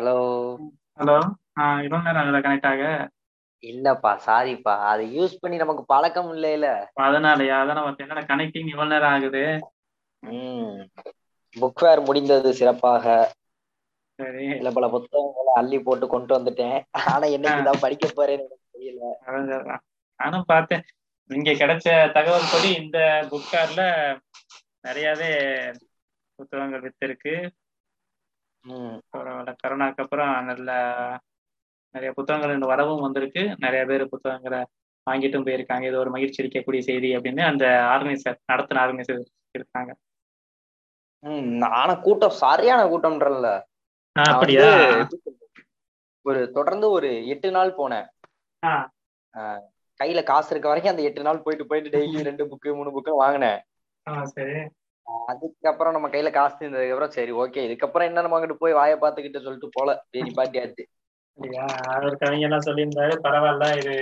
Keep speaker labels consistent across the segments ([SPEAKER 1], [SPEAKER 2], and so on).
[SPEAKER 1] Hello.
[SPEAKER 2] Hello. இவ்வளவு நேரம் ஆகுதா கனெக்ட் ஆக?
[SPEAKER 1] இல்லப்பா சாரிப்பா அதை யூஸ் பண்ணி நமக்கு பழக்கம் இல்லைல.
[SPEAKER 2] அதனாலயா? அதான் என்னடா கனெக்டிங் இவ்வளவு நேரம் ஆகுது?
[SPEAKER 1] ம். புக் ஃபேர் முடிந்தது சிறப்பாக.
[SPEAKER 2] சரி.
[SPEAKER 1] சில பல புத்தகங்களை அள்ளி போட்டு கொண்டு வந்துட்டேன். ஆனா என்னைக்கு தான் படிக்க போறேன்னு எனக்கு தெரியல.
[SPEAKER 2] நானும் பார்த்தேன். இங்க கிடைச்ச தகவல் படி இந்த புக் ஃபேர்ல நிறையவே புத்தகங்கள் வித்திருக்கு.
[SPEAKER 1] ம்.
[SPEAKER 2] பரவாயில்ல கரோனாக்கு அப்புறம் நல்ல நிறைய புத்தகங்கள் வரவும் வந்திருக்கு. நிறைய பேர் புத்தகங்களை வாங்கிட்டும் போயிருக்காங்க. இது ஒரு மகிழ்ச்சி அளிக்கக்கூடிய செய்தி அப்படின்னு அந்த ஆர்கனைசர் நடத்தின ஆர்கனைசர் இருக்காங்க.
[SPEAKER 1] ம் ஆனா கூட்டம் சரியான கூட்டம்ன்றல
[SPEAKER 2] ஆ, அப்படியா?
[SPEAKER 1] ஒரு தொடர்ந்து ஒரு எட்டு நாள் போனேன்.
[SPEAKER 2] ஆ,
[SPEAKER 1] கையில காசு இருக்க வரைக்கும் அந்த எட்டு நாள் போயிட்டு போயிட்டு டெய்லி ரெண்டு புக்கு மூணு புக்கு வாங்கினேன்.
[SPEAKER 2] ஆ, சரி.
[SPEAKER 1] அதுக்கப்புறம் நம்ம கையில காசு இருந்ததுக்கு அப்புறம் சரி ஓகே இதுக்கப்புறம் என்ன நம்ம அங்கிட்டு போய் வாயை பார்த்துக்கிட்டு சொல்லிட்டு போல? சரி பாட்டியாச்சு
[SPEAKER 2] அப்படியா? ஒரு கவிஞர் எல்லாம் சொல்லியிருந்தாரு பரவாயில்ல இது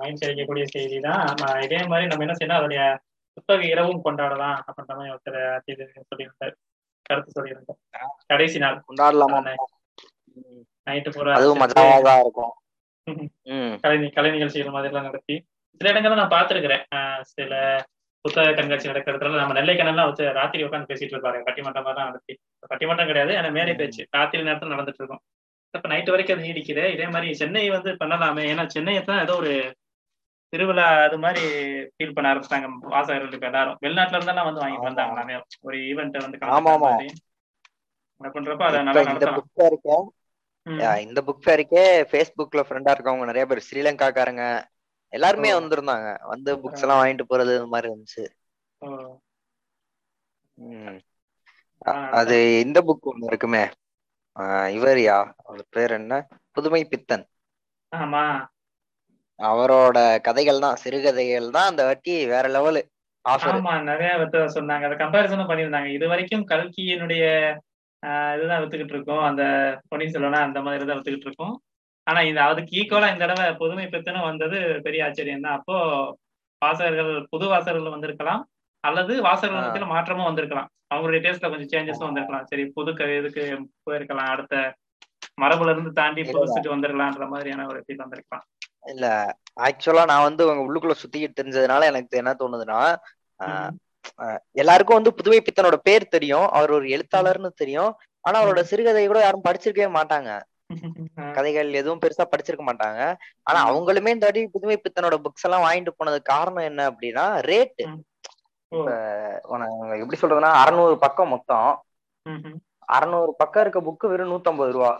[SPEAKER 2] மைண்ட் அளிக்கக்கூடிய செய்தி தான் இதே மாதிரி நம்ம என்ன செய்யணும்? அதோடைய புத்தக இரவும் கொண்டாடலாம் அப்படின்ற மாதிரி ஒருத்தர் சொல்லியிருந்தார். கருத்து சொல்லியிருந்தார். கடைசி நாள்.
[SPEAKER 1] கொண்டாடலாமா?
[SPEAKER 2] நைட்டு பூரா
[SPEAKER 1] இருக்கும்.
[SPEAKER 2] கலை கலை நிகழ்ச்சிகள் மாதிரிலாம் நடத்தி. சில இடங்கள்ல நான் பார்த்துருக்கிறேன். சில புத்தக கண்காட்சி நடக்கிறதுல நம்ம நெல்லை கண்ணெல்லாம் வச்சு ராத்திரி உட்காந்து பேசிட்டு இருப்பாரு. பட்டிமன்றம் தான் நடத்தி. பட்டிமன்றம் கிடையாது. ஆனா மேடை பேச்சு. ராத்திரி நேரத்தில் நடந்துட்டு இருக்கும். இப்ப நைட்டு வரைக்கும் அது நீடிக்குது. இதே மாதிரி சென்னை வந்து பண்ணலாமே. ஏன்னா சென்னையை தான் ஏதோ ஒரு திருவிழா அது மாதிரி ஃபீல் பண்ண ஆரம்பிச்சிட்டாங்க. வாசகர்கள் இப்ப எல்லாரும். வெளிநாட்டுல இருந்தெல்லாம் வந்து வாங்கிட்டு. வந்தாங்க ஒரு ஈவெண்ட் வந்து பண்றப்போ அதை நல்லா
[SPEAKER 1] இந்த
[SPEAKER 2] நடத்தலாம்.
[SPEAKER 1] இந்த புக் ஃபேருக்கே ஃபேஸ்புக்ல ஃப்ரெண்டா இருக்கவங்க நிறைய பேர். ஸ்ரீலங்காக்காரங்க எல்லாருமே. வந்திருந்தாங்க. வந்து புக்ஸ் எல்லாம் வாங்கிட்டு போறது இந்த மாதிரி இருந்துச்சு. அது இந்த புக் ஒண்ணு இருக்குமே. இவர்யா? அவர் பேர் என்ன? புதுமை பித்தன்.
[SPEAKER 2] ஆமா.
[SPEAKER 1] அவரோட கதைகள் தான் சிறுகதைகள் தான் அந்த வாட்டி வேற லெவலு
[SPEAKER 2] ஆமா நிறைய வித்து சொன்னாங்க. அதை கம்பேரிசனும் பண்ணியிருந்தாங்க. இது வரைக்கும் கல்கியினுடைய இதுதான் வித்துக்கிட்டு இருக்கோம். அந்த பொன்னியின் செல்வனா அந்த மாதிரி தான் வித்துக்கிட்டு இருக்கோம். ஆனா இந்த அதுக்கு ஈக்குவலா இந்த தடவை புதுமை பித்தனும் வந்தது பெரிய ஆச்சரியம் தான் அப்போ வாசகர்கள் புது வாசகர்கள் வந்திருக்கலாம் அல்லது வாசகர்கள் மாற்றமும் வந்திருக்கலாம். அவங்களுடைய டேஸ்ட்ல கொஞ்சம் சேஞ்சஸும் வந்திருக்கலாம். சரி புது இதுக்கு போயிருக்கலாம். அடுத்த மரபுல இருந்து தாண்டி புதுசுக்கு வந்திருக்கலாம்ன்ற மாதிரியான ஒரு ஃபீல் வந்திருக்கலாம்.
[SPEAKER 1] இல்ல ஆக்சுவலா நான் வந்து உங்க உள்ளுக்குள்ள சுத்திக்கிட்டு தெரிஞ்சதுனால எனக்கு என்ன தோணுதுன்னா எல்லாருக்கும் வந்து புதுமை பித்தனோட பேர் தெரியும். அவர் ஒரு எழுத்தாளர்னு தெரியும். ஆனா அவரோட சிறுகதை கூட யாரும் படிச்சிருக்கவே மாட்டாங்க. கதைகள் எதுவும் பெருசா படிச்சிருக்க மாட்டாங்க. ஆனா. அவங்களுமே இந்த வாட்டி புதுமை பித்தனோட புக்ஸ் எல்லாம் வாங்கிட்டு போனது காரணம் என்ன அப்படின்னா ரேட்
[SPEAKER 2] ஓ,
[SPEAKER 1] எப்படி சொல்றதுன்னா அறநூறு பக்கம் மொத்தம். அறநூறு பக்கம் இருக்க புக்கு வெறும் நூத்தம்பது ரூபா.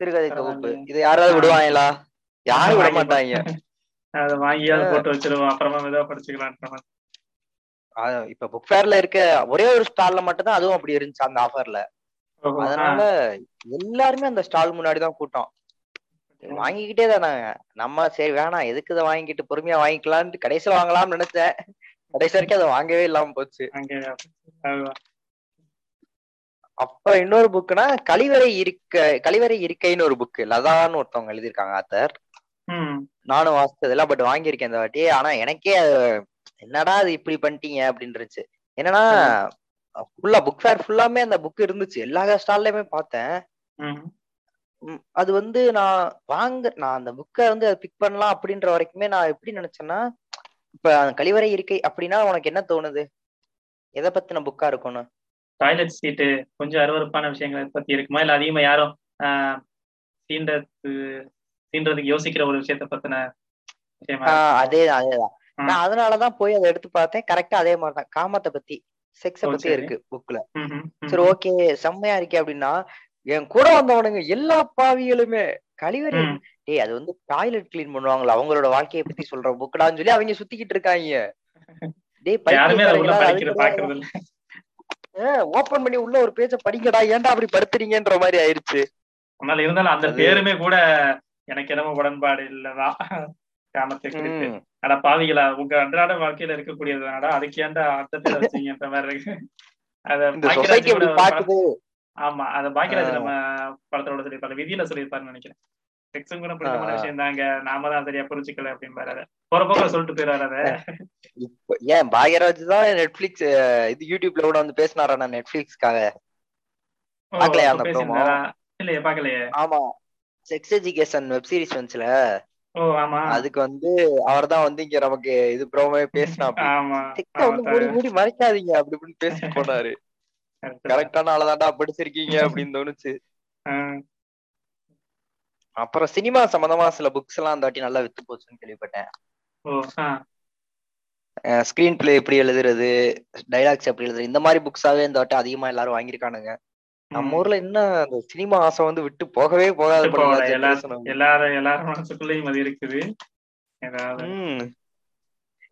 [SPEAKER 1] சிறுகதை தொகுப்பு. இது யாராவது விடுவாங்களா? யாரும் விட மாட்டாங்க.
[SPEAKER 2] அதை வாங்கியாவது போட்டு வச்சிருவோம். அப்புறமா மாதிரி
[SPEAKER 1] அஹ் இப்ப புக் ஃபேர்ல இருக்க ஒரே ஒரு ஸ்டால்ல மட்டும் தான் அதுவும் அப்படி இருந்துச்சு அந்த ஆஃபர்ல. அதனால எல்லாருமே அந்த ஸ்டால் முன்னாடி தான் கூட்டம். வாங்கிக்கிட்டே தானே. நம்ம சரி வேணாம். எதுக்கு இதை வாங்கிட்டு பொறுமையா வாங்கிக்கலாம்னு கடைசியில வாங்கலாம்னு நினைச்சேன். கடைசி வரைக்கும் அதை வாங்கவே இல்லாம போச்சு. அப்புறம் இன்னொரு புக்குனா கழிவறை இருக்க கழிவறை இருக்கைன்னு ஒரு புக்கு. லதான்னு ஒருத்தவங்க எழுதியிருக்காங்க ஆத்தர். நானும் வாசிச்சதில்ல பட் வாங்கியிருக்கேன் இந்த வாட்டி ஆனா எனக்கே என்னடா அது இப்படி பண்ணிட்டீங்க அப்படின்னு இருந்துச்சு என்னன்னா ஃபுல்லா புக் ஃபேர் ஃபுல்லாமே அந்த புக் இருந்துச்சு. எல்லா ஸ்டால்லயுமே பார்த்தேன். அது வந்து நான் வாங்க நான் அந்த புக்கை வந்து பிக் பண்ணலாம் அப்படின்ற வரைக்குமே நான் எப்படி நினைச்சேன்னா இப்ப கழிவறை இருக்கை அப்படின்னா உனக்கு என்ன தோணுது? எதை பத்தின புக்கா இருக்கணும்?
[SPEAKER 2] டாய்லெட் சீட்டு கொஞ்சம் அருவருப்பான விஷயங்களை பத்தி இருக்குமா? இல்ல அதிகமா யாரும் சீண்டது சீன்றதுக்கு யோசிக்கிற ஒரு விஷயத்த பத்தின?
[SPEAKER 1] அதே அதேதான். நான் அதனாலதான் போய் அதை எடுத்து பார்த்தேன். கரெக்டா அதே மாதிரிதான். காமத்தை பத்தி. செக்ஸ பத்தி. இருக்கு புக்ல சரி. ஓகே செம்மையா இருக்கே அப்படின்னா என் கூட வந்தவனுங்க எல்லா பாவிகளுமே கழிவறை. டேய் அது வந்து டாய்லெட் கிளீன் பண்ணுவாங்கல்ல அவங்களோட வாழ்க்கையை பத்தி சொல்ற புக்கடான்னு சொல்லி அவங்க சுத்திக்கிட்டு இருக்காங்க. டேய் ஓபன் பண்ணி உள்ள ஒரு பேஜ படிங்கடா ஏன்டா அப்படி படுத்துறீங்கன்ற மாதிரி ஆயிருச்சு.
[SPEAKER 2] இருந்தாலும் அந்த பேருமே கூட எனக்கு என்னமோ உடன்பாடு இல்லதான் கிராமத்தை குறித்து. அட பாவிகளா உங்க அன்றாட வாழ்க்கையில இருக்கக்கூடியது தானடா அதுக்கு ஏன்டா பேர் வச்சீங்கன்ற மாதிரி இருக்கு. அத ஆமா அத பாக்கியராஜ். நம்ம படத்தோட சொல்லியிருப்பாரு. விதியில சொல்லியிருப்பாருன்னு நினைக்கிறேன். செக்ஸும் கூட பிடிச்சமான. விஷயம் தாங்க நாம தான் சரியா புரிஞ்சுக்கல அப்படின்பாரு அத போற போக்கில சொல்லிட்டு போயிடுவாரு அத
[SPEAKER 1] ஏன்? பாக்யராஜ் தான் நெட்ஃபிளிக்ஸ் இது யூடியூப்ல கூட வந்து பேசினாரா நான் நெட்ஃபிளிக்ஸ்க்காக பாக்கலையா அந்த
[SPEAKER 2] இல்லையே பாக்கலையே
[SPEAKER 1] ஆமா. செக்ஸ் எஜுகேஷன் வெப் சீரிஸ் வந்துச்சுல. அதுக்கு வந்து அவர்தான் வந்து இங்க நமக்கு இது ப்ரோமே பேசினா மூடி மூடி மறைக்காதீங்க அப்படி இப்படின்னு பேசிட்டு போனாரு.
[SPEAKER 2] தான்.
[SPEAKER 1] கரெக்டான ஆளதாண்டா படிச்சிருக்கீங்க அப்படின்னு தோணுச்சு. அப்புறம் சினிமா சம்பந்தமா சில புக்ஸ் எல்லாம் அந்த வாட்டி நல்லா வித்து போச்சுன்னு கேள்விப்பட்டேன். ஸ்கிரீன் பிளே எப்படி எழுதுறது டைலாக்ஸ் எப்படி எழுதுறது இந்த மாதிரி புக்ஸாவே இந்த வாட்டி அதிகமா எல்லாரும் வாங்கியிருக்கானுங்க. நம்ம. ஊர்ல என்ன அந்த சினிமா ஆசை வந்து விட்டு போகவே போகாது.
[SPEAKER 2] எல்லாரும் எல்லாரும் மனசுக்குள்ளேயும் அது இருக்குது. ஏதாவது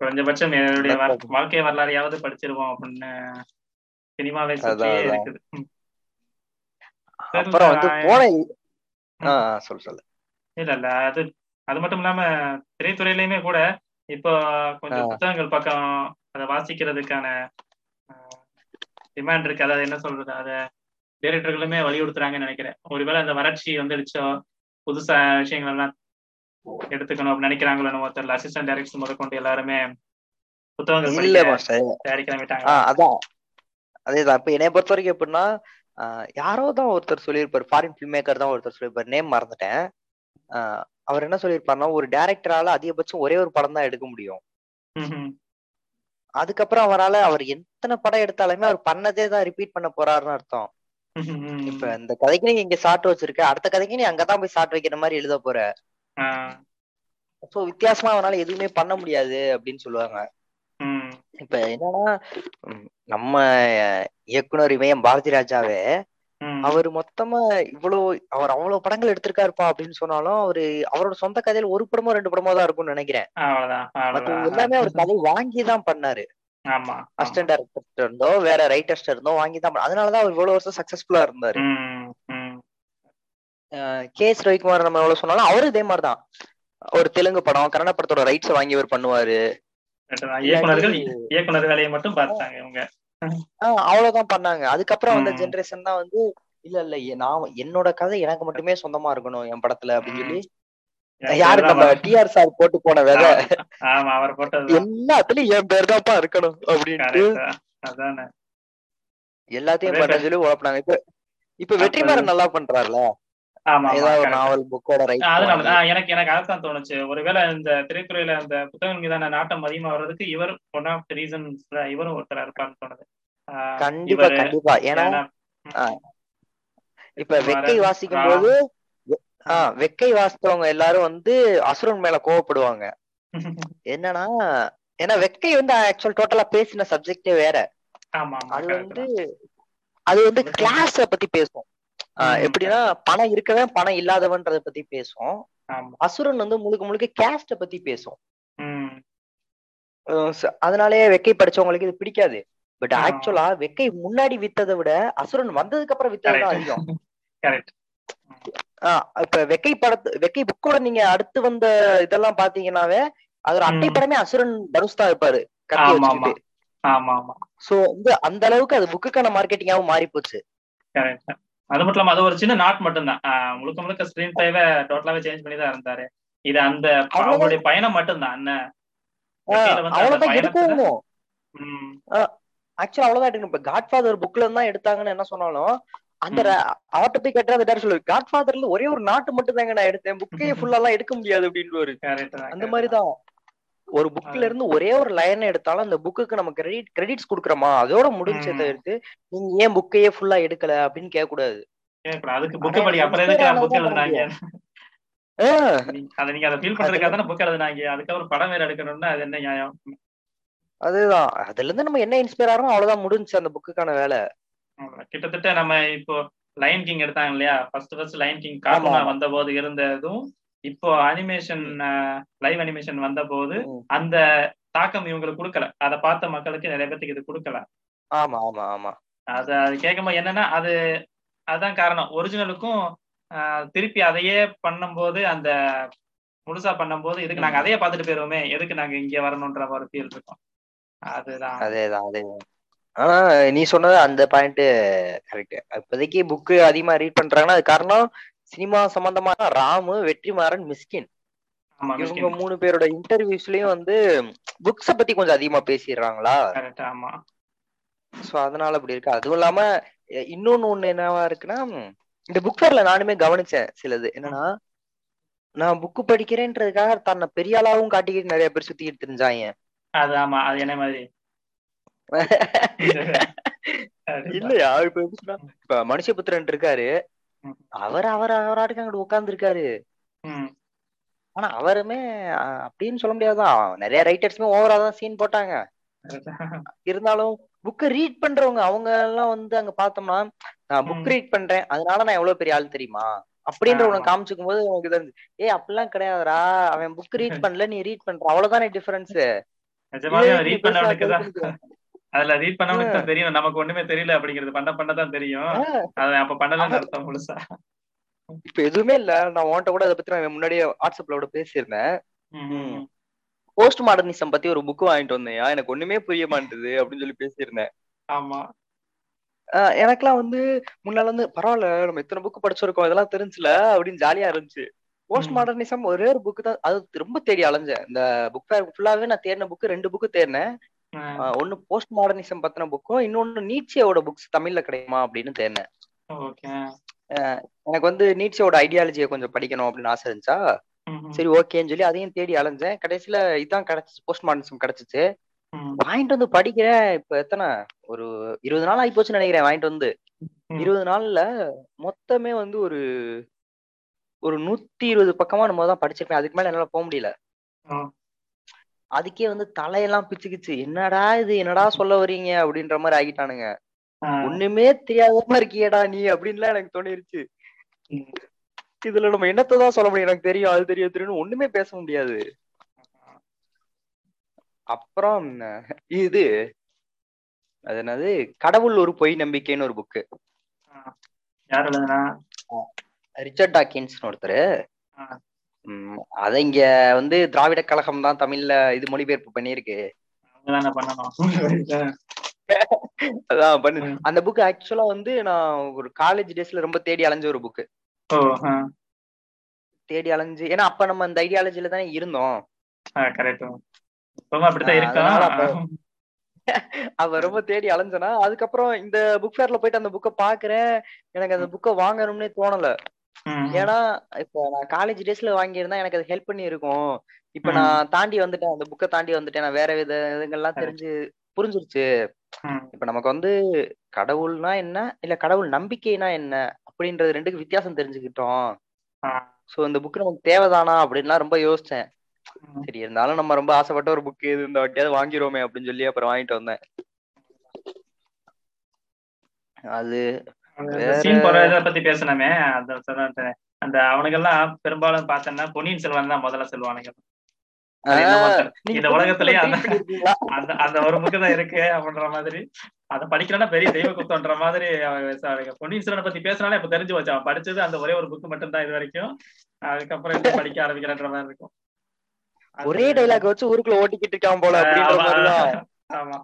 [SPEAKER 2] குறைஞ்சபட்சம் என்னுடைய வாழ்க்கை வரலாறையாவது படிச்சிருவோம் அப்படின்னு சினிமாவை. இருக்குது.
[SPEAKER 1] அப்புறம் வந்து போன ஆ, சொல்லு
[SPEAKER 2] இல்ல இல்ல. அது அது மட்டும் இல்லாம திரைத்துறையிலயுமே கூட இப்போ கொஞ்சம். புத்தகங்கள் பக்கம் அதை வாசிக்கிறதுக்கான டிமாண்ட் இருக்கு. அதாவது என்ன சொல்றது? அத டைரக்டர்களுமே வலியுறுத்துறாங்கன்னு நினைக்கிறேன். ஒருவேளை அந்த வறட்சி வந்துடுச்சோ புதுசா விஷயங்கள் எல்லாம் எடுத்துக்கணும் அப்படின்னு நினைக்கிறாங்களோ நம்ம தெரியல. அசிஸ்டன்ட் டைரக்டர் முதற்கொண்டு எல்லாருமே புத்தகங்கள்
[SPEAKER 1] இல்ல அதான். அதேதான். இப்ப என்னைய பொறுத்த வரைக்கும் எப்படின்னா யாரோ தான் ஒருத்தர் சொல்லியிருப்பாரு. ஃபாரின் ஃபில்ம் மேக்கர் தான் ஒருத்தர் சொல்லியிருப்பாரு. நேம் மறந்துட்டேன். அவர் என்ன சொல்லியிருப்பாருன்னா ஒரு டேரக்டரால அதிகபட்சம் ஒரே ஒரு படம் தான் எடுக்க முடியும். அதுக்கப்புறம் அவரால அவர் எத்தனை படம் எடுத்தாலுமே அவர் பண்ணதே தான் ரிப்பீட் பண்ண போறாருன்னு அர்த்தம். இப்ப இந்த கதைக்கு நீ இங்க ஷார்ட் வச்சிருக்க அடுத்த கதைக்கு நீ அங்கதான் போய் ஷார்ட் வைக்கிற மாதிரி எழுத போற. சோ வித்தியாசமா அவனால எதுவுமே பண்ண முடியாது அப்படின்னு சொல்லுவாங்க. இப்ப என்னன்னா நம்ம இயக்குனர் இமயம் பாரதி ராஜாவே. அவர் மொத்தமா இவ்வளவு அவர் அவ்வளவு படங்கள் எடுத்திருக்காருப்பா அப்படின்னு சொன்னாலும் அவரு அவரோட சொந்த கதையில ஒரு படமோ ரெண்டு படமோ தான் இருக்கும்னு நினைக்கிறேன். எல்லாமே அவர் கதை வாங்கி தான் பண்ணாரு.
[SPEAKER 2] ஆமா.
[SPEAKER 1] அசிஸ்டன்ட் டைரக்டர் இருந்தோ வேற ரைட்டர்ஸ்ட இருந்தோ வாங்கி தான் அதனாலதான் அவர் இவ்வளவு வருஷம் சக்சஸ்ஃபுல்லா இருந்தாரு. கே எஸ் ரவிக்குமார் நம்ம எவ்வளவு சொன்னாலும் அவரும் இதே மாதிரிதான். ஒரு தெலுங்கு படம் கன்னட படத்தோட ரைட்ஸ் வாங்கி அவர் பண்ணுவாரு.
[SPEAKER 2] இயக்குனர் வேலையை மட்டும் பார்த்தாங்க இவங்க.
[SPEAKER 1] அவ்வளவுதான் பண்ணாங்க. அதுக்கப்புறம் வந்த. ஜெனரேஷன் தான் வந்து இல்ல இல்ல நான் என்னோட கதை எனக்கு மட்டுமே சொந்தமா இருக்கணும் என் படத்துல அப்படின்னு சொல்லி யாரு? நம்ம. டிஆர் சார் போட்டு போன விதை
[SPEAKER 2] ஆமா அவர் போட்டது
[SPEAKER 1] எல்லாத்துலயும் என் பேர் தான்ப்பா இருக்கணும் அப்படின்ட்டு.
[SPEAKER 2] அதானே.
[SPEAKER 1] எல்லாத்தையும்
[SPEAKER 2] அதே
[SPEAKER 1] பண்ண
[SPEAKER 2] பேர்.
[SPEAKER 1] சொல்லி உழப்பினாங்க. இப்ப இப்ப வெற்றிமாறன் நல்லா பண்றாருல?
[SPEAKER 2] எனக்கு எனக்கு அதான் தோணுச்சு. ஒருவேளை இந்த திரைத்துறையில அந்த புத்தகங்கள் மீதான நாட்டம் அதிகமா வர்றதுக்கு இவர் ஒன் ஆஃப் தி ரீசன்ஸ்ல இவரும் ஒருத்தரா இருப்பார்னு தோணுது.
[SPEAKER 1] கண்டிப்பா கண்டிப்பா. ஏன்னா. இப்ப வெக்கை வாசிக்கும் போது ஆஹ் வெக்கை வாசித்தவங்க எல்லாரும் வந்து அசுரன் மேல கோவப்படுவாங்க. என்னன்னா ஏன்னா வெக்கை வந்து ஆக்சுவல் டோட்டலா பேசின சப்ஜெக்டே வேற. அது வந்து. அது வந்து கிளாஸ பத்தி பேசும். எப்படின்னா பணம் இருக்கவன் பணம் இல்லாதவன்றத பத்தி பேசும். அசுரன் வந்து முழுக்க முழுக்க கேஸ்ட பத்தி பேசும். அதனாலேயே வெக்கை படிச்சவங்களுக்கு இது பிடிக்காது. பட். ஆக்சுவலா வெக்கை முன்னாடி வித்ததை விட அசுரன் வந்ததுக்கு அப்புறம் வித்தது தான் அதிகம். இப்ப வெக்கை படத்து வெக்கை புக்கோட நீங்க அடுத்து வந்த இதெல்லாம் பாத்தீங்கன்னாவே அது ஒரு அட்டை. படமே அசுரன் தனுஷ் தான் இருப்பாரு. கத்தி வச்சுக்கிட்டு. சோ வந்து அந்த அளவுக்கு அது புக்குக்கான மார்க்கெட்டிங்காவும் மாறி போச்சு
[SPEAKER 2] அது மட்டும் இல்லாம அது ஒரு சின்ன நாட் மட்டும்தான். ஆஹ் முழுக்க முழுக்க ஸ்கிரீன் பிளேவை டோட்டலாவே சேஞ்ச் பண்ணி தான் இருந்தாரு. இது அந்த. அவங்களுடைய பயணம் என்ன? வெக்கையில வந்து அந்த
[SPEAKER 1] அவ்வளவுதான் எடுக்கணும்? ஆக்சுவலா அவ்வளவுதான் எடுக்கணும். இப்ப காட்ஃபாதர் புக்ல இருந்தா எடுத்தாங்கன்னு என்ன சொன்னாலும் அந்த அவர்ட்ட போய் கேட்டா அந்த டேரக்டர் சொல்லு காட்ஃபாதர்ல ஒரே ஒரு நாட்டு மட்டும் தாங்க நான் எடுத்தேன் புக்கையே ஃபுல்லா எல்லாம் எடுக்க முடியாது அப்படின்னு அந்த மாதிரிதான் ஒரு புக்ல இருந்து ஒரே ஒரு லைன் எடுத்தாலும் அந்த புக்குக்கு நம்ம கிரெடிட் கிரெடிட்ஸ் கொடுக்குறோமா? அதோட முடிஞ்சதை. தவிர்த்து நீங்க ஏன் புக்கையே ஃபுல்லா எடுக்கல அப்படின்னு கேட்க கூடாது அதுதான். அதுல இருந்து நம்ம என்ன இன்ஸ்பயர் ஆகிறோம் அவ்வளவுதான் முடிஞ்சு அந்த புக்குக்கான வேலை.
[SPEAKER 2] கிட்டத்தட்ட நம்ம இப்போ லைன் கிங் எடுத்தாங்க இல்லையா? ஃபர்ஸ்ட் ஃபர்ஸ்ட் லைன் கிங் கார்ட்டூனா. வந்த போது இருந்ததும் இப்போ அனிமேஷன் லைவ் அனிமேஷன் வந்த போது. அந்த தாக்கம் இவங்களுக்கு கொடுக்கல. அதை பார்த்த மக்களுக்கு நிறைய பேத்துக்கு இது கொடுக்கல.
[SPEAKER 1] ஆமா ஆமா ஆமா.
[SPEAKER 2] அது அது கேட்கும்போது என்னன்னா அது அதான் காரணம். ஒரிஜினலுக்கும் திருப்பி அதையே பண்ணும்போது அந்த முழுசா பண்ணும்போது இதுக்கு நாங்க அதையே பார்த்துட்டு போயிருவோமே. எதுக்கு நாங்க இங்க வரணும்ன்ற ஒரு ஃபீல் இருக்கும். அதுதான்.
[SPEAKER 1] அதேதான் அதேதான். ஆனா நீ சொன்னது அந்த பாயிண்ட் கரெக்ட் இப்போதைக்கு புக்கு அதிகமா ரீட் பண்றாங்கன்னா அது காரணம் சினிமா சம்பந்தமா ராமு வெற்றிமாறன் மிஸ்கின். இவங்க மூணு பேரோட இன்டர்வியூஸ்லயும் வந்து புக்ஸ பத்தி கொஞ்சம் அதிகமா பேசிடுறாங்களா? சோ அதனால அப்படி இருக்கு. அதுவும் இல்லாம இன்னொன்னு ஒண்ணு என்னவா இருக்குன்னா இந்த புக் ஃபேர்ல நானுமே கவனிச்சேன் சிலது. என்னன்னா நான் புக்கு படிக்கிறேன்றதுக்காக தன்னை பெரிய ஆளாவும் காட்டிக்கிட்டு நிறைய பேர் சுத்திக்கிட்டு தெரிஞ்சாங்க
[SPEAKER 2] அது ஆமா அது என்ன மாதிரி?
[SPEAKER 1] இல்லையா? இப்ப எப்படி சொன்னா, இப்ப மனுஷபுத்திரன் இருக்காரு. அவர் அவர் அவராட்டுக்கு அங்கிட்டு உட்கார்ந்து இருக்காரு ஆனா அவருமே அப்படின்னு சொல்ல முடியாதுதான். நிறைய ரைட்டர்ஸ்மே ஓவரா தான் சீன் போட்டாங்க. இருந்தாலும் புக்கை ரீட் பண்றவங்க அவங்க எல்லாம் வந்து அங்க பார்த்தோம்னா நான் புக். ரீட் பண்றேன். அதனால நான் எவ்வளவு பெரிய ஆள் தெரியுமா? அப்படின்ற உனக்கு. காமிச்சுக்கும் போது உனக்கு இருந்துச்சு. ஏய் அப்படிலாம் கிடையாதுடா. அவன் புக் ரீட் பண்ணல நீ ரீட் பண்ற. அவ்வளவுதானே டிஃபரன்ஸ்
[SPEAKER 2] அதுல ரீட் பண்ணவனுக்கு தான் தெரியும். நமக்கு ஒண்ணுமே தெரியல அப்படிங்கிறது. பண்ண பண்ண தான் தெரியும். அது அப்ப பண்ணலன்னு அர்த்தம் முழுசா.
[SPEAKER 1] இப்ப எதுவுமே இல்ல. நான் உன்கிட்ட கூட அதை பத்தி நான் முன்னாடியே வாட்ஸ்அப்ல கூட பேசியிருந்தேன். போஸ்ட் மாடர்னிசம் பத்தி ஒரு புக் வாங்கிட்டு வந்தேன் எனக்கு ஒண்ணுமே புரிய மாட்டேது அப்படின்னு சொல்லி பேசியிருந்தேன்.
[SPEAKER 2] ஆமா.
[SPEAKER 1] எனக்கெல்லாம் வந்து முன்னால வந்து பரவாயில்ல நம்ம இத்தனை புக் படிச்சிருக்கோம். இதெல்லாம் தெரிஞ்சுல அப்படின்னு ஜாலியா இருந்துச்சு. போஸ்ட். மாடர்னிசம் ஒரே ஒரு புக் தான். அது ரொம்ப தேடி அலைஞ்சேன். இந்த புக் ஃபேர் ஃபுல்லாவே நான் தேடின புக் ரெண்டு புக்கு தேடினேன். ஒண்ணு போஸ்ட் மாடர்னிசம் பத்தின புக்கும் இன்னொன்னு நீட்சியோட புக்ஸ் தமிழ்ல கிடைக்குமா அப்படின்னு
[SPEAKER 2] ஓகே.
[SPEAKER 1] எனக்கு வந்து நீட்சியோட ஐடியாலஜியை கொஞ்சம் படிக்கணும் அப்படின்னு ஆசை இருந்துச்சா? சரி ஓகேன்னு சொல்லி அதையும் தேடி அலைஞ்சேன். கடைசியில இதான் கிடைச்சிச்சு போஸ்ட் மாடர்னிசம் கிடைச்சிச்சு வாங்கிட்டு வந்து படிக்கிறேன். இப்ப எத்தனை? ஒரு இருபது நாள் ஆகி போச்சுன்னு நினைக்கிறேன் வாங்கிட்டு வந்து. இருபது நாள்ல மொத்தமே வந்து ஒரு ஒரு நூத்தி இருபது பக்கமா நம்ம தான் படிச்சிருப்பேன். அதுக்கு மேல என்னால போக முடியல. அதுக்கே வந்து தலையெல்லாம் பிச்சுக்கிச்சு. என்னடா இது? என்னடா சொல்ல வர்றீங்க? அப்படின்ற மாதிரி ஆகிட்டானுங்க. ஒண்ணுமே தெரியாதமா இருக்கியேடா நீ? அப்படின்லாம் எனக்கு தோணிருச்சு. இதுல நம்ம என்னத்தான் சொல்ல முடியும்? எனக்கு தெரியும் அது தெரியும் தெரியும் ஒண்ணுமே பேச முடியாது. அப்புறம் இது அது என்னது? கடவுள் ஒரு பொய் நம்பிக்கைன்னு ஒரு புக்கு. ரிச்சர்ட் டாக்கின்ஸ் ஒருத்தர். அத இங்க வந்து திராவிட கழகம் தான் தமிழ்ல இது மொழிபெயர்ப்பு
[SPEAKER 2] பண்ணணும்.
[SPEAKER 1] அதான் பண்ணு. அந்த புக் ஆக்சுவலா வந்து நான் ஒரு காலேஜ் டேஸ்ல ரொம்ப தேடி அலைஞ்ச ஒரு புக்கு
[SPEAKER 2] ஓ
[SPEAKER 1] தேடி அலைஞ்சு ஏன்னா அப்ப நம்ம அந்த ஐடியாலஜில தானே இருந்தோம். அவ ரொம்ப தேடி அலைஞ்சனா அதுக்கப்புறம் இந்த புக் ஃபேர்ல போயிட்டு அந்த புக்கை பாக்குறேன். எனக்கு அந்த புக்கை வாங்கணும்னே தோணல. ஏன்னா இப்ப நான் காலேஜ் டேஸ்ல வாங்கியிருந்தா எனக்கு அது ஹெல்ப் பண்ணி இருக்கும் இப்ப. நான் தாண்டி வந்துட்டேன். அந்த புக்கை தாண்டி வந்துட்டேன். நான் வேற வித இதுங்கெல்லாம். தெரிஞ்சு புரிஞ்சிருச்சு. இப்ப நமக்கு வந்து கடவுள்னா என்ன? இல்ல கடவுள் நம்பிக்கைனா என்ன? அப்படின்றது ரெண்டுக்கு வித்தியாசம் தெரிஞ்சுக்கிட்டோம். சோ இந்த புக் நமக்கு தேவைதானா? அப்படின்லாம் ரொம்ப யோசிச்சேன். சரி இருந்தாலும் நம்ம ரொம்ப ஆசைப்பட்ட ஒரு புக் இது இந்த வாட்டியாவது வாங்கிருவோமே அப்படின்னு சொல்லி அப்புறம் வாங்கிட்டு வந்தேன். அது
[SPEAKER 2] சீன் போற இதை பத்தி பேசணுமே அந்த அந்த அவனுங்கெல்லாம் பெரும்பாலும் பார்த்தேன்னா பொன்னியின் செல்வன் தான் முதல்ல சொல்லுவானுங்க.
[SPEAKER 1] நீங்க
[SPEAKER 2] இந்த உலகத்திலேயே அந்த? அந்த அந்த ஒரு புக்கு தான் இருக்கு அப்படின்ற மாதிரி. அதை படிக்கலன்னா பெரிய தெய்வ குத்தம்ன்ற மாதிரி பொன்னியின் செல்வனை பத்தி பேசினாலே இப்ப தெரிஞ்சு வச்சு அவன் படிச்சது அந்த ஒரே ஒரு புக்கு மட்டும் தான் இது வரைக்கும். அதுக்கப்புறம் எப்படி படிக்க ஆரம்பிக்கிறன்ற மாதிரி இருக்கும்.
[SPEAKER 1] ஒரே டைலாக் வச்சு ஊருக்குள்ள ஓட்டிக்கிட்டு இருக்கான் போல
[SPEAKER 2] ஆமா,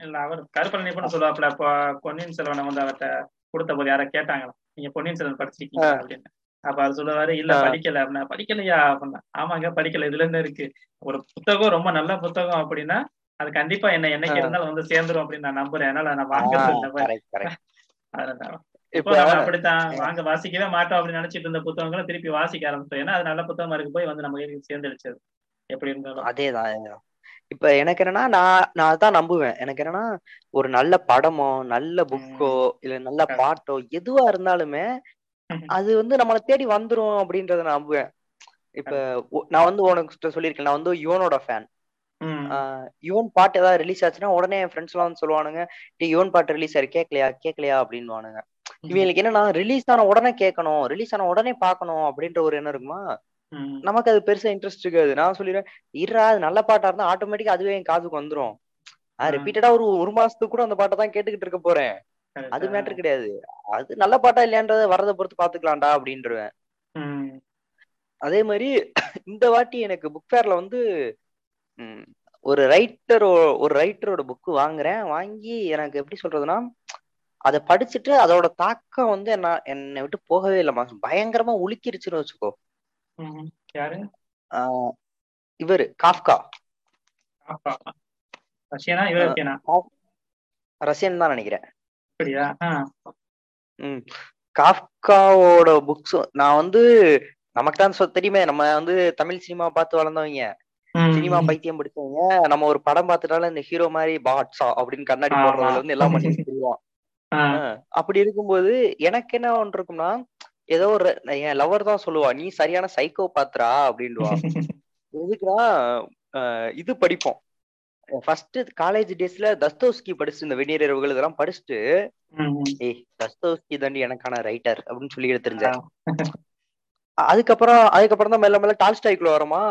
[SPEAKER 2] இல்ல அவர் கருப்பன் நிபுணர் சொல்லுவாப்ல இப்போ பொன்னியின் செல்வனை வந்து அவர்கிட்ட கொடுத்த போது யார கேட்டாங்களா? நீங்க பொன்னியின் செல்வன் படிச்சிருக்கீங்க அப்படின்னு. அப்ப அவர் சொல்லுவாரு இல்ல. படிக்கல அப்படின்னா படிக்கலையா? அப்படின்னா ஆமாங்க படிக்கல. இதுல என்ன இருக்கு? ஒரு புத்தகம் ரொம்ப நல்ல புத்தகம் அப்படின்னா அது கண்டிப்பா என்ன என்னைக்கு. இருந்தாலும் வந்து சேர்ந்துரும் அப்படின்னு நான் நம்புறேன். அதனால நான் வாங்குறது அதனால. இப்போ நம்ம அப்படித்தான் வாங்க வாசிக்கவே மாட்டோம் அப்படின்னு நினைச்சிட்டு இருந்த புத்தகங்களை திருப்பி வாசிக்க ஆரம்பிச்சோம். ஏன்னா அது நல்ல புத்தகமா இருக்கு போய் வந்து நம்ம சேர்ந்துடுச்சது எப்படி இருந்தாலும்.
[SPEAKER 1] அதேதான். இப்ப எனக்கு என்னன்னா நான் நான் அதான் நம்புவேன். எனக்கு என்னன்னா ஒரு நல்ல படமோ நல்ல புக்கோ இல்ல நல்ல. பாட்டோ எதுவா இருந்தாலுமே அது வந்து நம்மளை தேடி வந்துரும் அப்படின்றத நான் நம்புவேன். இப்ப நான் வந்து உனக்கு சொல்லியிருக்கேன். நான் வந்து யுவனோட ஃபேன் யுவன் பாட்டு ஏதாவது ரிலீஸ் ஆச்சுன்னா உடனே என் ஃப்ரெண்ட்ஸ் எல்லாம் வந்து சொல்லுவானுங்க டேய் யுவன் பாட்டு ரிலீஸ் ஆயிரு. கேட்கலையா கேட்கலையா அப்படின்னுவானுங்க. இவங்களுக்கு என்னன்னா ரிலீஸ் ஆன உடனே கேட்கணும். ரிலீஸ் ஆன உடனே பார்க்கணும் அப்படின்ற ஒரு எண்ணம் இருக்குமா? நமக்கு அது பெருசா இன்ட்ரெஸ்ட் இருக்காது. நான் சொல்லிடுறேன் இருடா அது நல்ல பாட்டா இருந்தா ஆட்டோமேட்டிக்கா அதுவே என் காதுக்கு வந்துரும். நான். ரிப்பீட்டடா ஒரு ஒரு மாசத்துக்கு கூட அந்த பாட்டை தான் கேட்டுக்கிட்டு இருக்க போறேன். அது மேட்டர் கிடையாது. அது நல்ல பாட்டா இல்லையான்றத வரதை பொறுத்து பாத்துக்கலாம்டா அப்படின்றவேன். அதே மாதிரி இந்த வாட்டி எனக்கு புக் ஃபேர்ல வந்து ஒரு ரைட்டர் ஒரு ரைட்டரோட புக்கு வாங்குறேன். வாங்கி எனக்கு எப்படி சொல்றதுன்னா அதை படிச்சுட்டு அதோட தாக்கம் வந்து என்ன என்னை விட்டு போகவே இல்லைம்மா பயங்கரமா உலுக்கிருச்சுன்னு வச்சுக்கோ.
[SPEAKER 2] யாரு?
[SPEAKER 1] இவரு காஃப்கா.
[SPEAKER 2] ரஷ்யனா யூரோப்பியனா
[SPEAKER 1] ரஷ்யன்? தான் நினைக்கிறேன்.
[SPEAKER 2] அப்படியா?
[SPEAKER 1] ம். காஃப்காவோட புக்ஸ் நான் வந்து நமக்கு தான் தெரியுமே நம்ம வந்து தமிழ் சினிமா பார்த்து வளர்ந்தவங்க. சினிமா பைத்தியம் பிடிச்சவங்க. நம்ம ஒரு படம் பார்த்துட்டாலும் இந்த ஹீரோ மாதிரி பாட்ஸா அப்படின்னு கண்ணாடி. போடுறதுல வந்து எல்லாம் பண்ணி தெரியும் அப்படி இருக்கும்போது எனக்கு என்ன ஒன்று இருக்கும்னா ஏதோ ஒரு என் லவர் தான் சொல்லுவா நீ சரியான சைக்கோ பாத்துறா அப்படின்டுவா எதுக்குன்னா இது படிப்போம். ஃபர்ஸ்ட் காலேஜ் டேஸ்ல தஸ்தோஸ்கி படிச்சுட்டு இந்த வெந்நீர் இரவுகள் இதெல்லாம் படிச்சுட்டு ஏய் தஸ்தோஸ்கி தாண்டி எனக்கான ரைட்டர் அப்படின்னு சொல்லி தெரிஞ்சேன் அதுக்கப்புறம் அதுக்கப்புறம் தான் மெல்ல மெல்ல டால்ஸ்டாய்க்குள்ள வரமா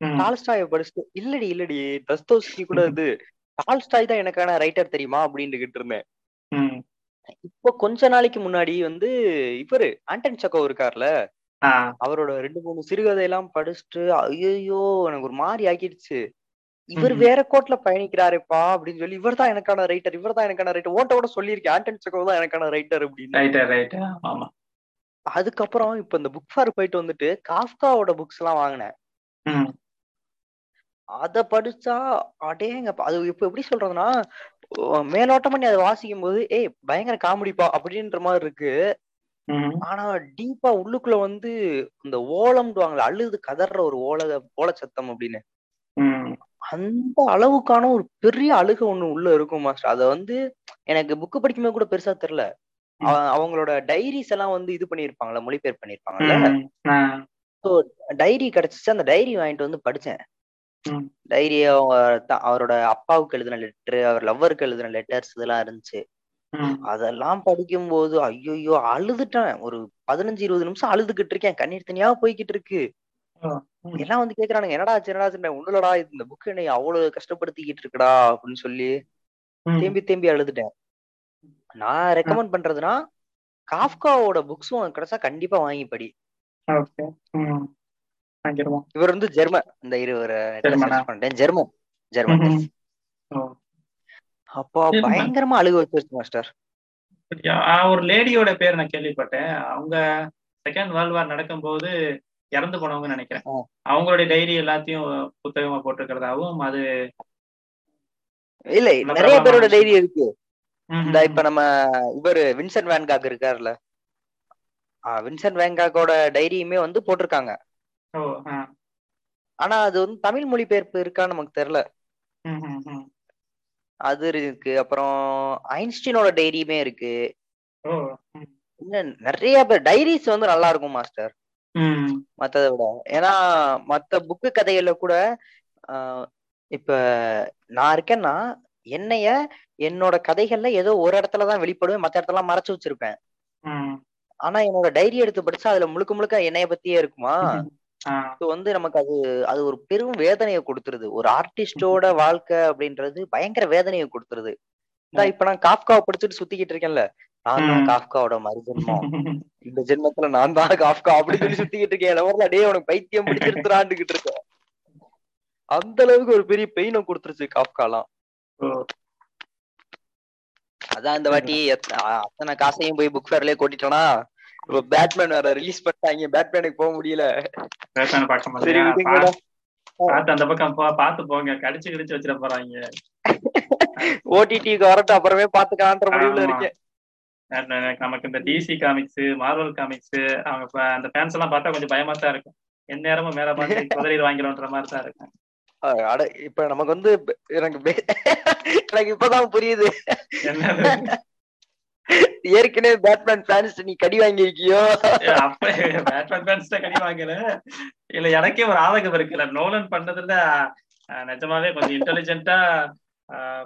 [SPEAKER 1] டால்ஸ்டாய படிச்சுட்டு இல்லடி இல்லடி தஸ்தோஸ்கி கூட இது டால்ஸ்டாய் தான் எனக்கான ரைட்டர் தெரியுமா? அப்படின்னுகிட்டு இருந்தேன் இப்போ கொஞ்ச நாளைக்கு முன்னாடி வந்து இவரு ஆண்டன் சக்கோ இருக்கார்ல? அவரோட ரெண்டு மூணு சிறுகதை எல்லாம் படிச்சுட்டு ஐயோ எனக்கு ஒரு மாதிரி ஆக்கிடுச்சு இவர். வேற கோட்ல பயணிக்கிறாருப்பா அப்படின்னு சொல்லி இவர் தான் எனக்கான ரைட்டர் இவர் தான் எனக்கான ரைட்டர் ஓட்ட கூட சொல்லியிருக்கேன் ஆண்டன் சக்கோ தான் எனக்கான ரைட்டர் அப்படின்னு. அதுக்கப்புறம் இப்ப இந்த புக் ஃபேர் போயிட்டு வந்துட்டு காஃப்காவோட புக்ஸ் எல்லாம் வாங்கினேன். அத படிச்சா அடேங்கப்பா அது இப்ப எப்படி சொல்றதுன்னா மேலோட்டமா நீ அதை வாசிக்கும் போது ஏய் பயங்கர காமெடிப்பா அப்படின்ற மாதிரி இருக்கு. ஆனா டீப்பா உள்ளுக்குள்ள வந்து இந்த ஓலம்டுவாங்களே அழுது கதற ஒரு ஓல ஓல சத்தம் அப்படின்னு. அந்த அளவுக்கான ஒரு பெரிய அழுக ஒண்ணு உள்ள இருக்கும் மாஸ்டர் அத வந்து எனக்கு புக்கு படிக்கும்போது கூட பெருசா தெரியல. அவ- அவங்களோட டைரிஸ் எல்லாம் வந்து இது பண்ணிருப்பாங்கல்ல மொழிபெயர்ப்பு பண்ணிருப்பாங்கல்ல டைரி கிடைச்சிச்சு. அந்த டைரி வாங்கிட்டு வந்து படிச்சேன். டைரி அவரோட அப்பாவுக்கு எழுதின லெட்டர் அவர் லவ்வருக்கு எழுதின லெட்டர்ஸ் இதெல்லாம் இருந்துச்சு. அதெல்லாம் படிக்கும்போது ஐயோ அழுதுட்டேன். ஒரு பதினஞ்சு இருபது நிமிஷம் அழுதுகிட்டு இருக்கேன். கண்ணீர் தனியா போய்கிட்டு இருக்கு. எல்லாம் வந்து கேக்குறானுங்க. என்னடா ஆச்சு? ஒண்ணுலடா இந்த புக் என்னை அவ்வளவு கஷ்டப்படுத்திக்கிட்டு இருக்குடா அப்படின்னு சொல்லி. தேம்பி தேம்பி அழுதுட்டேன். நான் ரெக்கமெண்ட் பண்றதுன்னா காஃப்காவோட புக்ஸும் கிடைச்சா கண்டிப்பா வாங்கி படி. இவர் வந்து ஜெர்மன். இந்த இருவர்
[SPEAKER 2] ஜெர்மனா?
[SPEAKER 1] பண்ணிட்டேன். ஜெர்மன். அப்போ. பயங்கரமா அழுக வச்சிருச்சு மாஸ்டர்
[SPEAKER 2] ஒரு லேடியோட பேர் நான் கேள்விப்பட்டேன். அவங்க செகண்ட் வேர்ல்ட் வார் நடக்கும்போது இறந்து போனவங்க நினைக்கிறேன். அவங்களுடைய டைரி எல்லாத்தையும் புத்தகமா போட்டிருக்கிறதாவும் அது
[SPEAKER 1] இல்ல நிறைய பேரோட. டைரி இருக்கு. இந்த இப்ப நம்ம இவரு வின்சென்ட் வேன்காக் இருக்காருல்ல. வின்சென்ட் வேன்காக்கோட டைரியுமே வந்து போட்டிருக்காங்க. ஆனா அது வந்து தமிழ் மொழிபெயர்ப்பு இருக்கான்னு நமக்கு தெரியல. அது இருக்கு. அப்புறம் ஐன்ஸ்டீனோட டைரியுமே இருக்கு. நிறைய பேர் டைரிஸ் வந்து நல்லா இருக்கும் மாஸ்டர் மத்ததை விட. ஏன்னா மத்த புக்கு கதைகள்ல கூட இப்ப நான் இருக்கேன்னா என்னைய என்னோட கதைகள்ல ஏதோ ஒரு இடத்துலதான் வெளிப்படுவேன் மத்த இடத்துல மறைச்சு வச்சிருப்பேன். ஆனா என்னோட டைரி எடுத்து படிச்சா அதுல முழுக்க முழுக்க என்னைய பத்தியே இருக்குமா? இது வந்து நமக்கு அது அது ஒரு பெரும் வேதனையை கொடுத்துருது. ஒரு ஆர்டிஸ்டோட வாழ்க்கை அப்படின்றது பயங்கர வேதனையை கொடுத்துருது. இப்ப நான் காஃப்காவை படிச்சுட்டு சுத்திக்கிட்டு இருக்கேன்ல. நான் தான். காஃப்காவோட மறுஜென்மம். இந்த ஜென்மத்துல நான் தான் காஃப்கா அப்படின்னு சொல்லி சுத்திக்கிட்டு இருக்கேன். லவர்ல டே உனக்கு பைத்தியம் பிடிச்சிருக்கிறான்னுகிட்டு இருக்கேன். அந்த அளவுக்கு ஒரு பெரிய பெயினை கொடுத்துருச்சு காஃப்காலாம் அதான் இந்த வாட்டி அத்தனை காசையும் போய் புக் ஃபேர்லயே கொட்டிட்டோம்னா இப்ப பேட்மேன் வேற ரிலீஸ் பண்ணிட்டாங்க. பேட்மேனுக்கு போக முடியல.
[SPEAKER 2] பார்க்க பார்த்து அந்த பக்கம் போ பார்த்து போங்க. கடிச்சு கிடிச்சு வச்சிட போறாங்க.
[SPEAKER 1] ஓடிடிக்கு வரட்டும். அப்புறமே பாத்துக்கலான்ற முடிவுல. இருக்கேன்
[SPEAKER 2] நமக்கு இந்த டிசி காமிக்ஸ் மார்வல் காமிக்ஸ் அவங்க அந்த ஃபேன்ஸ் எல்லாம் பார்த்தா கொஞ்சம் பயமா தான் இருக்கும். என் நேரமும் மேல பார்த்து குதிரையில் வாங்கிடும்ன்ற மாதிரி தான் இருக்கும்.
[SPEAKER 1] அட இப்ப நமக்கு வந்து எனக்கு எனக்கு இப்பதான் புரியுது. ஏற்கனவே பேட்மேன் ஃபேன்ஸ் நீ கடி வாங்கியிருக்கியோ?
[SPEAKER 2] பேட்மேன் ஃபேன்ஸ் கடி வாங்கல. இல்ல எனக்கே ஒரு ஆதகம் இருக்குல்ல. நோலன் பண்ணதுல நிஜமாவே கொஞ்சம் இன்டெலிஜென்ட்டா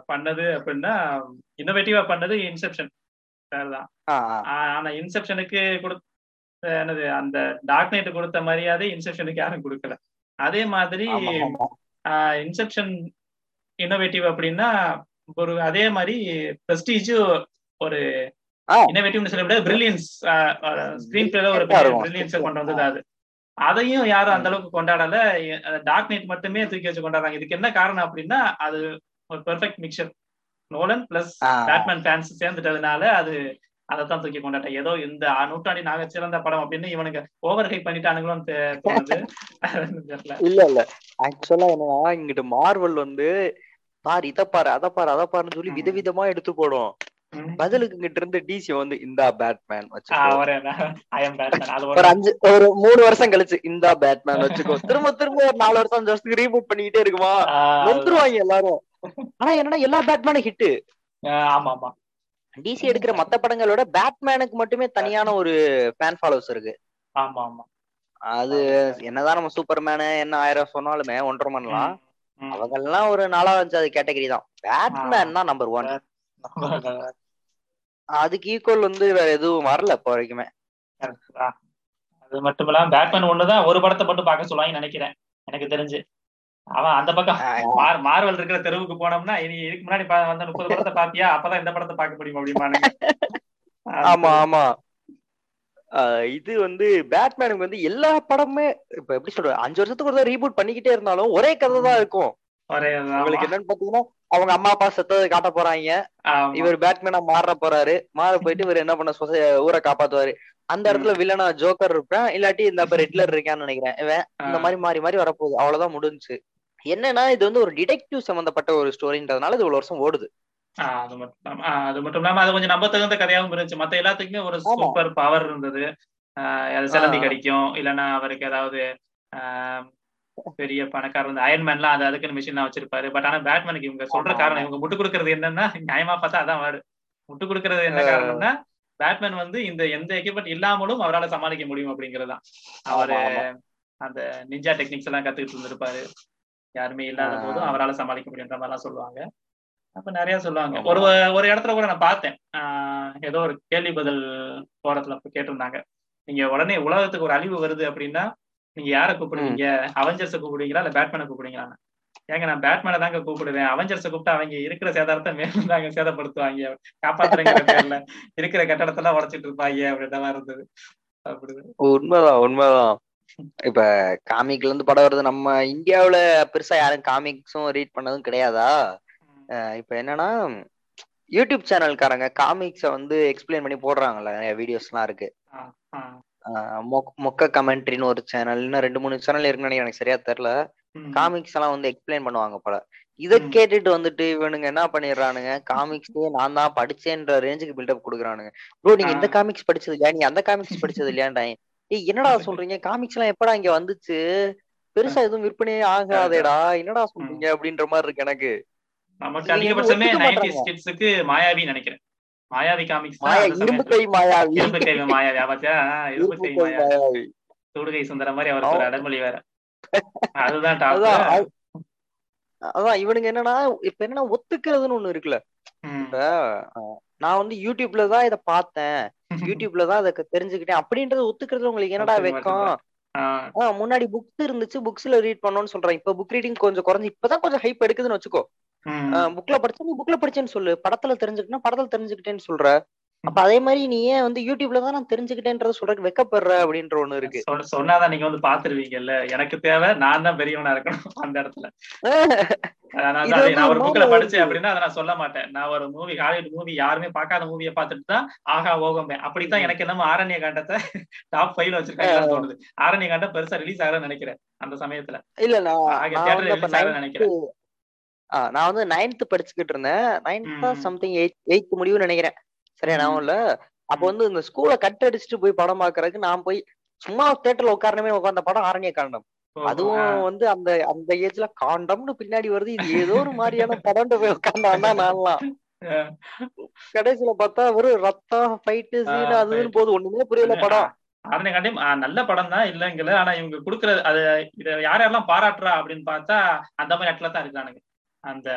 [SPEAKER 2] பண்ணது அப்படின்னா இன்னோவேட்டிவா பண்ணது இன்செப்ஷன் தான்
[SPEAKER 1] ஆ, ஆ.
[SPEAKER 2] ஆனா இன்செப்ஷனுக்கு கொடுத்த என்னது அந்த டார்க் நைட் கொடுத்த மரியாதை இன்செப்ஷனுக்கு யாரும் கொடுக்கல. அதே மாதிரி. இன்செப்ஷன் இன்னோவேட்டிவ் அப்படின்னா ஒரு அதே மாதிரி பிரஸ்டீஜ் ஒரு
[SPEAKER 1] ஆ.
[SPEAKER 2] இன்னோவேட்டிவ்னு சொல்ல முடியாது பிரில்லியன்ஸ் ஸ்கிரீன் பிளேல ஒரு. பிரில்லியன்ஸ் கொண்டு வந்தது அது அதையும் யாரும் அந்த அளவுக்கு கொண்டாடல டார்க் நைட் மட்டுமே தூக்கி வச்சு கொண்டாடுறாங்க இதுக்கு என்ன காரணம் அப்படின்னா அது ஒரு perfect mixture Nolan plus. Batman fans சேர்ந்துட்டதுனால அது அதைத்தான் தூக்கி கொண்டாட்டேன் ஏதோ இந்த நூற்றாண்டின் ஆக சிறந்த படம் அப்படின்னு இவனுக்கு ஓவர் ஹைப் பண்ணிட்டானுங்களோன்னு அது
[SPEAKER 1] இல்ல இல்ல ஆக்சுவலா என்னன்னா இங்கிட்டு மார்வல் வந்து பாரு இத பாரு அத பாரு அத பாருன்னு சொல்லி. விதவிதமா எடுத்து போடும். பதிலுக்கு கிட்ட இருந்து டிசி வந்து இந்தா பேட்மேன் வச்சுக்கோ.
[SPEAKER 2] ஒரு
[SPEAKER 1] அஞ்சு ஒரு மூணு வருஷம் கழிச்சு இந்தா பேட்மேன் வச்சுக்கோ. திரும்ப திரும்ப ஒரு நாலு வருஷம் அஞ்சு வருஷத்துக்கு ரீபூட் பண்ணிக்கிட்டே இருக்குமா? நொந்துருவாங்க எல்லாரும். ஆனா என்னன்னா எல்லா பேட்மேனும் ஹிட்
[SPEAKER 2] ஆமா ஆமா.
[SPEAKER 1] டிசி எடுக்கிற மத்த படங்களோட பேட்மேனுக்கு மட்டுமே தனியான ஒரு ஃபேன் ஃபாலோவர்ஸ் இருக்கு.
[SPEAKER 2] ஆமா ஆமா.
[SPEAKER 1] அது என்னதான் நம்ம சூப்பர்மேனு என்ன ஆயிரம் சொன்னாலுமே ஒன்றரை மணிலாம்
[SPEAKER 2] ம், ம்.
[SPEAKER 1] அவங்க எல்லாம் ஒரு நாலாவது அஞ்சாவது கேட்டகரி தான். பேட்மேன் தான் நம்பர் ஒன் அதுக்கு ஈக்குவல் வந்து வேற எதுவும் வரல இப்போ வரைக்குமே.
[SPEAKER 2] அது மட்டும் இல்லாம பேட்மேன் ஒண்ணுதான் ஒரு படத்தை மட்டும் பார்க்க சொல்லுவாங்கன்னு நினைக்கிறேன். எனக்கு தெரிஞ்சு. அவன் அந்த பக்கம் மார் மார்வல் இருக்கிற தெருவுக்கு போனோம்னா இனி இதுக்கு முன்னாடி வந்த முப்பது படத்தை பாத்தியா அப்பதான் இந்த படத்தை பார்க்க முடியும் அப்படிமானுங்க
[SPEAKER 1] ஆமா ஆமா. இது வந்து பேட்மேனுக்கு வந்து எல்லா படமுமே இப்ப எப்படி சொல்றது? அஞ்சு வருஷத்துக்கு ஒரு ரீபூட் பண்ணிக்கிட்டே இருந்தாலும் ஒரே கதை தான் இருக்கும் உங்களுக்கு என்னன்னு பாத்தீங்கன்னா அவங்க அம்மா அப்பா செத்ததை காட்ட போறாங்க. இவர் பேட்மேனா மாற போறாரு. மாற போயிட்டு இவர் என்ன பண்ண சொசை ஊரை காப்பாத்துவாரு. அந்த இடத்துல வில்லனா ஜோக்கர் இருப்பேன். இல்லாட்டி இந்த இப்ப ரெட்லர் இருக்கான்னு நினைக்கிறேன். இவன் இந்த மாதிரி மாறி மாறி வரப்போகுது. அவ்வளவுதான் முடிஞ்சுச்சு. என்னன்னா இது வந்து ஒரு டிடெக்டிவ் சம்பந்தப்பட்ட ஒரு ஸ்டோரின்றதுனால இது இவ்வளவு வருஷம் ஓடுது.
[SPEAKER 2] அது மட்டும் அது மட்டும் இல்லாம அது கொஞ்சம் நம்ப தகுந்த கதையாவும் இருந்துச்சு. மத்த எல்லாத்துக்குமே ஒரு. சூப்பர் பவர் இருந்தது. அது சிலந்தி. கடிக்கும். இல்லைன்னா அவருக்கு ஏதாவது பெரிய பணக்காரர் வந்து அயன்மேன்லாம் அது அதுக்குன்னு மிஷின்லாம் வச்சிருப்பாரு. பட் ஆனா பேட்மேனுக்கு இவங்க சொல்ற காரணம். இவங்க முட்டு கொடுக்கறது என்னன்னா நியாயமா பார்த்தா அதான் வேர்டு முட்டு கொடுக்கறது என்ன. காரணம்னா பேட்மேன் வந்து இந்த எந்த எக்யூப்மெண்ட் இல்லாமலும் அவரால் சமாளிக்க முடியும் அப்படிங்கறதுதான். அவரு அந்த நிஞ்சா டெக்னிக்ஸ் எல்லாம் கத்துக்கிட்டு இருந்திருப்பாரு. யாருமே இல்லாத. போதும் அவரால் சமாளிக்க முடியுன்ற மாதிரிலாம் சொல்லுவாங்க. அப்ப நிறைய சொல்லுவாங்க. ஒரு ஒரு இடத்துல கூட நான் பார்த்தேன். ஏதோ ஒரு கேள்வி பதில் போறதுல கேட்டிருந்தாங்க. நீங்க உடனே உலகத்துக்கு ஒரு அழிவு வருது அப்படின்னா நீங்க யாரை கூப்பிடுவீங்க? அவெஞ்சர்ஸை கூப்பிடுவீங்களா? இல்ல பேட்மேனை கூப்பிடுவீங்களா? ஏங்க நான் பேட்மேனை தாங்க கூப்பிடுவேன். அவெஞ்சர்ஸை கூப்பிட்டு அவங்க இருக்கிற சேதாரத்தை மேலும் தாங்க சேதப்படுத்துவாங்க. காப்பாத்துறங்கிற பேர்ல இருக்கிற கட்டடத்தெல்லாம் உடைச்சிட்டு இருப்பாங்க அப்படின்லாம் இருந்தது.
[SPEAKER 1] உண்மைதான் உண்மைதான். இப்ப காமிக்ல இருந்து படம் வருது. நம்ம இந்தியாவுல பெருசா யாரும் காமிக்ஸும் ரீட் பண்ணதும் கிடையாதா? இப்ப என்னன்னா யூடியூப் சேனல்காரங்க காமிக்ஸ வந்து எக்ஸ்பிளைன் பண்ணி போடுறாங்கல்ல நிறைய வீடியோஸ் எல்லாம் இருக்கு மொக்க கமெண்ட்ரின்னு ஒரு சேனல் இன்னும் ரெண்டு மூணு சேனல் இருக்குன்னு எனக்கு சரியா தெரியல. காமிக்ஸ் எல்லாம் வந்து எக்ஸ்பிளைன் பண்ணுவாங்க போல. இத. கேட்டுட்டு வந்துட்டு இவனுங்க என்ன பண்ணிடுறானுங்க? காமிக்ஸே நான் தான் படிச்சேன்ற ரேஞ்சுக்கு பில்டப் கொடுக்குறானுங்க. ப்ரோ நீங்க இந்த. காமிக்ஸ் படிச்சது இல்லையா நீ அந்த காமிக்ஸ் படிச்சது இல்லையாண்டா ஏய் என்னடா சொல்றீங்க? காமிக்ஸ் எல்லாம் எப்படா இங்க வந்துச்சு? பெருசா எதுவும் விற்பனையே ஆகாதேடா. என்னடா சொல்றீங்க? அப்படின்ற மாதிரி இருக்கு எனக்கு.
[SPEAKER 2] நமக்கு அதிகபட்சமே நைன்டி மாயாவி நினைக்கிறேன். மாயாவி காமிக்ஸ்
[SPEAKER 1] மாயா இரும்பு கை மாயாவி.
[SPEAKER 2] இரும்பு கை மாயாவி பாத்தியா இரும்பு கை மாயாவி. சுடுகை சுந்தர மாதிரி அவருக்கு ஒரு அடமொழி வேற. அதுதான் டாப்
[SPEAKER 1] அது- அதான் இவனுங்க என்னன்னா இப்ப என்னன்னா ஒத்துக்கிறதுன்னு ஒண்ணு இருக்குல்ல. இப்ப நான் வந்து யூடியூப்ல தான் இத பார்த்தேன். யூடியூப்ல தான் அதை தெரிஞ்சுக்கிட்டேன். அப்படின்றது ஒத்துக்கிறது உங்களுக்கு என்னடா வெக்கம் முன்னாடி புக்ஸ் இருந்துச்சு புக்ஸ்ல ரீட் பண்ணணும்னு சொல்றேன் இப்ப புக் ரீடிங் கொஞ்சம் குறைஞ்சு இப்பதான் கொஞ்சம் ஹைப் எடுக்குதுன்னு வச்சுக்கோ. புக்ல படிச்சா நீ புக்ல படிச்சேன்னு சொல்லு. படத்துல தெரிஞ்சுக்கிட்டா படத்துல தெரிஞ்சுக்கிட்டேன்னு சொல்ற. அப்ப அதே மாதிரி நீ ஏன் வந்து யூடியூப்ல தான் நான் தெரிஞ்சுக்கிட்டேன்றத சொல்றதுக்கு வெக்கப்படுற அப்படின்ற ஒண்ணு இருக்கு.
[SPEAKER 2] சொன்ன- சொன்னாதான் நீங்க வந்து பாத்துருவீங்கல்ல எனக்கு தேவை நான் தான் பெரியவனா இருக்கணும் அந்த இடத்துல. நான் ஒரு புக்ல படிச்சேன். அப்படின்னா அதை நான் சொல்ல மாட்டேன். நான் ஒரு மூவி ஹாலிவுட் மூவி யாருமே பார்க்காத மூவியை பார்த்துட்டு தான் ஆகா ஓகமே. அப்படித்தான் எனக்கு என்னமோ ஆரண்ய காண்டத்தை டாப் ஃபைவ்ல வச்சிருக்காங்கன்னு தோணுது. ஆரண்ய காண்டம் பெருசா ரிலீஸ் ஆகலன்னு நினைக்கிறேன் அந்த சமயத்துல.
[SPEAKER 1] இல்ல
[SPEAKER 2] நினைக்கிறேன்.
[SPEAKER 1] நான் வந்து நைன்த் படிச்சுக்கிட்டு இருந்தேன். நைன்த்தா. சம்திங் எயிட் எயித் முடிவுன்னு நினைக்கிறேன். சரியா. நான் இல்ல. அப்ப. வந்து இந்த ஸ்கூலை கட் அடிச்சுட்டு போய் படம் பாக்குறதுக்கு நான் போய் சும்மா தேட்டர்ல உட்காரணுமே உட்கார்ந்த படம் ஆரண்ய காண்டம். அதுவும். வந்து அந்த அந்த ஏஜ்ல காண்டம்னு பின்னாடி வருது. இது ஏதோ ஒரு மாதிரியான படம்னு போய் உட்கார்ந்தான்னா நான்லாம். கடைசியில பார்த்தா வெறும் ரத்தம் ஃபைட்டு சீன் அதுன்னு. போது ஒண்ணுமே புரியல படம்.
[SPEAKER 2] ஆரண்ய காண்டம் ஆ, நல்ல படம் தான் இல்லைங்கல ஆனா இவங்க குடுக்குற அது இத யார் யாரெல்லாம் பாராட்டுறா அப்படின்னு பார்த்தா அந்த மாதிரி ஆட்களா தான் இருக்கானுங்க. அந்த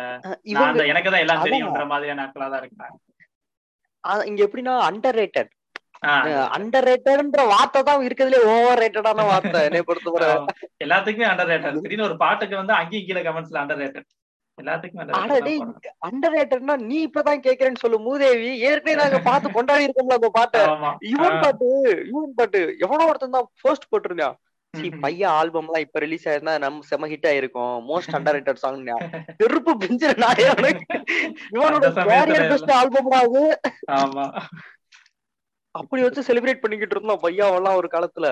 [SPEAKER 2] எனக்கு தான் எல்லாம். தெரியும்ன்ற மாதிரியான ஆட்களா தான் இருக்காங்க
[SPEAKER 1] இங்க எப்படின்னா அண்டர் ரேட்டட் அண்டர் ரேட்டட்ன்ற வார்த்தை தான் இருக்கிறதுலே ஓவர் ரேட்டடான வார்த்தை என்னை பொறுத்தவரை.
[SPEAKER 2] எல்லாத்துக்குமே அண்டர் ரேட்டட் திடீர்னு ஒரு பாட்டுக்கு வந்து அங்கேயும் கீழே கமெண்ட்ஸ்ல அண்டர் ரேட்டட் எல்லாத்துக்குமே
[SPEAKER 1] நீ இப்பதான் கேக்குறேன்னு சொல்லு மூதேவி. ஏற்கனவே நாங்க பார்த்து கொண்டாடி இருக்கோம்ல அந்த பாட்டை.
[SPEAKER 2] ஆ.
[SPEAKER 1] பாட்டு யுவன் பாட்டு. எவனோ ஒருத்தன் தான் ஃபர்ஸ்ட் போட்டிருந்தான். பையன் ஆல்பம் எல்லாம் இப்ப ரிலீஸ் ஆயிருந்தா நம்ம செம ஹிட் ஆயிருக்கும். மோஸ்ட் அண்டர் ரேட்டட் சாங் செருப்பு பிஞ்சிர. இவனோட கேரியர் பெஸ்ட் ஆல்பம் அது
[SPEAKER 2] ஆமா.
[SPEAKER 1] அப்படி வச்சு செலிப்ரேட் பண்ணிக்கிட்டு இருந்தோம் பையா எல்லாம் ஒரு காலத்துல.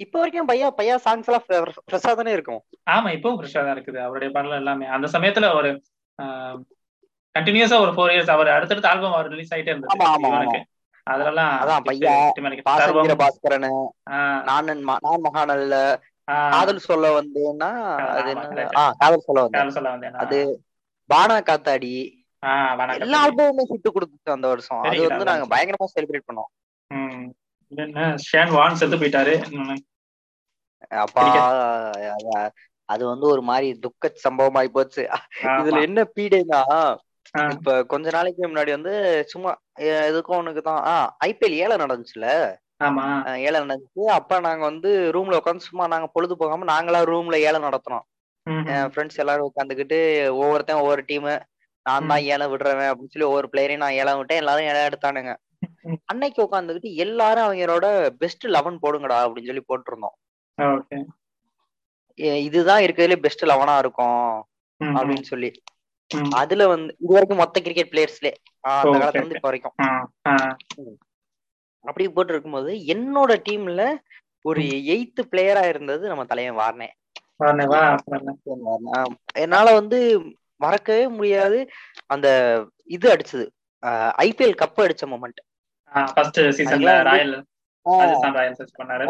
[SPEAKER 1] இப்ப வரைக்கும் பையா பையா சாங்ஸ் எல்லாம் ஃப்ரெஷ்ஷா தானே இருக்கும்.
[SPEAKER 2] ஆமா இப்பவும் ஃப்ரெஷ்ஷா தான் இருக்குது. அவருடைய பாடல் எல்லாமே. அந்த சமயத்துல ஒரு கண்டினியூஸா ஒரு ஃபோர் இயர்ஸ் அவர் அடுத்தடுத்த ஆல்பம் அவர் ரிலீஸ் ஆயிட்டே இருந்தது அதெல்லாம்
[SPEAKER 1] அதான் பையா, பாசங்கிற பாஸ்கரன். நான் நான் மகானல்ல காதல் சொல்ல வந்தேன்னா அது என்ன? காதல் சொல்ல வந்தேன். அது பானா காத்தாடி. எல்லா ஆல்பமுமே ஹிட் கொடுத்துச்சு அந்த வருஷம். அது வந்து. நாங்க பயங்கரமா செலிப்ரேட் பண்ணோம்.
[SPEAKER 2] ஷேன் வான் செத்து போயிட்டாரு.
[SPEAKER 1] அப்பா அத- அது வந்து ஒரு மாதிரி துக்க சம்பவம் ஆயி போச்சு இதுல என்ன பீடைனா இப்ப கொஞ்ச நாளைக்கு முன்னாடி வந்து சும்மா எதுக்கும் ஒண்ணுக்கு தான் ஐபிஎல் ஏலம் நடந்துச்சுல? ஏலம் நடந்துச்சு. அப்ப நாங்க வந்து ரூம்ல உட்காந்து சும்மா நாங்க பொழுது போகாம நாங்களா ரூம்ல ஏலம் நடத்தினோம். ஃப்ரெண்ட்ஸ் எல்லாரும் உட்காந்துக்கிட்டு ஒவ்வொருத்தன் ஒவ்வொரு டீம் நான் தான் ஏலம் விடுறவன் அப்படின்னு சொல்லி ஒவ்வொரு பிளேயரையும் நான் ஏலம் விட்டேன். எல்லாரும் ஏலம் எடுத்தானுங்க. அன்னைக்கு உட்காந்துக்கிட்டு எல்லாரும் அவங்களோட பெஸ்ட் லெவன் போடுங்கடா அப்படின்னு சொல்லி போட்டிருந்தோம். இதுதான் இருக்கிறதுல பெஸ்ட் லெவனா இருக்கும் அப்படின்னு சொல்லி. அதுல வந்து இது வரைக்கும் மொத்த கிரிக்கெட் பிளேயர்ஸ்ல அந்த காலத்துல இருந்து இப்ப வரைக்கும் அப்படி போட்டு இருக்கும்போது என்னோட டீம்ல ஒரு எயித்து பிளேயரா இருந்தது நம்ம தலைவன் வார்னே. என்னால வந்து மறக்கவே முடியாது. அந்த இது அடிச்சது. ஐபிஎல் கப் அடிச்ச மொமெண்ட்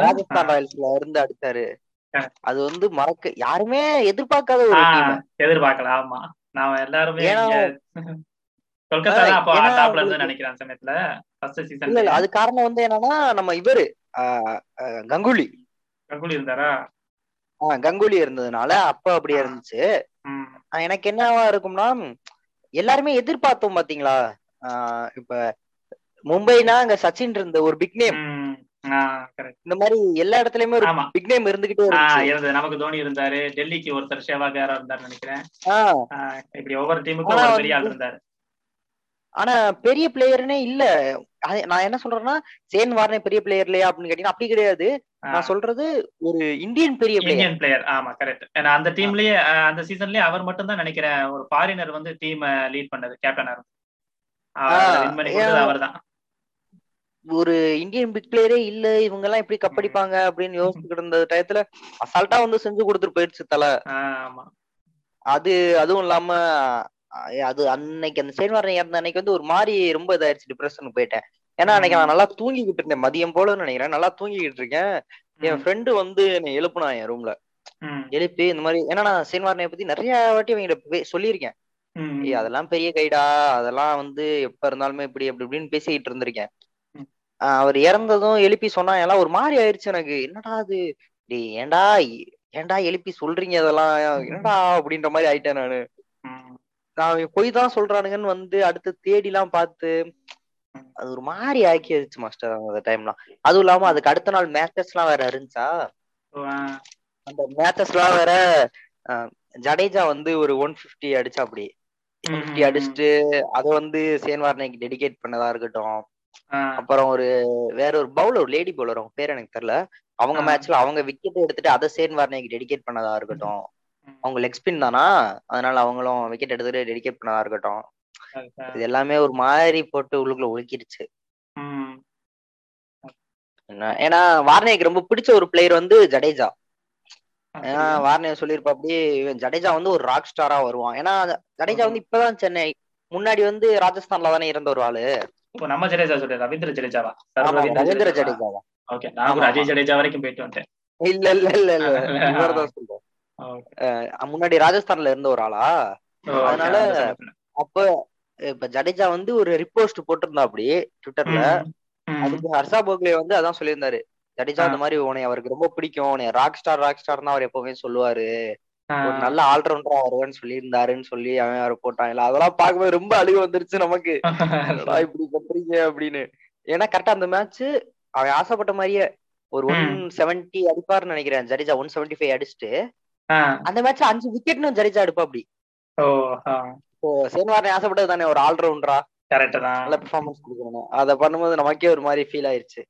[SPEAKER 2] ராஜஸ்தான்
[SPEAKER 1] ராயல்ஸ்ல இருந்து அடிச்சாரு. அது வந்து மறக்க யாருமே எதிர்பார்க்காத ஒரு
[SPEAKER 2] எதிர்பார்க்கல ஆமா. நாம எல்லாருமே கொல்கத்தா தான் அப்போ
[SPEAKER 1] ஏன்னா
[SPEAKER 2] டாப்ல இருந்து
[SPEAKER 1] உங்களுக்கு-
[SPEAKER 2] நினைக்கிறேன் அந்த சமயத்துல ஃபர்ஸ்ட்
[SPEAKER 1] இல்ல
[SPEAKER 2] சீசன்ல
[SPEAKER 1] இல்ல அது காரணம் வந்து என்னன்னா நம்ம இவரு கங்குலி.
[SPEAKER 2] கங்குலி இருந்தாரா?
[SPEAKER 1] ஆஹ் கங்குலி இருந்ததுனால அப்ப அப்படியே இருந்துச்சு. எனக்கு என்னவா இருக்கும்னா எல்லாருமே எதிர்பார்த்தோம் பாத்தீங்களா? ஆஹ் இப்ப மும்பைனா அங்க சச்சின் இருந்த ஒரு பிக் நேம். இந்த மாதிரி எல்லா இடத்துலயுமே ஒரு பிக் நேம் இருந்துகிட்டே இருந்துச்சு.
[SPEAKER 2] நமக்கு தோனி இருந்தாரு. டெல்லிக்கு ஒருத்தர் சேவாக் யாரோ இருந்தாரு நினைக்கிறேன். இப்படி ஒவ்வொரு டீமுக்கும் ஒரு பெரிய ஆள் இருந்தாரு.
[SPEAKER 1] ஆனா பெரிய பிளேயர்னே இல்ல. நான் என்ன சொல்றேன்னா சேன் வார்னே பெரிய பிளேயர் இல்லையா அப்படின்னு கேட்டீங்கன்னா அப்படி கிடையாது. நான் சொல்றது ஒரு இந்தியன் பெரிய
[SPEAKER 2] இந்தியன் பிளேயர் ஆமா கரெக்ட் ஏன்னா அந்த டீம்லயே அந்த சீசன்லயே அவர் மட்டும் தான் நினைக்கிறேன் ஒரு ஃபாரினர் வந்து டீம் லீட் பண்ணது கேப்டனா இருந்து. அவர்தான்
[SPEAKER 1] ஒரு இந்தியன் பிக் பிளேயரே இல்ல இவங்க எல்லாம் எப்படி கப்படிப்பாங்க அப்படின்னு யோசிச்சுக்கிட்டு இருந்த டயத்துல அசால்ட்டா வந்து செஞ்சு கொடுத்துட்டு போயிடுச்சு தலை. அது அதுவும் இல்லாம அது அன்னைக்கு அந்த சேன்வாரன் இறந்த அன்னைக்கு வந்து ஒரு மாதிரி ரொம்ப இதாயிருச்சு டிப்ரெஷனுக்கு போயிட்டேன். ஏன்னா அன்னைக்கு நான் நல்லா தூங்கிக்கிட்டு இருந்தேன். மதியம் போல நினைக்கிறேன். நல்லா தூங்கிக்கிட்டு இருக்கேன். என் ஃப்ரெண்டு வந்து என்னை எழுப்புனா என் ரூம்ல எழுப்பி இந்த மாதிரி ஏன்னா நான் சேன்வாரனை பத்தி நிறைய வாட்டி அவங்க சொல்லியிருக்கேன். ஏய் அதெல்லாம் பெரிய கைடா. அதெல்லாம் வந்து எப்ப இருந்தாலுமே இப்படி அப்படி இப்படின்னு பேசிக்கிட்டு இருந்திருக்கேன். அவர் இறந்ததும் எழுப்பி சொன்னா எல்லாம் ஒரு மாதிரி ஆயிடுச்சு எனக்கு. என்னடா அது? டேய் ஏன்டா எழுப்பி சொல்றீங்க அதெல்லாம் என்னடா? அப்படின்ற மாதிரி ஆயிட்டேன் நானு. நான் பொய் தான் சொல்றானுங்கன்னு வந்து அடுத்து தேடி எல்லாம் பார்த்து அது ஒரு மாதிரி ஆக்கிடுச்சு மாஸ்டர் அந்த டைம்லாம் அதுவும் இல்லாம அதுக்கு அடுத்த நாள் மேட்சஸ் எல்லாம் வேற இருந்துச்சா? அந்த மேட்சஸ் எல்லாம் வேற ஜடேஜா வந்து ஒரு ஒன் பிப்டி அடிச்சா அப்படி பிப்டி அடிச்சுட்டு அதை வந்து சேன்வார்னைக்கு டெடிகேட் பண்ணதா இருக்கட்டும். அப்புறம் ஒரு வேற ஒரு பவுலர் லேடி பவுலர் அவங்க பேர் எனக்கு தெரியல. அவங்க. மேட்ச்ல அவங்க விக்கெட் எடுத்துட்டு அதை சேன்வார்னைக்கு டெடிகேட் பண்ணதா இருக்கட்டும். அவங்க லெக் ஸ்பின் தானா? அதனால அவங்களும் விக்கெட் எடுத்துட்டு டெடிகேட் பண்ணதா இருக்கட்டும். இது எல்லாமே ஒரு மாதிரி போட்டு உள்ளுக்குள்ள ஒழுக்கிடுச்சு ஏன்னா வார்னேக்கு ரொம்ப பிடிச்ச ஒரு பிளேயர் வந்து ஜடேஜா. ஏன்னா? வார்னே சொல்லியிருப்பா அப்படி ஜடேஜா வந்து ஒரு ராக் ஸ்டாரா வருவான். ஏன்னா ஜடேஜா வந்து இப்பதான் சென்னை முன்னாடி வந்து ராஜஸ்தான்ல தானே இருந்த ஒரு ஆளு.
[SPEAKER 2] இப்போ நம்ம ஜடேஜா சொல்றது ரவீந்திர ஜடேஜாவா
[SPEAKER 1] ரவீந்திர ஜடேஜா
[SPEAKER 2] ஓகே நான் அஜய். ஜடேஜா வரைக்கும் போயிட்டு வந்துட்டேன்.
[SPEAKER 1] இல்ல இல்ல இல்ல இல்ல சொல்றேன். முன்னாடி ராஜஸ்தான்ல இருந்த ஒரு ஆளா? அதனால. அப்ப இப்ப ஜடேஜா வந்து ஒரு ரிப்போஸ்ட் போட்டிருந்தா அப்படி ட்விட்டர்ல அதுக்கு ஹர்ஷா போக்லே வந்து அதான் சொல்லியிருந்தாரு. ஜடேஜா. அந்த மாதிரி உன்னை அவருக்கு ரொம்ப பிடிக்கும். உன்னை ராக் ஸ்டார் ராக் ஸ்டார் தான் அவர் எப்பவுமே சொல்லுவாரு. ஒரு நல்ல ஆல்ரவுண்டரா வருவேன்னு சொல்லியிருந்தாருன்னு சொல்லி அவன் அவரை போட்டாங்கல்ல அதெல்லாம் பார்க்கும்போது ரொம்ப அழுகு வந்துருச்சு நமக்கு. இப்படி பண்றீங்க அப்படின்னு. ஏன்னா கரெக்டா அந்த மேட்ச் அவன் ஆசைப்பட்ட மாதிரியே ஒரு ஒன் செவன்டி அடிப்பாருன்னு நினைக்கிறேன். ஜடேஜா ஒன் செவன்டி ஃபைவ் அடிச்சுட்டு அந்த மேட்ச் அஞ்சு விக்கெட்னு ஜடேஜா எடுப்பா அப்படி
[SPEAKER 2] ஓ,
[SPEAKER 1] இப்போ சேன்வாரனை ஆசைப்பட்டது தானே ஒரு ஆல்ரவுண்டரா
[SPEAKER 2] correct தான்.
[SPEAKER 1] நல்ல பெர்ஃபார்மன்ஸ் கொடுக்கணும் அதை பண்ணும்போது நமக்கே ஒரு மாதிரி ஃபீல் ஆயிருச்சு.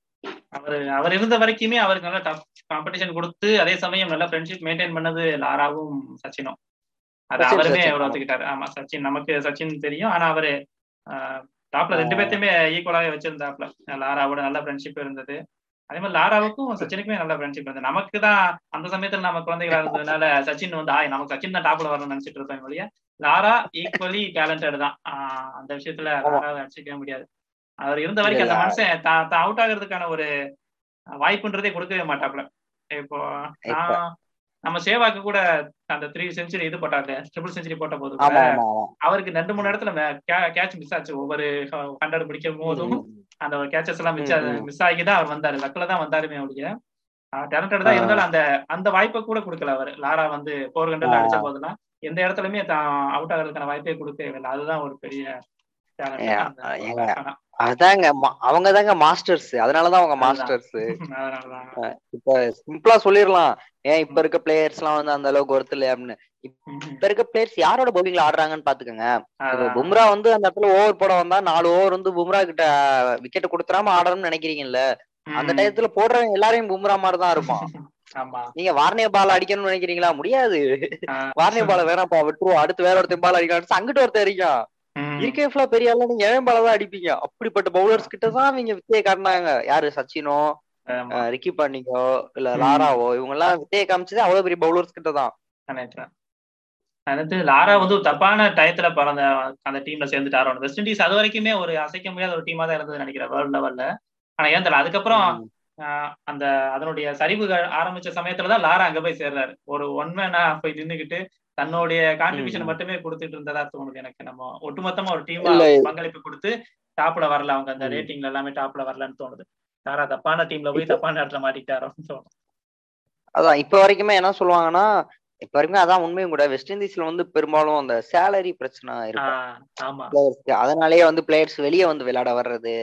[SPEAKER 2] அவர் அவர் இருந்த வரைக்குமே அவருக்கு நல்ல டஃப் காம்படிஷன் கொடுத்து அதே சமயம் நல்ல ஃப்ரெண்ட்ஷிப் மெயின்டைன் பண்ணது லாராவும் சச்சினும். அது அவருமே அவர்
[SPEAKER 1] ஆமா.
[SPEAKER 2] சச்சின் நமக்கு சச்சின் தெரியும். ஆனா அவரு டாப்ல ரெண்டு. பேர்த்தையுமே ஈக்குவலாவே வச்சிருந்தாப்ல. லாராவோட நல்ல ஃப்ரெண்ட்ஷிப் இருந்தது. அதே மாதிரி லாராவுக்கும் சச்சினுக்குமே நல்ல ஃப்ரெண்ட்ஷிப் இருந்தது. நமக்கு தான் அந்த சமயத்துல நம்ம குழந்தைகளா இருந்ததுனால சச்சின் வந்து ஆய் நமக்கு சச்சின் தான் டாப்ல வரணும்னு நினைச்சிட்டு இருப்பேன் ஒழிய லாரா ஈக்குவலி டேலண்டட் தான். ஆஹ் அந்த விஷயத்துல லாராவை அடிச்சுக்கவே முடியாது. அவர் இருந்த வரைக்கும் அந்த மனுஷன் தான் தான் அவுட் ஆகுறதுக்கான ஒரு வாய்ப்புன்றதே கொடுக்கவே மாட்டாப்ல இப்போ நான் நம்ம சேவாக்கு கூட அந்த த்ரீ செஞ்சுரி இது போட்டாங்க ட்ரிபிள் செஞ்சுரி போட்ட போது அவருக்கு ரெண்டு மூணு இடத்துல கேட்ச் மிஸ் ஆச்சு. ஒவ்வொரு ஹண்ட்ரட் பிடிக்கும் போதும் அந்த கேச்சஸ் எல்லாம் மிஸ் மிஸ் ஆகி தான் அவர் வந்தாரு. லக்கில தான் வந்தாருமே அவருடைய டேலண்டட் தான் இருந்தாலும் அந்த அந்த வாய்ப்பை கூட கொடுக்கல அவர். லாரா வந்து போர் கண்டல் அடிச்ச போதெல்லாம் எந்த இடத்துலயுமே தான் அவுட் ஆகிறதுக்கான வாய்ப்பே கொடுக்கவே இல்லை. அதுதான் ஒரு பெரிய
[SPEAKER 1] அதாங்க அவங்க தாங்க மாஸ்டர்ஸ் அதனாலதான் அவங்க மாஸ்டர்ஸ் இப்ப சிம்பிளா சொல்லிடலாம். ஏன் இப்ப இருக்க பிளேயர்ஸ் எல்லாம் வந்து அந்த அளவுக்கு ஒருத்தர் அப்படின்னு. இப்ப இருக்க பிளேயர்ஸ் யாரோட பவுலிங்ல ஆடுறாங்கன்னு பாத்துக்கோங்க. பும்ரா வந்து அந்த இடத்துல ஓவர் போட வந்தா நாலு ஓவர் வந்து பும்ரா கிட்ட விக்கெட் கொடுத்துறாம ஆடணும்னு நினைக்கிறீங்கல்ல? அந்த டயத்துல போடுறவங்க எல்லாரையும் பும்ரா மாதிரி தான் இருப்பான் நீங்க வார்னிய பால் அடிக்கணும்னு நினைக்கிறீங்களா? முடியாது. வார்னிய பால வேணாப்பா விட்டுருவோம். அடுத்து வேற ஒருத்தர் பால் அடிக்கலாம் அங்கிட்டு ஒருத்தர் அடிக்கும் இருக்கே ஃபுல்லா பெரிய ஆளு நீங்க ஏழை பால தான் அடிப்பீங்க. அப்படிப்பட்ட பவுலர்ஸ் கிட்ட தான் நீங்க வித்தையை காட்டினாங்க. யாரு? சச்சினோ ரிக்கி பாண்டிங்கோ இல்ல லாராவோ இவங்க எல்லாம் வித்தையை காமிச்சது அவ்வளவு பெரிய பவுலர்ஸ் கிட்ட தான்.
[SPEAKER 2] அடுத்து லாரா வந்து தப்பான டயத்துல பிறந்த அந்த டீம்ல சேர்ந்துட்டாரோ வெஸ்ட் இண்டீஸ் அது வரைக்குமே ஒரு அசைக்க முடியாத ஒரு டீமா தான் இருந்தது நினைக்கிறேன் வேர்ல்ட் லெவல்ல ஆனா ஏன் தெரியல அதுக்கப்புறம் அந்த அதனுடைய சரிவுகள் ஆரம்பிச்ச சமயத்துலதான் லாரா அங்க போய் சேர்றாரு. ஒரு ஒன் மேனா போய் நின்றுகிட்டு தன்னுடைய கான்ட்ரிபியூஷன் மட்டுமே கொடுத்துட்டு இருந்ததா தோணுது எனக்கு. நம்ம ஒட்டுமொத்தமா ஒரு டீம் பங்களிப்பு கொடுத்து டாப்ல வரல. அவங்க அந்த ரேட்டிங்ல எல்லாமே டாப்ல வரலன்னு தோணுது. யாரா தப்பான டீம்ல போய் தப்பான இடத்துல மாட்டிட்டாரோன்னு தோணும்.
[SPEAKER 1] அதான் இப்ப வரைக்குமே என்ன சொல்லுவாங்கன்னா இப்ப வரைக்கும் அதான் உண்மையும் கூட. வெஸ்ட் இண்டீஸ்ல வந்து பெரும்பாலும் அந்த சேலரி பிரச்சனை இருக்கு அதனாலயே வந்து பிளேயர்ஸ் வெளியே வந்து விளையாட வர்றது.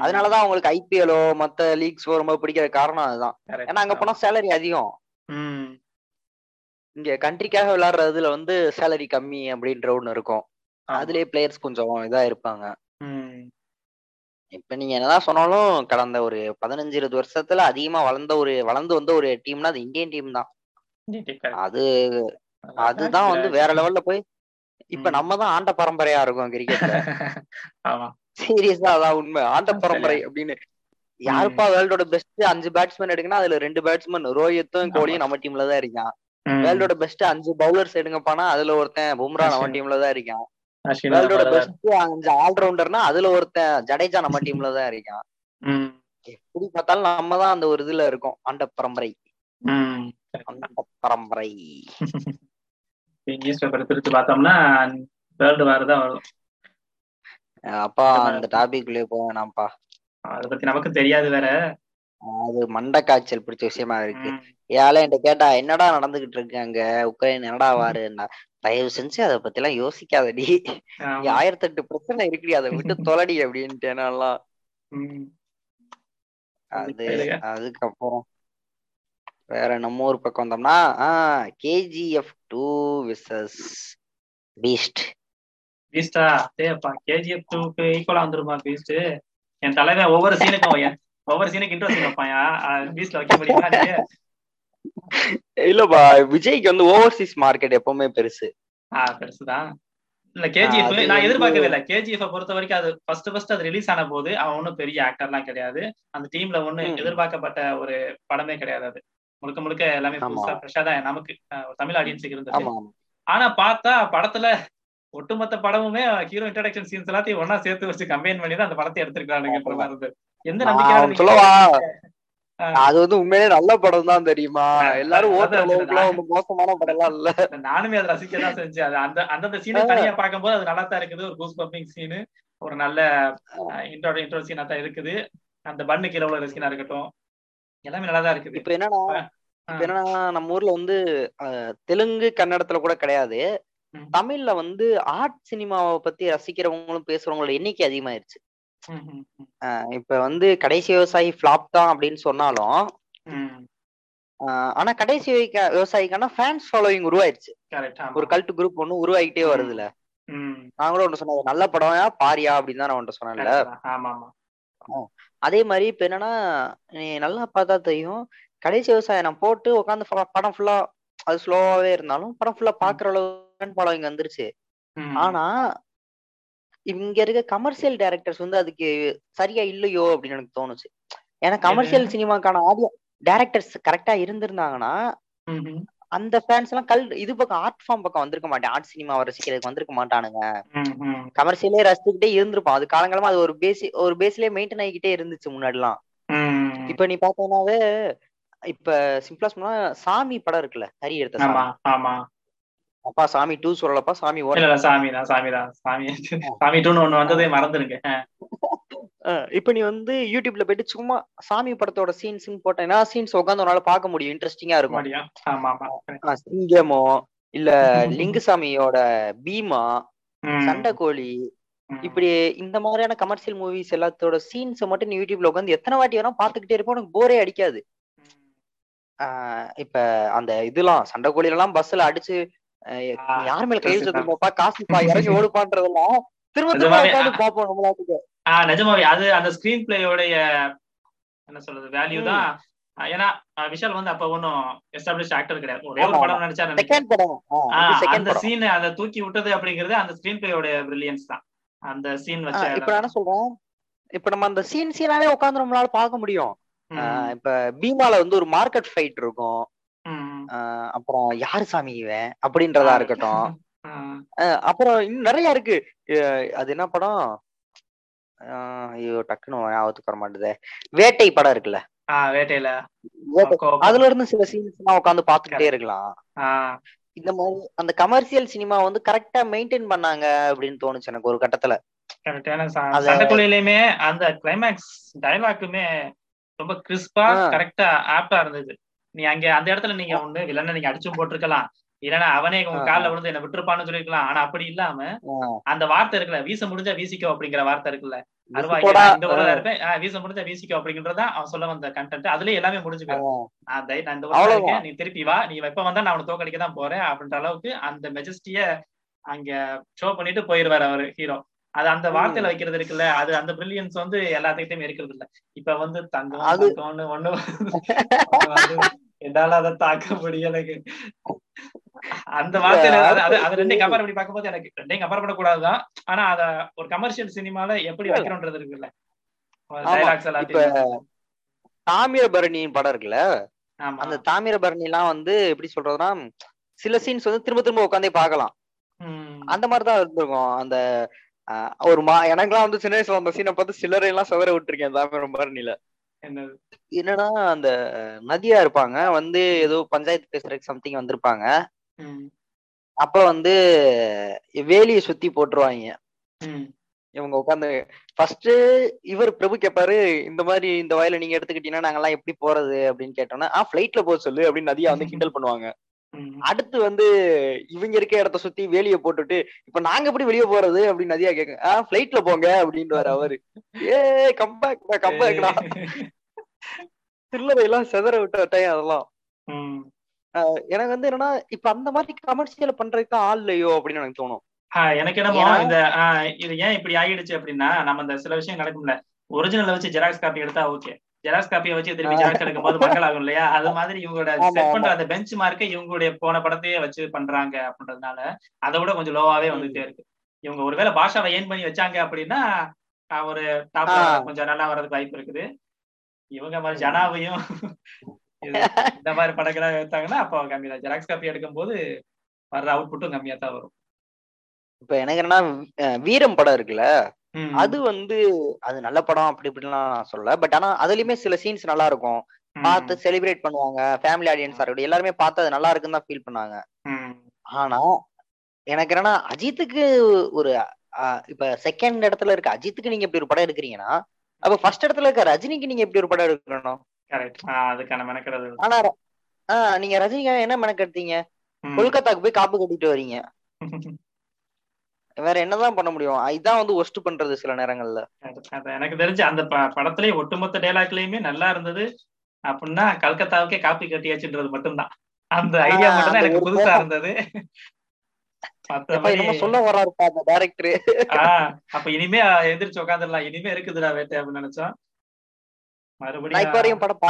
[SPEAKER 1] அதனாலதான் அவங்களுக்கு ஐபிஎலோ மத்த லீக்ஸோ ரொம்ப பிடிக்கிற காரணம் அதுதான். ஏன்னா அங்க போனா சேலரி அதிகம். இங்க கண்ட்ரிக்காக விளையாடுறதுல வந்து சேலரி கம்மி அப்படின்ற ஒண்ணு இருக்கும். அதுலயே பிளேயர்ஸ் கொஞ்சம் இதா இருப்பாங்க. இப்ப நீங்க என்னதான் சொன்னாலும் கடந்த ஒரு பதினஞ்சு இருபது வருஷத்துல அதிகமா வளர்ந்த ஒரு வளர்ந்து வந்த ஒரு டீம்னா அது இந்தியன் டீம் தான். அது அதுதான் வந்து வேற லெவல்ல போய் இப்ப நம்ம தான் ஆண்ட பரம்பரையா இருக்கும் கிரிக்கெட்ல சீரியஸா அதான் உண்மை. ஆண்ட பரம்பரை அப்படின்னு. யாருப்பா வேர்ல்டோட பெஸ்ட் அஞ்சு பேட்ஸ்மேன் எடுக்கனா அதுல ரெண்டு பேட்ஸ்மேன் ரோஹித்தும் கோலியும் நம்ம டீம்ல தான் இருக்கான். வேர்ல்டோட பெஸ்ட் அஞ்சு பவுலர்ஸ் எடுங்கப்பானா அதுல ஒருத்தன் பும்ரா நம்ம டீம்ல தான் இருக்கான். வேர்ல்டோட பெஸ்ட் அஞ்சு ஆல்ரவுண்டர்னா அதுல ஒருத்தன் ஜடேஜா நம்ம டீம்ல தான் இருக்கான். எப்படி பார்த்தாலும் நம்ம தான் அந்த ஒரு இதுல இருக்கோம். ஆண்ட பரம்பரை. அந்த பரம்பரை.
[SPEAKER 2] நியூஸ் பேப்பர் பிரிச்சு பார்த்தோம்னா வேர்ல்டு வார் தான் வரும்.
[SPEAKER 1] அப்பா அந்த உள்ளே போவேனாம்ப்பா
[SPEAKER 2] அதை பத்தி நமக்கு தெரியாது வேற.
[SPEAKER 1] அது மண்ட காய்ச்சல் பிடிச்ச விஷயமா இருக்கு. ஏழை என்கிட்ட கேட்டா என்னடா நடந்துகிட்டு இருக்கு அங்க? உக்ரைன் என்னடா வாருன்னா? தயவு செஞ்சு அதை பத்தி எல்லாம் யோசிக்காதடி ஆயிரத்தி எட்டு பிரச்சனை இருக்குடி அதை விட்டு தொலடி அப்படின்ட்டு அது அதுக்கப்புறம் வேற நம்ம ஊர் பக்கம் வந்தோம்னா ஆஹ் கேஜிஎஃப் டூ விசஸ் பீஸ்ட்
[SPEAKER 2] பீஸ்டா கேஜிஎஃப் டூக்கு ஈக்குவலா வந்துருமா பீஸ்ட் என் தலைவன் ஒவ்வொரு சீனுக்கும் ஒவ்வொரு சீனுக்கு இன்ட்ரெஸ்ட் வைப்பான். பீஸ்ட்ல வைக்க முடியுமா
[SPEAKER 1] இல்லப்பா விஜய்க்கு வந்து ஓவர்சீஸ் மார்க்கெட் எப்பவுமே பெருசு.
[SPEAKER 2] ஆஹ் பெருசுதான் இல்ல கேஜிஎஃப் நான் எதிர்பார்க்கவே இல்லை. கேஜிஎஃப் பொறுத்த வரைக்கும் அது ஃபர்ஸ்ட் ஃபர்ஸ்ட் அது ரிலீஸ் ஆன போது அவன் ஒன்றும் பெரிய ஆக்டர்லாம் கிடையாது. அந்த டீம்ல ஒண்ணு எதிர்பார்க்கப்பட்ட ஒரு படமே கிடையாது அது. முழுக்க முழுக்க எல்லாமே புதுசா ஃப்ரெஷ்ஷா தான் நமக்கு தமிழ் ஆடியன்ஸுக்கு இருந்தது ஆனா பார்த்தா படத்துல ஒட்டுமொத்த படமுமே ஹீரோ இன்ட்ரடக்ஷன் சீன்ஸ் எல்லாத்தையும் ஒன்னா சேர்த்து வச்சு கம்பைன் பண்ணி தான் அந்த படத்தை எடுத்திருக்கானுங்க எந்த
[SPEAKER 1] அது வந்து உண்மையிலே நல்ல படம் தான் தெரியுமா எல்லாரும் ஓட்டுற அளவுக்குலாம் மோசமான படம் எல்லாம் இல்ல
[SPEAKER 2] நானுமே அதை ரசிக்க தான் செஞ்சேன். அது அந்த அந்தந்த சீனை தனியா பார்க்கும்போது அது நல்லா தான் இருக்குது. ஒரு கூஸ் பம்பிங் சீனு ஒரு நல்ல இன்ட்ரோ இன்ட்ரோ சீனா தான் இருக்குது. அந்த பண்ணு கீழே உள்ள சீனா இருக்கட்டும். எல்லாமே நல்லா தான் இருக்குது.
[SPEAKER 1] இப்ப என்னன்னா இப்ப என்னன்னா நம்ம ஊர்ல வந்து தெலுங்கு கன்னடத்துல கூட கிடையாது. தமிழ்ல வந்து ஆர்ட் சினிமாவை பத்தி ரசிக்கிறவங்களும் பேசுறவங்களோட எண்ணிக்கை அதிகமாயிருச்சு. இப்ப வந்து கடைசி விவசாயி பிளாப் தான் அப்படின்னு சொன்னாலும் ஆனா கடைசி விவசாயிக்கான ஃபேன்ஸ் ஃபாலோவிங் உருவாயிருச்சு. ஒரு கல்ட் குரூப் ஒண்ணு உருவாகிட்டே வருதுல. நான் கூட ஒண்ணு சொன்னேன் நல்ல படம் பாரியா அப்படின்னு தான் நான் ஒன்று சொன்னேன்ல. அதே மாதிரி இப்ப என்னன்னா நீ நல்லா பார்த்தா தெரியும் கடைசி விவசாயம் நான் போட்டு உட்காந்து படம் ஃபுல்லா அது ஸ்லோவாவே இருந்தாலும் படம் ஃபுல்லா பாக்குற அளவு இங்க வந்துருச்சு. ஆனா இங்க இருக்க கமர்ஷியல் டைரக்டர்ஸ் வந்து அதுக்கு சரியா இல்லையோ அப்படின்னு எனக்கு தோணுச்சு. ஏன்னா கமர்ஷியல் சினிமாக்கான ஆடியோ டேரக்டர்ஸ் கரெக்டா இருந்திருந்தாங்கன்னா. அந்த ஃபேன்ஸ் எல்லாம் கல் இது பக்கம் ஆர்ட் ஃபார்ம் பக்கம் வந்திருக்க மாட்டேன். ஆர்ட் சினிமா ரசிக்கிறதுக்கு வந்திருக்க மாட்டானுங்க. கமர்ஷியலே ரசிச்சுக்கிட்டே இருந்திருப்பான். அது காலங்காலமா அது ஒரு பேசி ஒரு பேஸ்லயே மெயின்டைன் ஆகிக்கிட்டே இருந்துச்சு முன்னாடிலாம். இப்ப நீ பாத்தீங்கன்னாவே இப்ப சிம்பிளா சொன்னா சாமி படம் இருக்குல்ல ஹரி எடுத்த அப்பா சாமி டூ சொல்லலப்பா சாமி
[SPEAKER 2] இல்ல சாமி தான் சாமி தான். சாமி சாமி டூன்னு ஒண்ணு வந்ததே மறந்துருங்க.
[SPEAKER 1] இப்ப நீ வந்து யூடியூப்ல போயிட்டு சும்மா சாமி படத்தோட சீன்ஸ் போட்டேன்னா சீன்ஸ் உட்காந்து உன்னால பார்க்க முடியும். இன்ட்ரெஸ்டிங்கா இருக்கும். சிங்கமோ இல்ல லிங்குசாமியோட பீமா
[SPEAKER 2] ம்.
[SPEAKER 1] சண்டைக்கோழி
[SPEAKER 2] ம்.
[SPEAKER 1] இப்படி இந்த மாதிரியான கமர்ஷியல் மூவிஸ் எல்லாத்தோட சீன்ஸை மட்டும் நீ யூடியூப்ல உட்காந்து எத்தனை வாட்டி வேணா பாத்துக்கிட்டே இருப்போம் உனக்கு போரே அடிக்காது. ஆஹ் இப்ப அந்த இதெல்லாம் சண்டைக்கோழி எல்லாம் பஸ்ல அடிச்சு யார் மேல கை
[SPEAKER 2] கரெக்ட் தான்.
[SPEAKER 1] வச்சிருப்பா காசுப்பா இறங்கி ஓடுப்பான்றதெல்லாம் திரும்ப திரும்ப பாப்போம் நம்மளாட்டுக்கு
[SPEAKER 2] ஆஹ் நிஜமாவே அது அந்த ஸ்கிரீன் பிளேயோடைய என்ன சொல்றது வேல்யூ. தான். ஏன்னா விஷால் வந்து அப்ப ஒன்னும் எஸ்டாப்ளிஷ் ஆக்டர் கிடையாது. ஒரே படம் நடிச்சா அந்த சீன் அந்த தூக்கி விட்டது அப்படிங்கிறது அந்த ஸ்கிரீன் பிளேயோட பிரில்லியன்ஸ் தான். அந்த சீன் வச்ச
[SPEAKER 1] இப்ப நான் என்ன சொல்றேன்? இப்ப நம்ம அந்த சீன் சீனாவே உட்காந்து நம்மளால பார்க்க முடியும். இப்ப பீமால வந்து ஒரு மார்க்கெட் ஃபைட் இருக்கும். அப்புறம் யாரு சாமி இவன் அப்படின்றதா இருக்கட்டும். அப்புறம் இன்னும் நிறைய இருக்கு. அது என்ன படம்? ஐயோ டக்குன்னு ஞாபகத்துக்கு வர மாட்டுதே. வேட்டை படம் இருக்குல்ல?
[SPEAKER 2] வேட்டையில.
[SPEAKER 1] அதுல இருந்து சில சீன்ஸ் எல்லாம் உட்காந்து பாத்துக்கிட்டே இருக்கலாம். இந்த மாதிரி அந்த கமர்ஷியல் சினிமா வந்து கரெக்டா மெயின்டைன் பண்ணாங்க அப்படின்னு தோணுச்சு எனக்கு ஒரு கட்டத்துல.
[SPEAKER 2] Correct. ஏன்னா ச-
[SPEAKER 1] அத-
[SPEAKER 2] சண்டைக்குழியிலயுமே அந்த கிளைமேக்ஸ் டைலாக்குமே ரொம்ப கிறிஸ்பா. கரெக்டா ஆப்டா இருந்தது. நீ அங்க அந்த இடத்துல நீங்க ஒண்ணு வில்லனை நீங்க அடிச்சும் போட்டிருக்கலாம். இல்லன்னா அவனே உங்க. கால்ல விழுந்து என்ன விட்டுருப்பான்னு சொல்லிருக்கலாம் ஆனா அப்படி இல்லாம அந்த வார்த்தை இருக்குல்ல வீச முடிஞ்சா வீசிக்கோ அப்படிங்கிற வார்த்தை இருக்குல்ல. அருவா. இந்த ஊர்ல இருப்பேன். வீச முடிஞ்சா வீசிக்கோ அப்படிங்கறதா அவன் சொல்ல வந்த கண்டென்ட் அதுலயே எல்லாமே முடிஞ்சு போயிடும்.
[SPEAKER 1] ஆஹ்
[SPEAKER 2] நான் இந்த
[SPEAKER 1] அவ்வளவுதான்.
[SPEAKER 2] இருக்கேன். நீ திருப்பி வா. நீ எப்ப வந்தா நான் அவனை தோக்கடிக்க தான் போறேன் அப்படின்ற அளவுக்கு அந்த மெஜஸ்டிய அங்க ஷோ பண்ணிட்டு போயிருவாரு அவரு ஹீரோ அது அந்த. வார்த்தையில வைக்கிறது இருக்குல்ல அது அந்த பிரில்லியன்ஸ் வந்து எல்லாத்துக்கிட்டையும் இருக்கிறது இல்ல. இப்ப வந்து தங்கம் தங்கம்னு ஒண்ணு வந்து என்னால அதை தாக்க முடியல. அந்த வார்த்தையில அது ரெண்டையும் கம்பேர் பண்ணி பார்க்கும்போது எனக்கு ரெண்டையும் கம்பேர் பண்ணக்கூடாதுதான். ஆனா அத ஒரு கமர்ஷியல் சினிமால எப்படி வைக்கிறோன்றது இருக்குல்ல.
[SPEAKER 1] தாமிரபரணியின் படம் இருக்குல்ல? அந்த தாமிரபரணி எல்லாம் வந்து எப்படி சொல்றதுன்னா சில சீன்ஸ் வந்து திரும்ப திரும்ப உட்காந்தே பார்க்கலாம்.
[SPEAKER 2] ம்.
[SPEAKER 1] அந்த மாதிரிதான் இருந்திருக்கும். அந்த ஒரு மா எனக்கெல்லாம் வந்து சின்ன வயசுல அந்த சீனை பார்த்து சில்லறை எல்லாம் சவர விட்டுருக்கேன் தாமிரபரணியில என்னன்னா அந்த நதியா இருப்பாங்க வந்து ஏதோ பஞ்சாயத்து பேசுறதுக்கு சம்திங் வந்திருப்பாங்க. அப்ப வந்து வேலியை சுத்தி போட்டுருவாங்க. இவங்க உட்காந்து ஃபர்ஸ்ட் இவர் பிரபு கேட்பாரு இந்த மாதிரி இந்த வயல நீங்க எடுத்துக்கிட்டீங்கன்னா நாங்கெல்லாம் எப்படி போறது அப்படின்னு கேட்டோம்னா ஆ ஃபிளைட்ல போக சொல்லு அப்படின்னு நதியா வந்து கிண்டல் பண்ணுவாங்க. அடுத்து வந்து இவங்க இருக்க இடத்த சுத்தி வேலியை போட்டுட்டு இப்ப நாங்க எப்படி வெளியே போறது அப்படின்னு நதியா கேட்க ஆ ஃபிளைட்ல போங்க அப்படின்றாரு அவரு. ஏ கம்பேக் கம்பேக்டா சில்லறை எல்லாம் செதற விட்ட டைம் அதெல்லாம். ஆஹ் எனக்கு வந்து என்னன்னா இப்ப அந்த மாதிரி கமர்ஷியல் பண்றதுக்கு ஆள் இல்லையோ அப்படின்னு எனக்கு தோணும்.
[SPEAKER 2] ஆஹ் எனக்கு என்னமோ இந்த ஆஹ் இது ஏன் இப்படி ஆகிடுச்சு அப்படின்னா நம்ம இந்த சில விஷயம் நடக்கும்ல. ஒரிஜினல் வச்சு ஜெராக்ஸ் காப்பி எடுத்தா ஓகே ஜெராக்ஸ் காப்பியை வச்சு திருப்பி ஜெராக்ஸ் எடுக்கும் போது மக்கள் ஆகும் இல்லையா அது மாதிரி இவங்களோட செட் பண்ற. அந்த பெஞ்ச் மார்க்கை இவங்களுடைய போன படத்தையே வச்சு பண்றாங்க அப்படின்றதுனால அதை விட கொஞ்சம் லோவாவே. வந்துட்டே இருக்கு இவங்க ஒருவேளை பாஷாவை ஏன் பண்ணி வச்சாங்க அப்படின்னா ஒரு டாப். கொஞ்சம் நல்லா வர்றதுக்கு வாய்ப்பு இருக்குது இவங்க மாதிரி. ஜனாவையும் இந்த மாதிரி படங்களா எடுத்தாங்கன்னா அப்போ கம்மி தான் ஜெராக்ஸ் காப்பி எடுக்கும் போது வர்ற அவுட்புட்டும் கம்மியா தான் வரும்
[SPEAKER 1] இப்ப எனக்கு என்னன்னா வீரம் படம் இருக்குல்ல. அது வந்து அது நல்ல படம் அப்படி இப்படிலாம் நான் சொல்லல. பட் ஆனா அதுலயுமே சில சீன்ஸ் நல்லா இருக்கும். பார்த்து செலிப்ரேட் பண்ணுவாங்க. ஃபேமிலி ஆடியன்ஸா இருக்கட்டும். எல்லாருமே பார்த்து அது நல்லா இருக்குன்னு தான் ஃபீல் பண்ணாங்க. ஆனா எனக்கு என்னன்னா அஜித்துக்கு ஒரு இப்ப செகண்ட் இடத்துல இருக்க அஜித்துக்கு நீங்க இப்படி ஒரு படம் எடுக்கிறீங்கன்னா அப்ப ஃபர்ஸ்ட் இடத்துல இருக்க ரஜினிக்கு நீங்க இப்படி ஒரு படம் எடுக்கணும்.
[SPEAKER 2] அதுக்கான மெனக்கிறது
[SPEAKER 1] ஆனா ஆஹ் நீங்க ரஜினிக்காக என்ன மெனக்கெடுத்தீங்க. கொல்கத்தாக்கு போய் காப்பு கட்டிட்டு வரீங்க. வேற என்னதான் பண்ண முடியும்? இதான் வந்து ஒஸ்ட் பண்றது சில நேரங்கள்ல.
[SPEAKER 2] எனக்கு தெரிஞ்சு அந்த படத்துலயே ஒட்டுமொத்த டைலாக்லயுமே நல்லா இருந்தது. அப்படின்னா கல்கத்தாவுக்கே காப்பி கட்டியாச்சுன்றது மட்டும்தான். அந்த ஐடியா மட்டும் தான் எனக்கு புதுசா இருந்தது.
[SPEAKER 1] சொல்ல வர்றாருப்பா அந்த டைரக்டர்
[SPEAKER 2] ஆஹ் அப்ப இனிமே எந்திரிச்சு உட்காந்துடலாம் இனிமே இருக்குதுடா வேட்டை அப்படின்னு நினைச்சோம்.
[SPEAKER 1] நான் இப்ப
[SPEAKER 2] மறுபடியும்
[SPEAKER 1] வரையும் படம்?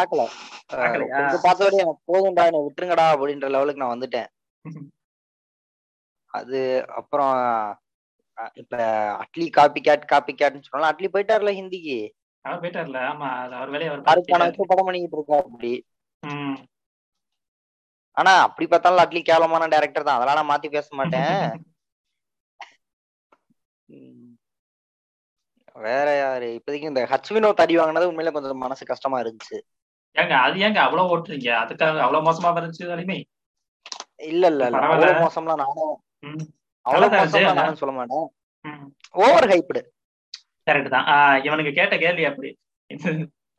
[SPEAKER 1] கொஞ்சம் பார்த்தோடய எனக்கு போதும்டா என்னை விட்டுருங்கடா அப்படின்ற லெவலுக்கு நான் வந்துட்டேன். அது அப்புறம் இப்ப அட்லி காப்பி கேட் காப்பி கேட்னு சொன்னாலும் அட்லி போயிட்டார்ல ஹிந்திக்கு?
[SPEAKER 2] அவர் போயிட்டார்ல ஆமா அவர் வேலையை அவர்
[SPEAKER 1] படம் பண்ணிக்கிட்டு இருக்காரு அப்படி. ஆனா அப்படி பார்த்தாலும் அட்லி கேவலமான டைரக்டர் தான். அதெல்லாம் நான் மாத்தி பேச மாட்டேன். வேற யாரு? இப்போதைக்கு இந்த ஹச் வினோத் அடி வாங்கினது உண்மையில கொஞ்சம் மனசு கஷ்டமா இருந்துச்சு.
[SPEAKER 2] ஏங்க அது ஏங்க அவ்வளவு ஓட்டுறீங்க? அதுக்காக அவ்வளவு மோசமா இருந்துச்சு
[SPEAKER 1] இல்ல இல்ல. அவ்வளவு மோசம்லாம் நானும் அவ்வளவு சொல்ல மாட்டேன். ஓவர் ஹைப்டு
[SPEAKER 2] கரெக்ட் தான். இவனுக்கு கேட்ட கேள்வி அப்படி.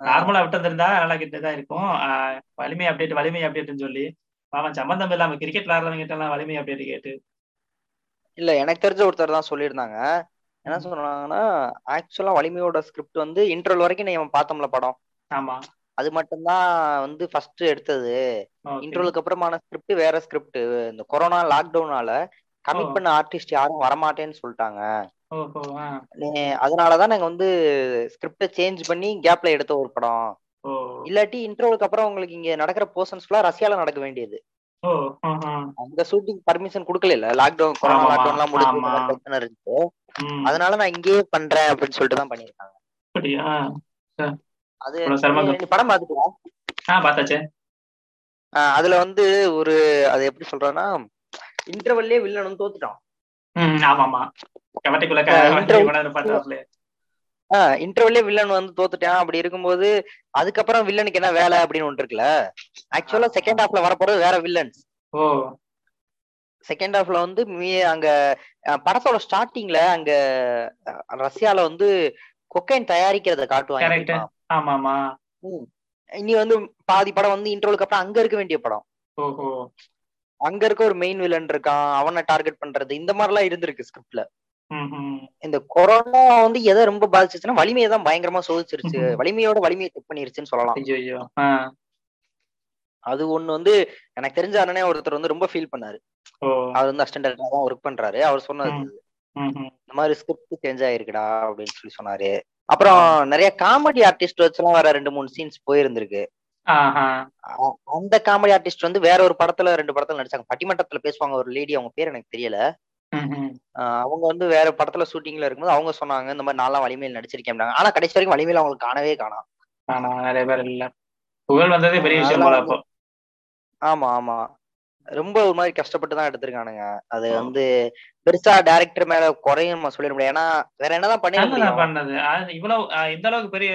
[SPEAKER 2] நார்மலா விட்டு நல்லா கிட்டதான் இருக்கும். வலிமை அப்டேட் வலிமை அப்டேட்னு சொல்லி. அவன் சம்பந்தம் இல்லாம கிரிக்கெட் விளாடுறவங்க கிட்ட எல்லாம் வலிமை அப்டேட் கேட்டு.
[SPEAKER 1] இல்ல எனக்கு தெரிஞ்ச ஒருத்தர் தான் சொல்லியிருந்தாங்க. என்ன சொன்னாங்கன்னா ஆக்சுவலா வலிமையோட ஸ்கிரிப்ட் வந்து இன்டர்வல் வரைக்கும் நம்ம பார்த்தோம்ல படம்.
[SPEAKER 2] ஆமா.
[SPEAKER 1] அது மட்டும்தான் வந்து ஃபர்ஸ்ட் எடுத்தது. இன்டர்வலுக்கு அப்புறமான ஸ்கிரிப்ட் வேற ஸ்கிரிப்ட் இந்த கொரோனா லாக்டவுனால கமிட். பண்ண ஆர்டிஸ்ட் யாரும் வரமாட்டேன்னு சொல்லிட்டாங்க. அதனாலதான் நாங்க வந்து ஸ்கிரிப்ட சேஞ்ச் பண்ணி கேப்ல எடுத்த ஒரு படம். இல்லாட்டி இன்டர்வலுக்கு அப்புறம் உங்களுக்கு இங்க நடக்கிற போர்ஷன்ஸ் ஃபுல்லா ரஷ்யால நடக்க வேண்டியது. அந்த ஷூட்டிங் பர்மிஷன் கொடுக்கல இல்ல லாக்டவுன் கொரோனா லாக்டவுன் எல்லாம் முடிஞ்சு பிரச்சனை இருந்துச்சு. அதனால நான் இங்கேயே பண்றேன் அப்படின்னு சொல்லிட்டு தான் பண்ணிருக்காங்க அது படம் பாத்துக்கலாம் அதுல வந்து ஒரு அது எப்படி சொல்றேன்னா இன்டர்வல்லே வில்லன் வந்து தோத்துட்டான். இன்டர்வல்லே வில்லன் வந்து தோத்துட்டான். அப்படி இருக்கும்போது அதுக்கப்புறம் வில்லனுக்கு என்ன வேலை அப்படின்னு ஒன்று இருக்குல்ல? ஆக்சுவலா செகண்ட் ஹாஃப்ல வரப்போறது வேற வில்லன்ஸ் செகண்ட் ஹாஃப்ல வந்து மீ- அங்க படத்தோட ஸ்டார்டிங்ல அங்க ரஷ்யால வந்து கொக்கைன் தயாரிக்கிறத காட்டுவாங்க. இனி வந்து பாதி படம் வந்து இன்டர்வலுக்கு அப்புறம் அங்க இருக்க வேண்டிய படம். அங்க இருக்க ஒரு மெயின் வில்லன் இருக்கான் அவனை டார்கெட் பண்றது இந்த மாதிரி எல்லாம் இருந்திருக்கு ஸ்கிரிப்ட்ல இந்த கொரோனா வந்து எதை ரொம்ப பாதிச்சிச்சுன்னா வலிமையை தான் பயங்கரமா சோதிச்சிருச்சு. வலிமையோட வலிமையை செக் பண்ணிருச்சுன்னு சொல்லலாம். அது ஒண்ணு வந்து எனக்கு தெரிஞ்ச அண்ணனே ஒருத்தர் வந்து ரொம்ப ஃபீல் பண்ணாரு. அவர் வந்து அசிஸ்டன்ட் தான் ஒர்க் பண்றாரு. அவர் சொன்னது இந்த மாதிரி ஸ்கிரிப்ட் சேஞ்ச் ஆயிருக்குடா அப்படின்னு சொல்லி சொன்னாரு. அப்புறம் நிறைய காமெடி ஆர்டிஸ்ட் வச்சுலாம் வேற ரெண்டு மூணு சீன்ஸ் போயிருந்திருக்கு. அந்த காமெடி ஆர்டிஸ்ட் வந்து வேற ஒரு படத்துல ரெண்டு படத்துல நடிச்சாங்க. பட்டிமன்றத்துல பேசுவாங்க ஒரு லேடி அவங்க பேர் எனக்கு தெரியல. அவங்க வந்து வேற படத்துல ஷூட்டிங்ல இருக்கும்போது அவங்க சொன்னாங்க இந்த மாதிரி நான்லாம் வலிமையில் நடிச்சிருக்கேன் ஆனா கடைசி வரைக்கும் வலிமையில அவங்களுக்கு காணவே காணோம்.
[SPEAKER 2] ஆனா நிறைய பேர் இல்ல. புகழ் வந்ததே பெரிய விஷயம்
[SPEAKER 1] ஆமா ஆமா. ரொம்ப ஒரு மாதிரி கஷ்டப்பட்டு தான் எடுத்திருக்கானுங்க. அது. வந்து பெருசா டைரக்டர் மேல குறையும் நம்ம சொல்லிட முடியாது. ஏன்னா வேற என்னதான் முடியும்.
[SPEAKER 2] பண்ணது? இவ்வளவு இந்த அளவுக்கு பெரிய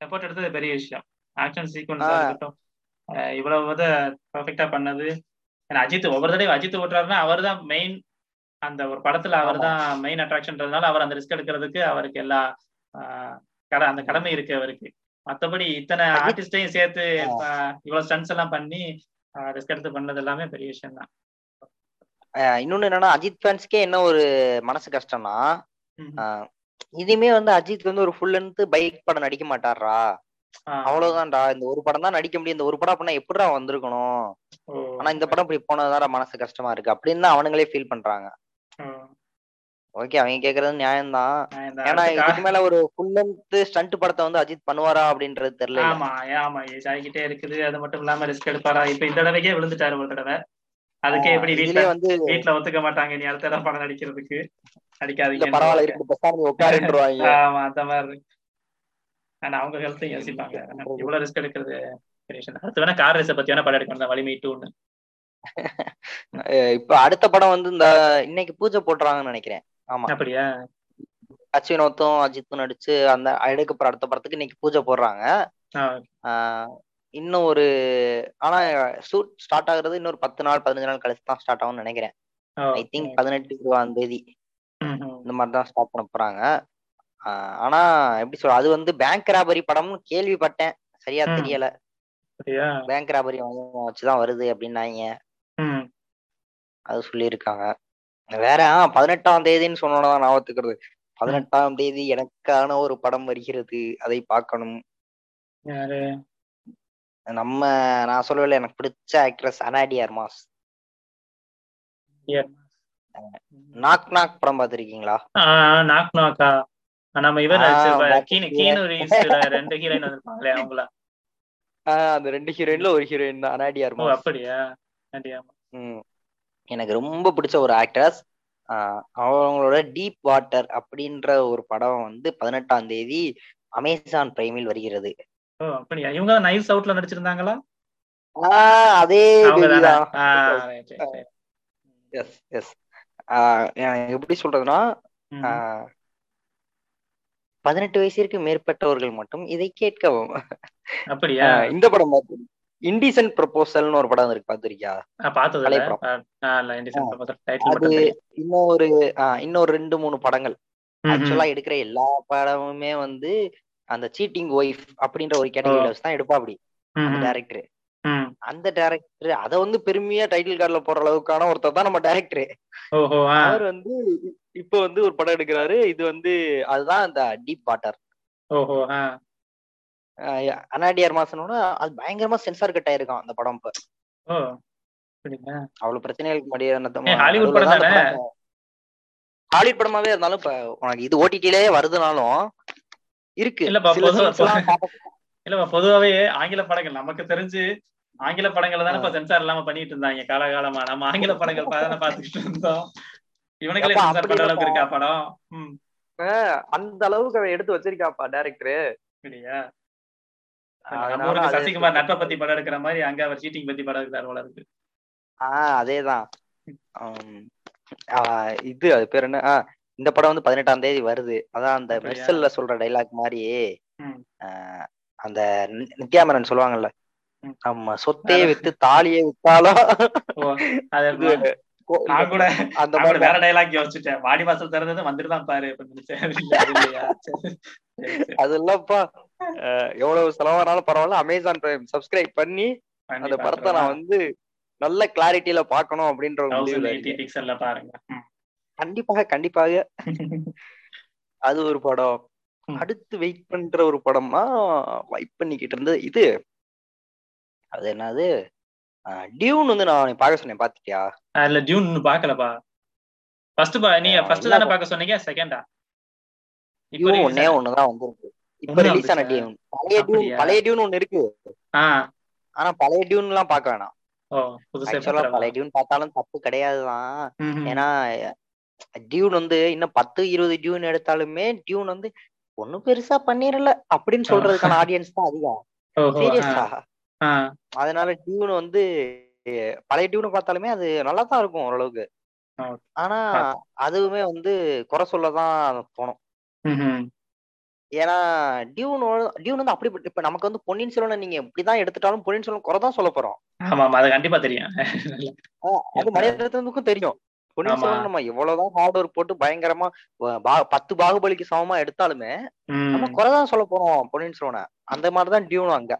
[SPEAKER 2] எஃபோர்ட் எடுத்தது பெரிய விஷயம். Action sequence. இருக்கட்டும். இவ்வளவு வந்து பெர்ஃபெக்டா பண்ணது. அஜித் ஒவ்வொரு தடவை அஜித் ஓட்டுறாருன்னா அவர் தான் மெயின் அந்த ஒரு படத்துல அவர் தான் மெயின் அட்ராக்ஷன்றதுனால அவர் அந்த ரிஸ்க் எடுக்கிறதுக்கு அவருக்கு எல்லா கட அந்த கடமை இருக்கு அவருக்கு. மத்தபடி இத்தனை ஆர்டிஸ்டையும் சேர்த்து இவ்வளவு ஸ்டன்ஸ் எல்லாம் பண்ணி ரிஸ்க் எடுத்து பண்ணது எல்லாமே பெரிய விஷயம் தான்.
[SPEAKER 1] இன்னொன்னு என்னன்னா அஜித் ஃபேன்ஸ்க்கே என்ன ஒரு மனசு கஷ்டம்னா இனிமே வந்து அஜித் வந்து ஒரு ஃபுல் லென்த் பைக் படம் நடிக்க மாட்டாரா? அவ்வளவுதான்டா. இந்த ஒரு படம் தான் நடிக்க முடியும். இந்த ஒரு படம் அப்படின்னா எப்படிடா வந்திருக்கணும்? ஆனா இந்த படம் இப்படி போனதுதான் மனசு கஷ்டமா இருக்கு. அப்படின்னு தான் அவனுங்களே ஃபீல் பண்றாங்க. ஓகே அவங்க கேக்குறது நியாயம்தான். ஏன்னா இதுக்கு மேல ஒரு ஃபுல் லென்த் ஸ்டண்ட் படத்தை வந்து அஜித் பண்ணுவாரா அப்படின்றது தெரியல.
[SPEAKER 2] ஆமா ஆமா. ஏஜ் ஆகிக்கிட்டே இருக்குது. அது மட்டும் இல்லாம ரிஸ்க் எடுப்பாரா? இப்ப இந்த தடவைக்கே விழுந்துட்டாரு ஒரு தடவை. அதுக்கே எப்படி
[SPEAKER 1] இதுலயே வந்து
[SPEAKER 2] வீட்டுல ஒத்துக்க மாட்டாங்க. நீ அடுத்த படம் நடிக்கிறதுக்கு. நடிக்காதீங்க
[SPEAKER 1] பரவாயில்ல. இருக்கு பெசாம உட்காருன்றவாங்க.
[SPEAKER 2] ஆமா அந்த மாதிரி. ஆனா அவங்க ஹெல்த்தையும் யோசிப்பாங்க. இவ்வளவு ரிஸ்க் எடுக்கிறது. அடுத்து வேணா கார் ரேஸை பத்தி வேணா படம் எடுக்கணும். வலிமை டூன்னு
[SPEAKER 1] இப்ப அடுத்த படம் வந்து இந்த இன்னைக்கு பூஜை போட்டுறாங்கன்னு நினைக்கிறேன். ஆமா.
[SPEAKER 2] அப்படியா?
[SPEAKER 1] அச்சினோத்தும் அஜித்தும் நடிச்சு அந்த எடுக்கப்படுற அடுத்த படத்துக்கு இன்னைக்கு பூஜை போடுறாங்க. இன்னும் ஒரு ஆனா ஷூட் ஸ்டார்ட் ஆகுறது இன்னொரு பத்து நாள் பதினஞ்சு நாள் கழிச்சு தான் ஸ்டார்ட் ஆகும்னு நினைக்கிறேன். ஐ திங்க் பதினெட்டு இருபதாம் தேதி. இந்த மாதிரி தான் ஸ்டார்ட் பண்ண போறாங்க. ஆனா எப்படி சொல்ற அது வந்து பேங்க் ராபரி படம்னு கேள்விப்பட்டேன். சரியா. தெரியல. பேங்க் ராபரி வச்சுதான் வருது அப்படின்னாங்க. அது சொல்லியிருக்காங்க. வேற பதினெட்டாம் தேதின்னு சொன்னோன்னதான் ஞாபகத்துக்கிறது பதினெட்டாம் தேதி எனக்கான ஒரு படம் வருகிறது. அதை பார்க்கணும். நம்ம நான் சொல்லல எனக்கு பிடிச்ச actress Ana de Armas? Knock knock படம் பார்த்திருக்கீங்களா?
[SPEAKER 2] நாக் நாக்கா? நம்ம இவர் ரெண்டு ஹீரோயின் வந்திருப்பாங்களே அவங்களா?
[SPEAKER 1] ஆஹ் அந்த ரெண்டு ஹீரோயின்ல ஒரு ஹீரோயின் தான். அனாடி
[SPEAKER 2] ஓ
[SPEAKER 1] அர்மாஸ்
[SPEAKER 2] அப்படியா.
[SPEAKER 1] எனக்கு ரொம்ப பிடிச்ச ஒரு ஆக்ட்ரஸ் அவங்களோட டீப் வாட்டர் அப்படின்ற ஒரு படம் வந்து பதினெட்டாம் தேதி அமேசான் பிரைமில் வருகிறது.
[SPEAKER 2] அப்படியா? இவங்க நைஸ் அவுட்ல நடிச்சிருந்தாங்களா?
[SPEAKER 1] அதே எஸ் எஸ் எப்படி சொல்றதுன்னா பதினெட்டு வயசிற்கு மேற்பட்டவர்கள் மட்டும் இதை கேட்கவும்.
[SPEAKER 2] அப்படியா?
[SPEAKER 1] இந்த படம் பார்த்து இண்டிசன் ப்ரொபோசல்னு ஒரு படம் இருக்கு பாத்திருக்கியா அது இன்னொரு இன்னொரு ரெண்டு மூணு படங்கள். ஆக்சுவலா எடுக்கிற எல்லா படமுமே வந்து அந்த சீட்டிங் ஒய்ஃப் அப்படின்ற ஒரு கேட்டகரியில வச்சு தான் எடுப்பா அப்படி. டேரக்டர். அந்த டேரக்டர் அத வந்து பெருமையா டைட்டில் கார்டுல போடுற அளவுக்கான ஒருத்தர் தான் நம்ம டேரக்டர் அவர் வந்து இப்ப வந்து ஒரு படம் எடுக்கிறாரு. இது வந்து அதுதான் அந்த டீப் வாட்டர் அனாடியார் மாசனோட அது பயங்கரமா சென்சார் கட் ஆயிருக்கான் அந்த படம் இப்ப. அவ்வளவு பிரச்சனைகளுக்கு மடியான
[SPEAKER 2] ஏய், ஹாலிவுட்
[SPEAKER 1] படமாவே இருந்தாலும் இப்ப உனக்கு இது ஓடிடிலே வருதுனாலும் இருக்கு. பார்க்க-
[SPEAKER 2] இல்லப்பா பொதுவாவே ஆங்கில படங்கள் நமக்கு தெரிஞ்சு ஆங்கில படங்களை தானே இப்ப சென்சார் இல்லாம பண்ணிட்டு இருந்தாங்க காலகாலமா. நம்ம ஆங்கில படங்கள் தானே பாத்துக்கிட்டு இருந்தோம். இவனுங்களே
[SPEAKER 1] அப்பா,
[SPEAKER 2] சென்சார் பண்ற அளவுக்கு. இருக்கா படம்?
[SPEAKER 1] அந்த அளவுக்கு அவன் எடுத்து வச்சிருக்காப்பா டேரக்டர்
[SPEAKER 2] சசிகுமார் நட்பை பத்தி படம் எடுக்கிற மாதிரி அங்க அவர் சீட்டிங் பத்தி படம் எடுக்கிறார் போல இருக்கு.
[SPEAKER 1] ஆஹ் அதேதான். இது அது பேர் என்ன? ஆஹ் இந்த படம் வந்து பதினெட்டாம் தேதி வருது. அதான் அந்த? மெர்சல்ல சொல்ற டைலாக் மாதிரி அந்த நித்யாமரன் சொல்லுவாங்கல்ல
[SPEAKER 2] ம்.
[SPEAKER 1] நம்ம சொத்தையே வித்து தாலியே வித்தாலும்
[SPEAKER 2] நான் கூட
[SPEAKER 1] அந்த மாதிரி
[SPEAKER 2] வேற டைலாக் யோசிச்சுட்டேன் வாடி வாசல் திறந்தது வந்துட்டு தான் பாரு அப்படின்னு நினைச்சேன். இல்ல, அது இல்லையா? சரி, சரி, சரி.
[SPEAKER 1] அது இல்லப்பா ஆஹ் எவ்வளவு செலவானாலும் பரவாயில்ல அமேசான் பிரைம் சப்ஸ்கிரைப் பண்ணி அந்த படத்தை. நான் வந்து நல்ல கிளாரிட்டியில பார்க்கணும் அப்படின்ற ஒரு
[SPEAKER 2] 1080
[SPEAKER 1] முடிவுல இருக்கேன்
[SPEAKER 2] பிக்சல்ல பாருங்க.
[SPEAKER 1] கண்டிப்பாக கண்டிப்பாக அது ஒரு படம். அடுத்து வெயிட் பண்ற ஒரு படமா வெயிட் பண்ணிக்கிட்டு இருந்தது இது அது என்னது? டியூன் வந்து நான் பார்க்க சொன்னேன் பாத்துட்டியா
[SPEAKER 2] அதுல ஜூன் இன்னும் பாக்கலப்பா ஃபர்ஸ்ட் பா
[SPEAKER 1] ஆ,
[SPEAKER 2] ஃபர்ஸ்ட் தானே பார்க்க சொன்னீங்க செகண்டா இப்போ
[SPEAKER 1] டியூன் ஒன்னே
[SPEAKER 2] ஆன-
[SPEAKER 1] ஒண்ணுதான் வந்திருக்கு. இப்ப ரிலீஸ் ஆன? டியூன். பழைய டியூன்? பழைய டியூன் ஒண்ணு இருக்கு. ஆனா பழைய டியூன் எல்லாம் பார்க்க வேணாம். பழைய டியூன் பார்த்தாலும் தப்பு கிடையாதுதான். ஏன்னா டியூன் வந்து இன்னும் பத்து இருபது டியூன் எடுத்தாலுமே டியூன் வந்து ஒண்ணும் பெருசா பண்ணிரல அப்படின்னு சொல்றதுக்கான ஆடியன்ஸ் தான் அதிகம். சீரியஸா அதனால டியூன் வந்து பழைய டியூனை பார்த்தாலுமே அது நல்லா தான் இருக்கும் ஓரளவுக்கு. ஆனா. அதுவுமே வந்து குறை சொல்லதான் தோணும்
[SPEAKER 2] ம்ஹும்.
[SPEAKER 1] ஏன்னா டியூன் டியூன் வந்து அப்படி இப்ப நமக்கு வந்து பொன்னியின் செல்வனை நீங்க இப்படிதான் எடுத்துட்டாலும் பொன்னியின் செல்வன் குறை தான் சொல்ல போறோம்
[SPEAKER 2] ஆமா ஆமா அது கண்டிப்பா தெரியும்
[SPEAKER 1] அது
[SPEAKER 2] எப்ப?
[SPEAKER 1] மணிரத்னத்துக்கும் தெரியும் பொன்னியின். செல்வன் நம்ம எவ்வளவுதான் ஹார்ட் ஒர்க் போட்டு பயங்கரமா பத்து பாகுபலிக்கு சமமா எடுத்தாலுமே நம்ம
[SPEAKER 2] ம்
[SPEAKER 1] குறைதான் சொல்ல போறோம் பொன்னியின் செல்வனை அந்த மாதிரிதான் டியூன் அங்க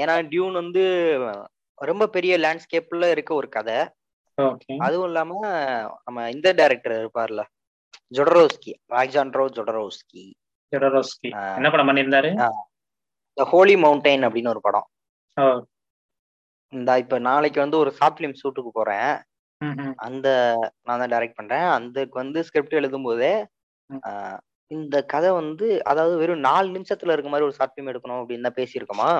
[SPEAKER 1] ஏன்னா டியூன் வந்து ரொம்ப பெரிய லேண்ட்ஸ்கேப்ல இருக்க ஒரு கதை. அதுவும் இல்லாம நம்ம இந்த டைரக்டர் இருப்பார்ல ஜொடரோஸ்கி அலெக்சாண்ட்ரோ ஜொடரோஸ்கி
[SPEAKER 2] ஜெடரோஸ்கி. என்ன படம் பண்ணியிருந்தாரு?
[SPEAKER 1] த ஹோலி மவுண்டைன் அப்படின்னு ஒரு படம். இந்த இப்ப நாளைக்கு வந்து ஒரு ஷார்ட் ஃபிலிம் ஷூட்டுக்கு போறேன். அந்த நான் தான் டைரக்ட் பண்றேன். அதுக்கு வந்து ஸ்கிரிப்ட் எழுதும் போதே இந்த கதை வந்து அதாவது வெறும் நாலு நிமிஷத்துல இருக்க மாதிரி ஒரு ஷார்ட் ஃபிலிம் எடுக்கணும் அப்படின்னு தான் பேசியிருக்கோமா?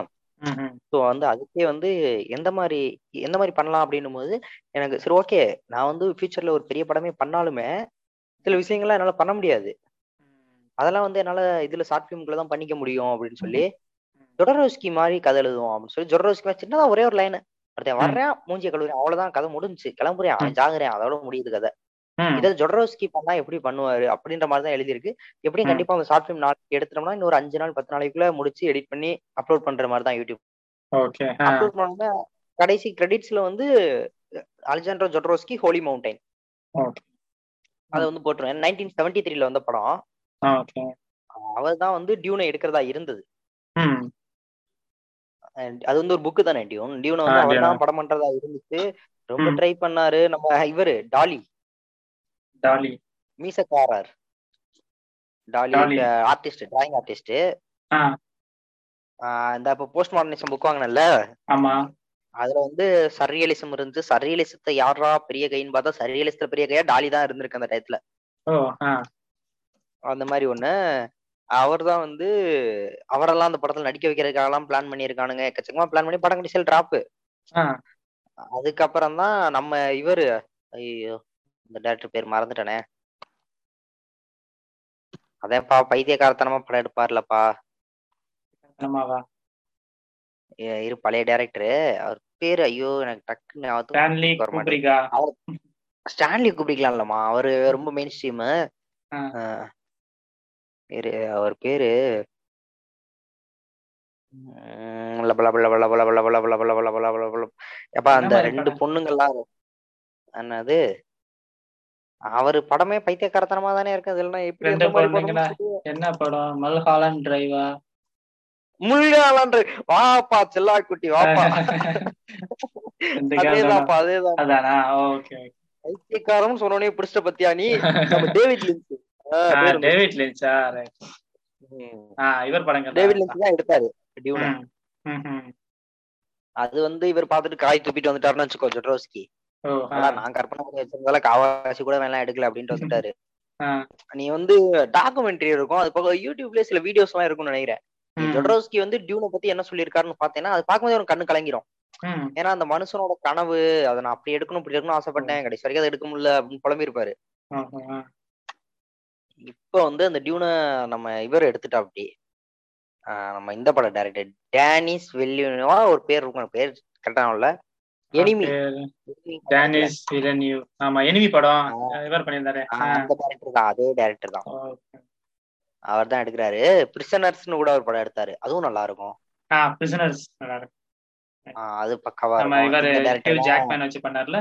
[SPEAKER 2] ம்ஹும்.
[SPEAKER 1] ஸோ வந்து அதுக்கே வந்து எந்த மாதிரி எந்த மாதிரி பண்ணலாம் அப்படின்னும் போது எனக்கு சரி ஓகே நான் வந்து ஃபியூச்சர்ல ஒரு பெரிய படமே பண்ணாலுமே சில விஷயங்கள்லாம் என்னால பண்ண முடியாது அதெல்லாம் வந்து என்னால இதுல ஷார்ட் ஃபிலிம்குள்ள தான் பண்ணிக்க முடியும் அப்படின்னு சொல்லி ஜொடரோஸ்கி மாதிரி கதை எழுதுவோம் அப்படின்னு சொல்லி ஜொடரோஸ்கி மாதிரி சின்னதா ஒரே ஒரு லைன் ஒருத்தன்
[SPEAKER 2] ம்.
[SPEAKER 1] வர்றேன் மூஞ்சிய கழுவுறேன் அவ்வளவுதான் கதை முடிஞ்சுச்சு கிளம்புறேன் அவன் ஜாகுறேன் அதோட முடியுது கதை
[SPEAKER 2] ம்.
[SPEAKER 1] இதை ஜொடரோஸ்கி பண்ணா எப்படி பண்ணுவாரு? அப்படின்ற மாதிரி தான் எழுதியிருக்கு. எப்படியும்
[SPEAKER 2] ம்.
[SPEAKER 1] கண்டிப்பா அந்த ஷார்ட் ஃபிலிம் நாளைக்கு எடுத்துட்டோம்னா இன்னொரு அஞ்சு நாள் பத்து நாளைக்குள்ள முடிச்சு எடிட் பண்ணி அப்லோட் பண்ற மாதிரி தான் யூடியூப். அப்லோட் பண்ணா கடைசி கிரெடிட்ஸ்ல வந்து அலெக்சாண்ட்ரோ ஜொட்ரோஸ்கி ஹோலி மவுண்டைன் அதை வந்து போட்டுருவேன். நைன்டீன் செவன்டி த்ரீல வந்த படம். அவர் தான் வந்து டியூனை எடுக்கிறதா இருந்தது. அது வந்து ஒரு புக்கு தானே டியூன் டியூனை வந்து அவர். தான் படம் பண்றதா இருந்துச்சு. ரொம்ப. ட்ரை பண்ணாரு. நம்ம இவரு டாலி
[SPEAKER 2] டாலி.
[SPEAKER 1] மீசக்காரர். டாலி. ஆர்டிஸ்ட் டிராயிங் ஆர்டிஸ்ட் இந்த இப்போ போஸ்ட் மாடர்னிசம் புக் வாங்கினல
[SPEAKER 2] ஆமா.
[SPEAKER 1] அதுல வந்து சர்ரியலிசம் இருந்துச்சு சர்ரியலிசத்தை யாரா பெரிய கைன்னு பார்த்தா சர்ரியலிசத்துல பெரிய கையா டாலி தான் இருந்திருக்கு அந்த டயத்துல அந்த மாதிரி ஒண்ணு. அவர் தான் வந்து அவரெல்லாம் அந்த படத்துல நடிக்க வைக்கிறதுக்காகலாம் பிளான் பண்ணியிருக்கானுங்க. எக்கச்சக்கமா பிளான் பண்ணி படம் கடைசியில் டிராப்
[SPEAKER 2] ஆ.
[SPEAKER 1] அதுக்கப்புறம் தான் நம்ம இவரு ஐயோ இந்த டேரக்டர் பேர் மறந்துட்டனே அதேப்பா பைத்தியக்காரத்தனமா படம் எடுப்பார்லப்பா இரு பழைய டேரக்டரு அவர் பேரு ஐயோ எனக்கு டக்குன்னு
[SPEAKER 2] ஸ்டான்லி
[SPEAKER 1] குப்ரிக்லாம் இல்லம்மா அவரு ரொம்ப மெயின் ஸ்ட்ரீம் இரு அவர் பேரு அந்த ரெண்டு பொண்ணுங்கள்லாம் என்னது அவர் படமே பைத்தியக்காரத்தனமா தானே இருக்கு. அதுல எப்படி
[SPEAKER 2] என்ன படம்? மல்ஹாலன் டிரைவா
[SPEAKER 1] முள்காலன் வாப்பா செல்லா குட்டி வாப்பா. அதேதான்ப்பா அதேதான் பைத்தியக்காரம் சொன்னோடனே பிடிச்ச பத்தியா நீ? டேவிட் லின்ச்
[SPEAKER 2] டேவிட் லின்ச்சா? இவர் படங்க
[SPEAKER 1] டேவிட் லின்ச் தான் எடுத்தாரு. அது வந்து இவர் பாத்துட்டு காய் துப்பிட்டு வந்துட்டாருன்னு வச்சுக்கோ ஜொட்ரோஸ்கி. நான் கற்பனை பண்ணி வச்சிருந்தால காவாசி கூட வேணாம் எடுக்கல அப்படின்ட்டு வந்துட்டாரு. நீ வந்து டாக்குமெண்ட்ரி இருக்கும். அது போக யூடியூப்ல சில வீடியோஸ் எல்லாம் இருக்கும்னு நினைக்கிறேன். ஜொட்ரோஸ்கி வந்து டியூனை பத்தி என்ன சொல்லியிருக்காருன்னு பார்த்தேன்னா அது பார்க்கும்போது உனக்கு கண்ணு கலங்கிரும். ஏன்னா அந்த மனுஷனோட கனவு அதை நான் அப்படி எடுக்கணும் இப்படி எடுக்கணும் ஆசைப்பட்டேன். கடைசி வரைக்கும் அதை எடுக்க முடியல அப்படின்னு
[SPEAKER 2] ஆ.
[SPEAKER 1] இப்ப வந்து அந்த டியூனை நம்ம இவர் எடுத்துட்டா அப்படி நம்ம இந்த படம் டைரக்டர் டேனிஸ் வெல்லியூவா ஒரு பேர் இருக்கும் பேர் கரெக்டான இல்ல. எனிமி
[SPEAKER 2] டேனிஸ் விலன்யூ ஆமா எனிமி படம். இவர் பண்ணியிருந்தாரு.
[SPEAKER 1] அந்த டேரக்டர் தான். அதே டேரக்டர் தான். அவர் தான் எடுக்கிறாரு. பிரிசனர்ஸ்னு கூட ஒரு படம் எடுத்தாரு. அதுவும் நல்லா இருக்கும்
[SPEAKER 2] ஆ பிரிசனர்ஸ் நல்லா இருக்கு
[SPEAKER 1] ஆஹ் அது பக்காவா
[SPEAKER 2] நம்ம
[SPEAKER 1] இருக்கும்.
[SPEAKER 2] இவர். ஜாக்மேன் வச்சு பண்ணார்ல.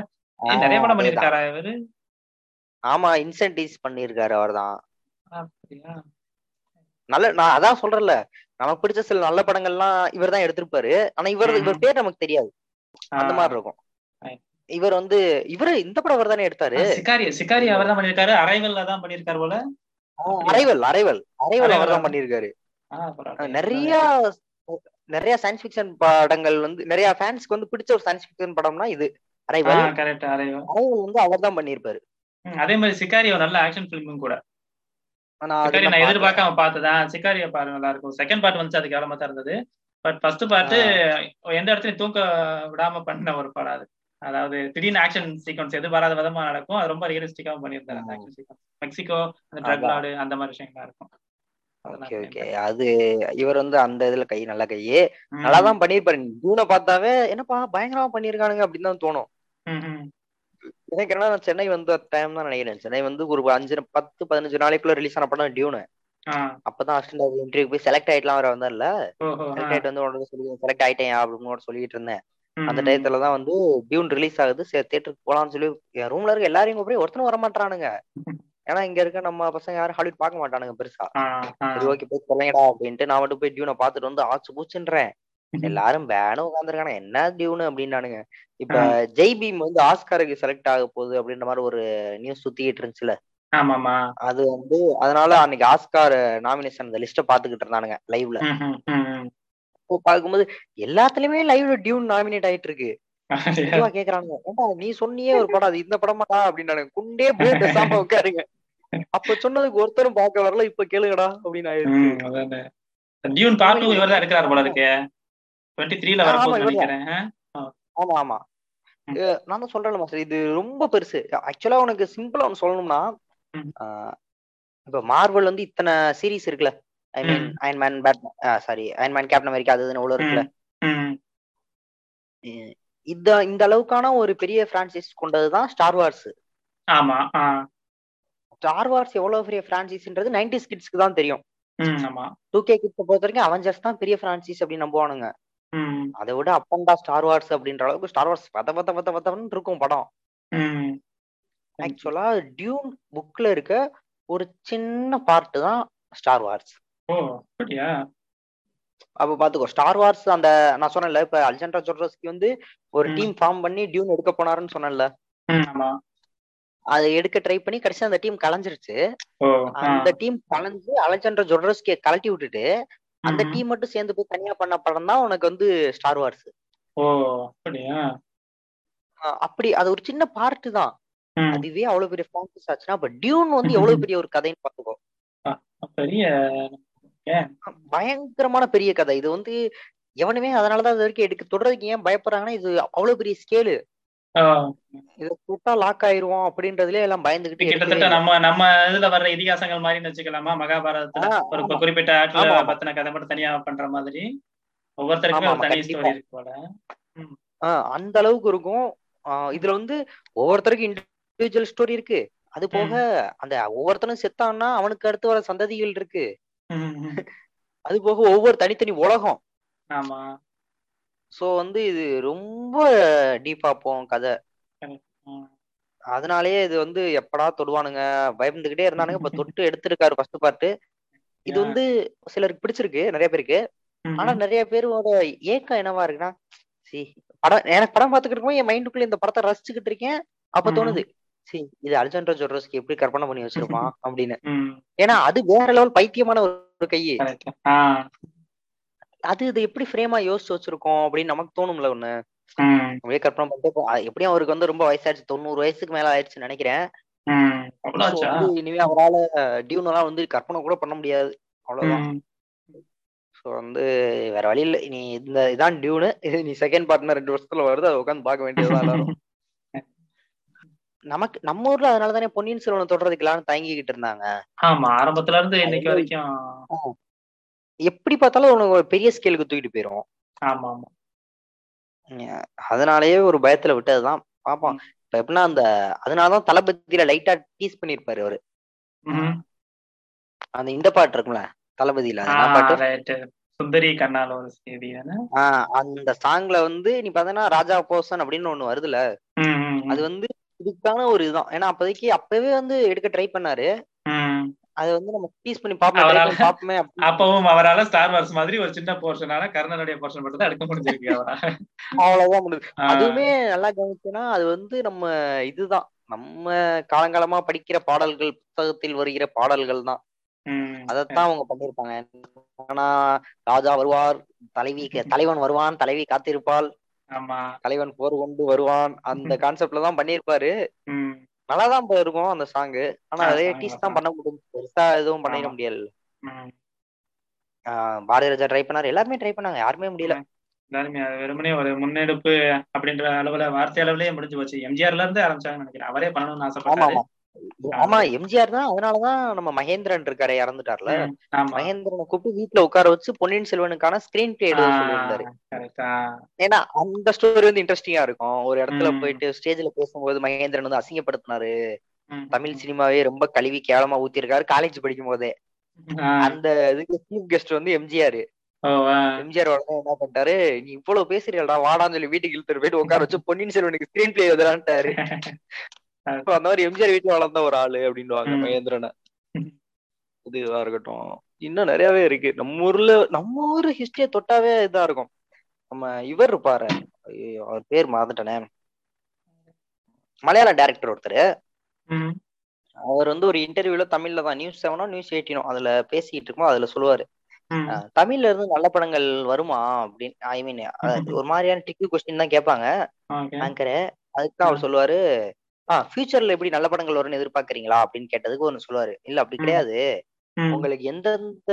[SPEAKER 2] நிறைய படம். பண்ணிருக்காரா இவரு?
[SPEAKER 1] ஆமா இன்சென்டிவ்ஸ் பண்ணிருக்காரு அவர்தான். நல்ல நான் அதான் சொல்றேன்ல. நமக்கு பிடிச்ச சில நல்ல படங்கள்லாம் இவர் தான் எடுத்திருப்பாரு. ஆனா இவர். இவர் பேர் நமக்கு தெரியாது. அந்த மாதிரி இருக்கும். இவர் வந்து இவரு இந்த படம் அவர் தானே எடுத்தாரு?
[SPEAKER 2] சிக்காரி சிக்காரி அவர் தான் பண்ணிருக்காரு அரைவல்ல தான் பண்ணிருக்காரு போல.
[SPEAKER 1] Arrival arrival. அரைவல் அவர் தான். பண்ணிருக்காரு. நிறைய நிறைய சயின்ஸ் ஃபிக்ஷன் படங்கள் வந்து நிறைய ஃபேன்ஸ்க்கு வந்து பிடிச்ச ஒரு சயின்ஸ் ஃபிக்ஷன் படம்னா இது. அரைவல்.
[SPEAKER 2] Correct arrival.
[SPEAKER 1] அரைவல் வந்து அவர் தான் பண்ணிருப்பாரு
[SPEAKER 2] அதே மாதிரி சிக்காரி ஒரு நல்ல ஆக்ஷன் ஃபிலிமும் கூட.
[SPEAKER 1] நான்.
[SPEAKER 2] எதிர்பார்க்காம பார்த்ததான் சிக்காரிய பாரு நல்லா இருக்கும். செகண்ட் பார்ட் வந்து அது கேவலமா தான் இருந்தது. பட் ஃபர்ஸ்ட் பார்ட் எந்த இடத்துலயும் தூக்க விடாம பண்ண ஒரு படம் அது. அதாவது திடீர்னு ஆக்ஷன் சீக்வன்ஸ் எதிர்பாராத விதமா நடக்கும் அது ரொம்ப ரியலிஸ்டிக்காவும் பண்ணியிருந்தாரு அந்த. ஆக்ஷன் சீக்வன்ஸ் மெக்சிகோ அந்த ட்ரக். லாடு அந்த மாதிரி விஷயங்களா இருக்கும்.
[SPEAKER 1] அது இவர் வந்து அந்த இதுல கை நல்ல கை.
[SPEAKER 2] ம்,
[SPEAKER 1] நல்லா தான் பண்ணிருப்பாரு தூணை பார்த்தாவே என்னப்பா பயங்கரமா பண்ணிருக்கானுங்க அப்படின்னு தான் தோணும்.
[SPEAKER 2] ம், ம்.
[SPEAKER 1] எனக்கு என்ன நான் சென்னை வந்த டைம் தான் நினைக்கிறேன். சென்னை வந்து ஒரு அஞ்சு பத்து பதினஞ்சு நாளைக்குள்ள ரிலீஸ் ஆன படம் டியூனு அப்பதான் அசிஸ்டன்ட் இன்டர்வியூ போய் செலக்ட் ஆயிட்டுலாம் வர வந்தார்ல. செலக்ட் ஆயிட்டு வந்து உடனே சொல்லி செலக்ட் ஆயிட்டேன் அப்படின்னு சொல்லிட்டு இருந்தேன். அந்த. டயத்துல தான் வந்து டியூன் ரிலீஸ் ஆகுது. சரி தேட்டருக்கு போலாம்னு சொல்லி என் ரூம்ல இருக்க எல்லாரையும் கூப்பிட்டு ஒருத்தனும் வர மாட்டானுங்க ஏன்னா இங்க இருக்க நம்ம பசங்க யாரும் ஹாலிவுட் பார்க்க மாட்டானுங்க பெருசா. சரி ஓகே போய் சொல்லுங்கடா அப்படின்ட்டு நான் மட்டும் போய் டியூனை பார்த்துட்டு வந்து ஆச்சு பூச்சுன்றேன். எல்லாரும் பேனும் உட்காந்துருக்கானு என்ன டியூனு அப்படின்னானுங்க. இப்ப ஜெய் பீம் வந்து ஆஸ்காருக்கு செலக்ட் ஆக போகுது அப்படின்ற மாதிரி ஒரு நியூஸ் சுத்திக்கிட்டு இருந்துச்சுல.
[SPEAKER 2] ஆமாமா
[SPEAKER 1] அது வந்து அதனால அன்னைக்கு ஆஸ்கார் நாமினேஷன் அந்த லிஸ்ட பாத்துக்கிட்டு இருந்தானுங்க லைவ்ல. இப்போ பார்க்கும்போது எல்லாத்துலயுமே லைவ்ல டியூன் நாமினேட் ஆயிட்டு இருக்கு ஏன்டா நீ சொன்னியே ஒரு படம் அது இந்த படமாடா? அப்படின்னானுங்க. குண்டே போய் பேசாம உட்காருங்க. அப்ப சொன்னதுக்கு ஒருத்தரும் பார்க்க வரல இப்ப கேளுங்கடா அப்படின்னு ஆயிடுச்சு.
[SPEAKER 2] டியூன் பார்ட் டூ இவர் தான் எடுக்கிறார் போல இருக்கே. டுவெண்ட்டி த்ரீல வரப்போகுது. நினைக்கிறேன்?
[SPEAKER 1] ஆமா ஆமா. நான் தான் சொல்றேன் மாஸ்டர் இது ரொம்ப பெருசு. ஆக்சுவலா உனக்கு சிம்பிளா ஒன்னு சொல்லணும்னா இப்ப மார்வல் வந்து இத்தனை சீரிஸ் இருக்குல்ல? I mean. Iron Man bat sorry Iron Man Captain America அது இதுன்னு இருக்குல்ல? இந்த இந்த அளவுக்கான ஒரு பெரிய பிரான்சைஸ் கொண்டதுதான் ஸ்டார் வார்ஸ்
[SPEAKER 2] ஆமா
[SPEAKER 1] ஸ்டார் வார்ஸ் எவ்வளவு பெரிய பிரான்சைஸ்ன்றது நைன்டி கிட்ஸ்க்கு தான் தெரியும். டூ கே கிட்ஸ் பொறுத்த வரைக்கும் அவெஞ்சர்ஸ் தான் பெரிய பிரான்சைஸ் அப்படின்னு நம்புவானுங்க. அதை விட அப்பண்டா ஸ்டார் வார்ஸ் அப்படின்ற அளவுக்கு ஸ்டார் வார்ஸ் பத்த பத்த பத்த பத்தன்னு இருக்கும் படம். ஆக்சுவலா டியூன் புக்ல இருக்க ஒரு சின்ன பார்ட் தான் ஸ்டார் வார்ஸ் அப்ப பாத்துக்கோ ஸ்டார் வார்ஸ் அந்த நான் சொன்னேன்ல இப்ப அல்ஜென்ட்ரா ஜோட்ரோஸ்கி வந்து ஒரு. டீம் ஃபார்ம் பண்ணி டியூன் எடுக்க போனாருன்னு சொன்னேன்ல அதை எடுக்க ட்ரை பண்ணி கடைசி அந்த டீம் கலைஞ்சிருச்சு. அந்த டீம் கலைஞ்சு அலெக்சாண்டர் ஜொட்ரோஸ்கிய கழட்டி விட்டுட்டு அந்த. டீம் மட்டும் சேர்ந்து போய் தனியா பண்ண படம் தான் உனக்கு வந்து ஸ்டார் வார்ஸ் அப்படி அது ஒரு சின்ன பார்ட் தான். அதுவே அவ்வளவு பெரிய பிரான்சைஸ் ஆச்சுன்னா அப்ப டியூன் வந்து எவ்வளவு பெரிய ஒரு கதைன்னு பாத்துக்கோ
[SPEAKER 2] பெரிய
[SPEAKER 1] பயங்கரமான பெரிய கதை. இது வந்து எவனுமே அதனாலதான் இது வரைக்கும் எடுக்க தொடர்றதுக்கு ஏன் பயப்படுறாங்கன்னா இது அவ்வளவு பெரிய ஸ்கேலு இதை தொட்டா லாக் ஆயிருவோம் அப்படின்றதுலயே எல்லாம் பயந்துகிட்டு
[SPEAKER 2] கிட்டத்தட்ட நம்ம நம்ம இதுல வர்ற இதிகாசங்கள் மாதிரின்னு வச்சுக்கலாமா? மகாபாரதத்துல ஒரு குறிப்பிட்ட
[SPEAKER 1] ஆமா
[SPEAKER 2] பத்தின கதை மட்டும் தனியா பண்ற மாதிரி. ஒவ்வொருத்தருக்குமே தனி ஸ்டோரி இருக்கு போல.
[SPEAKER 1] அந்த அளவுக்கு இருக்கும். இதுல வந்து ஒவ்வொருத்தருக்கும் இண்டிவிஜுவல் ஸ்டோரி இருக்கு. அது போக அந்த ஒவ்வொருத்தனும் செத்தான்னா அவனுக்கு அடுத்து வர சந்ததிகள் இருக்கு. அது போக ஒவ்வொரு தனித்தனி உலகம்.
[SPEAKER 2] ஆமா.
[SPEAKER 1] சோ வந்து இது ரொம்ப டீப்பா போகும் கதை. அதனாலயே இது வந்து எப்படா தொடுவானுங்க? பயந்துகிட்டே இருந்தானுங்க. இப்ப தொட்டு எடுத்திருக்காரு ஃபர்ஸ்ட் பார்ட் இது வந்து சிலருக்கு பிடிச்சிருக்கு நிறைய பேருக்கு. ஆனா நிறைய பேரோட ஏக்கம் என்னவா இருக்குன்னா சி படம் எனக்கு படம் பார்த்துக்கிட்டு இருக்கும் என் மைண்டுக்குள்ள இந்த படத்தை ரசிச்சுக்கிட்டு இருக்கேன். அப்ப தோணுது இது அலெக்சாண்டர் ஜோட்ரோஸ்க்கு எப்படி கற்பனை பண்ணி வச்சிருப்பான் அப்படின்னு. ஏன்னா அது வேற லெவல் பைத்தியமான ஒரு கை. அது இது எப்படி ஃப்ரேமா யோசிச்சு வச்சிருக்கோம் அப்படின்னு நமக்கு தோணும்ல ஒண்ணு. அப்படியே கற்பனை பண்ணிட்டு எப்படியும் அவருக்கு வந்து ரொம்ப வயசாயிடுச்சு தொண்ணூறு வயசுக்கு மேல ஆயிடுச்சுன்னு நினைக்கிறேன். இனிமே அவரால டியூன் எல்லாம் வந்து கற்பனை கூட பண்ண முடியாது. அவ்வளவுதான். ஸோ வந்து வேற வழி இல்லை. நீ இந்த இதான் டியூனு இது நீ செகண்ட் பார்ட்னர் ரெண்டு வருஷத்துல வருது அதை உட்காந்து பார்க்க வேண்டியதுதான் எல்லாரும். நமக்கு நம்ம ஊர்ல அதனால தானே பொன்னியின் செல்வனை தொடர்றதுக்கு எல்லாரும் தயங்கிக்கிட்டு இருந்தாங்க.
[SPEAKER 2] ஆமா ஆரம்பத்துல இருந்து இன்னைக்கு வரைக்கும்.
[SPEAKER 1] எப்படி பார்த்தாலும் உனக்கு ஒரு பெரிய ஸ்கேலுக்கு தூக்கிட்டு போயிரும்.
[SPEAKER 2] ஆமா ஆமா
[SPEAKER 1] அதனாலயே ஒரு பயத்துல விட்டதுதான் பாப்போம். இப்ப எப்படின்னா அந்த அதனாலதான் தளபதியில லைட்டா டீஸ் பண்ணிருப்பாரு அவரு. அந்த இந்த பாட்டு இருக்கும்ல தளபதியில பாட்டு?
[SPEAKER 2] சுந்தரி கண்ணால ஒரு செய்தி
[SPEAKER 1] அந்த சாங்ல வந்து நீ பார்த்தனா ராஜா போசன் அப்படின்னு ஒண்ணு வருதுல. அது. வந்து இதுக்கான ஒரு இதுதான். ஏன்னா அப்போதைக்கு அப்பவே வந்து எடுக்க ட்ரை பண்ணாரு. அது வந்து நம்ம டீஸ் பண்ணி பாப்போம் பாப்போமே
[SPEAKER 2] அப்பவும் அவரால ஸ்டார் வார்ஸ் மாதிரி ஒரு சின்ன போர்ஷனால கர்ணனுடைய போர்ஷன் மட்டும் தான் எடுக்க முடிஞ்சிருக்கு
[SPEAKER 1] அவ்வளவுதான் முடியுது அதுவுமே நல்லா கவனிச்சுன்னா அது வந்து நம்ம இதுதான். நம்ம காலங்காலமா படிக்கிற பாடல்கள் புத்தகத்தில் வருகிற பாடல்கள் தான். அதைத்தான் அவங்க பண்ணிருப்பாங்க ஆனா ராஜா வருவார் தலைவி தலைவன் வருவான் தலைவி காத்திருப்பாள். தலைவன் போர் கொண்டு வருவான். அந்த கான்செப்ட்ல தான் பண்ணிருப்பாரு. நல்லாதான் இருக்கும் அந்த சாங்கு ஆனா அதே டீஸ் தான். பண்ண முடியும். பெருசா எதுவும் பண்ணிட
[SPEAKER 2] ஆமா.
[SPEAKER 1] முடியல
[SPEAKER 2] ம்.
[SPEAKER 1] பாரதி ராஜா ட்ரை பண்ணாரு. எல்லாருமே ட்ரை பண்ணாங்க. யாருமே முடியல.
[SPEAKER 2] எல்லாருமே அது வெறுமனே ஒரு முன்னெடுப்பு அப்படின்ற அளவுல வார்த்தை அளவுலயே முடிஞ்சு போச்சு. எம்ஜிஆர்ல இருந்து ஆரம்பிச்சாங்கன்னு நினைக்கிறேன். அவரே பண்ணணும்னு
[SPEAKER 1] ஆமா
[SPEAKER 2] ஆசைப்பட்டாரு
[SPEAKER 1] ஆமா எம்ஜிஆர் தான். அதனாலதான் நம்ம மகேந்திரன் இருக்காரு இறந்துட்டார்ல. மகேந்திரனை கூப்பிட்டு வீட்டுல உட்கார வச்சு பொன்னியின் செல்வனுக்கான ஸ்கிரீன் பிளே எழுத சொல்லியிருந்தாரு. ஏன்னா அந்த ஸ்டோரி வந்து இன்ட்ரெஸ்டிங்கா இருக்கும். ஒரு இடத்துல. போயிட்டு ஸ்டேஜ்ல பேசும்போது மகேந்திரன் வந்து அசிங்கப்படுத்தினாரு. தமிழ் சினிமாவே ரொம்ப கழுவி கேவலமா ஊத்திருக்காரு காலேஜ் படிக்கும் போதே அந்த இதுக்கு சீஃப் கெஸ்ட் வந்து எம்ஜிஆர். எம்ஜிஆர் உடனே என்ன பண்ணிட்டாரு? நீ இவ்வளவு பேசுறீடா வாடான்னு சொல்லி வீட்டுக்கு இழுத்துட்டு போயிட்டு உட்கார வச்சு பொன்னியின் செல்வனுக்கு ஸ்கிரீன் பிளே எழுதுறான்ட்டாரு So, அந்த மாதிரி எம்ஜிஆர் வீட்டுல வளர்ந்த ஒரு ஆளு அப்படின்னுவாங்க
[SPEAKER 2] ம்.
[SPEAKER 1] மகேந்திரனை. இதுவா இருக்கட்டும். இன்னும் நிறையவே இருக்கு. நம்ம ஊர்ல நம்ம ஊர் ஹிஸ்டரிய தொட்டாவே இதா இருக்கும். நம்ம இவர் இருப்பாரு. அவர் பேர் மறந்துட்டேனே. மலையாள டைரக்டர் ஒருத்தர். அவர் வந்து ஒரு இன்டர்வியூல தமிழ்ல தான். நியூஸ் செவனோ நியூஸ் எயிட்டினோ அதுல பேசிட்டு இருக்கும் அதுல சொல்லுவாரு. தமிழ்ல இருந்து நல்ல படங்கள் வருமா அப்படின்னு ஐ மீன் ஒரு மாதிரியான டிக்கு கொஸ்டின் தான் கேட்பாங்க. ஆங்கரு அதுக்கு தான் அவர் சொல்லுவாரு ஆ ஃபியூச்சர்ல எப்படி நல்ல படங்கள் வரும்னு எதிர்பார்க்கறீங்களா அப்படின்னு கேட்டதுக்கு ஒன்னு சொல்லுவாரு இல்ல அப்படி. கிடையாது. உங்களுக்கு எந்தெந்த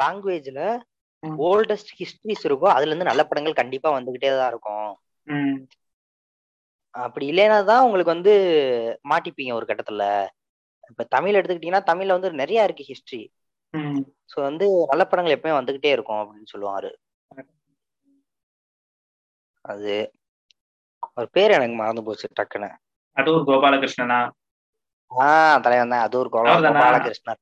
[SPEAKER 1] லாங்குவேஜ்ல. ஓல்டஸ்ட் ஹிஸ்டரிஸ் இருக்கோ அதுல இருந்து நல்ல படங்கள் கண்டிப்பா வந்துகிட்டே தான் இருக்கும். அப்படி இல்லைன்னா தான் உங்களுக்கு வந்து மாட்டிப்பீங்க ஒரு கட்டத்துல இப்ப தமிழ் எடுத்துக்கிட்டீங்கன்னா தமிழ்ல வந்து நிறைய இருக்கு ஹிஸ்டரி. ஸோ வந்து நல்ல படங்கள் எப்பவுமே வந்துகிட்டே இருக்கும் அப்படின்னு சொல்லுவாரு அது ஒரு பேர் எனக்கு மறந்து போச்சு டக்குன்னு
[SPEAKER 2] அடூர் கோபாலகிருஷ்ணனா?
[SPEAKER 1] ஆஹ் தலைவன் தான். அது ஒரு கோலா
[SPEAKER 2] அவர்தானா?
[SPEAKER 1] கோபாலகிருஷ்ணர்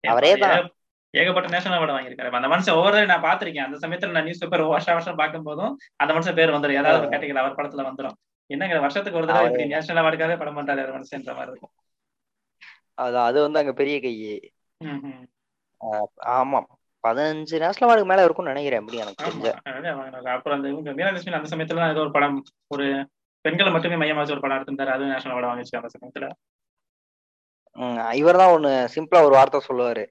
[SPEAKER 1] அவரே தான்.
[SPEAKER 2] ஏக- ஏகப்பட்ட நேஷனல் அவார்டு வாங்கியிருக்காரு. அந்த மனுஷன் ஒவ்வொரு நான் பாத்திருக்கேன் அந்த சமயத்துல நான் நியூஸ் பேப்பர் வருஷம் வருஷம் பார்க்கும் போதும் அந்த மனுஷன் பேர் வந்துடும் ஏதாவது ஒரு கேட்டகரி அவர் படத்துல வந்துடும் என்னங்க வருஷத்துக்கு ஒரு தடவை
[SPEAKER 1] அவரே
[SPEAKER 2] இப்படி நேஷனல் அவார்டுக்காகவே படம் பண்றாரு அந்த மனுஷன்ற மாதிரி இருக்கும்.
[SPEAKER 1] அது அது வந்து அங்க பெரிய கை. ஆமா. பதினஞ்சு நேஷனல் அவார்டுக்கு மேல இருக்கும்னு நினைக்கிறேன். எப்படி எனக்கு தெரிஞ்ச.
[SPEAKER 2] அப்புறம் அந்த இவங்க அந்த சமயத்துல ஏதோ ஒரு படம் ஒரு பெண்களை மட்டுமே மையமா வச்சு ஒரு படம் எடுத்திருந்தாரு. அது நேஷனல் அவார்டு வாங்கிச்சு அந்த சமயத்துல.
[SPEAKER 1] இவர் தான் ஒண்ணு சிம்பிளா ஒரு வார்த்தை சொல்லுவாரு.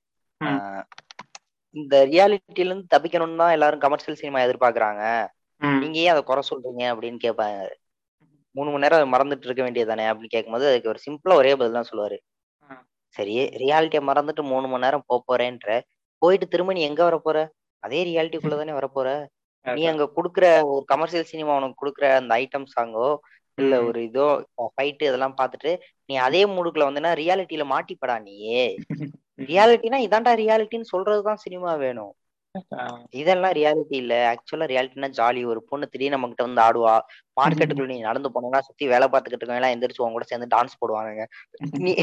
[SPEAKER 1] இந்த ரியாலிட்டில இருந்து தப்பிக்கணும்னு தான் எல்லாரும் கமர்ஷியல் சினிமா எதிர்பார்க்கறாங்க. நீங்க ஏன் அதை குறை சொல்றீங்க அப்படின்னு கேட்பாங்க மூணு மணி நேரம் மறந்துட்டு இருக்க வேண்டியதானே அப்படின்னு கேட்கும்போது அதுக்கு ஒரு சிம்பிளா ஒரே பதில் தான் சொல்லுவாரு. சரி ரியாலிட்டியை மறந்துட்டு மூணு மணி நேரம் போறேன்ற போயிட்டு திரும்ப நீ எங்க வர போற அதே ரியாலிட்டிக்குள்ள தானே வரப்போற? நீ அங்க குடுக்குற ஒரு கமர்ஷியல் சினிமா உனக்கு குடுக்குற அந்த ஐட்டம் சாங்கோ இல்ல. ஒரு இதோ ஃபைட்டு இதெல்லாம் பார்த்துட்டு நீ அதே மூடுக்குள்ள வந்தனா ரியாலிட்டியில மாட்டிப்படா நீயே ரியாலிட்டினா இதான்டா ரியாலிட்டின்னு சொல்றதுதான் சினிமா வேணும். இதெல்லாம் ரியாலிட்டி இல்ல. ஆக்சுவலா ரியாலிட்டினா ஜாலி ஒரு பொண்ணு திடீர்னு நம்ம கிட்ட வந்து ஆடுவா. மார்க்கெட்டுக்குள்ள நீ நடந்து போனோம்னா சுத்தி வேலை பார்த்துக்கிட்டு இருக்கவங்க எல்லாம் எந்திரிச்சு உன் கூட சேர்ந்து டான்ஸ் போடுவானுங்க. நீ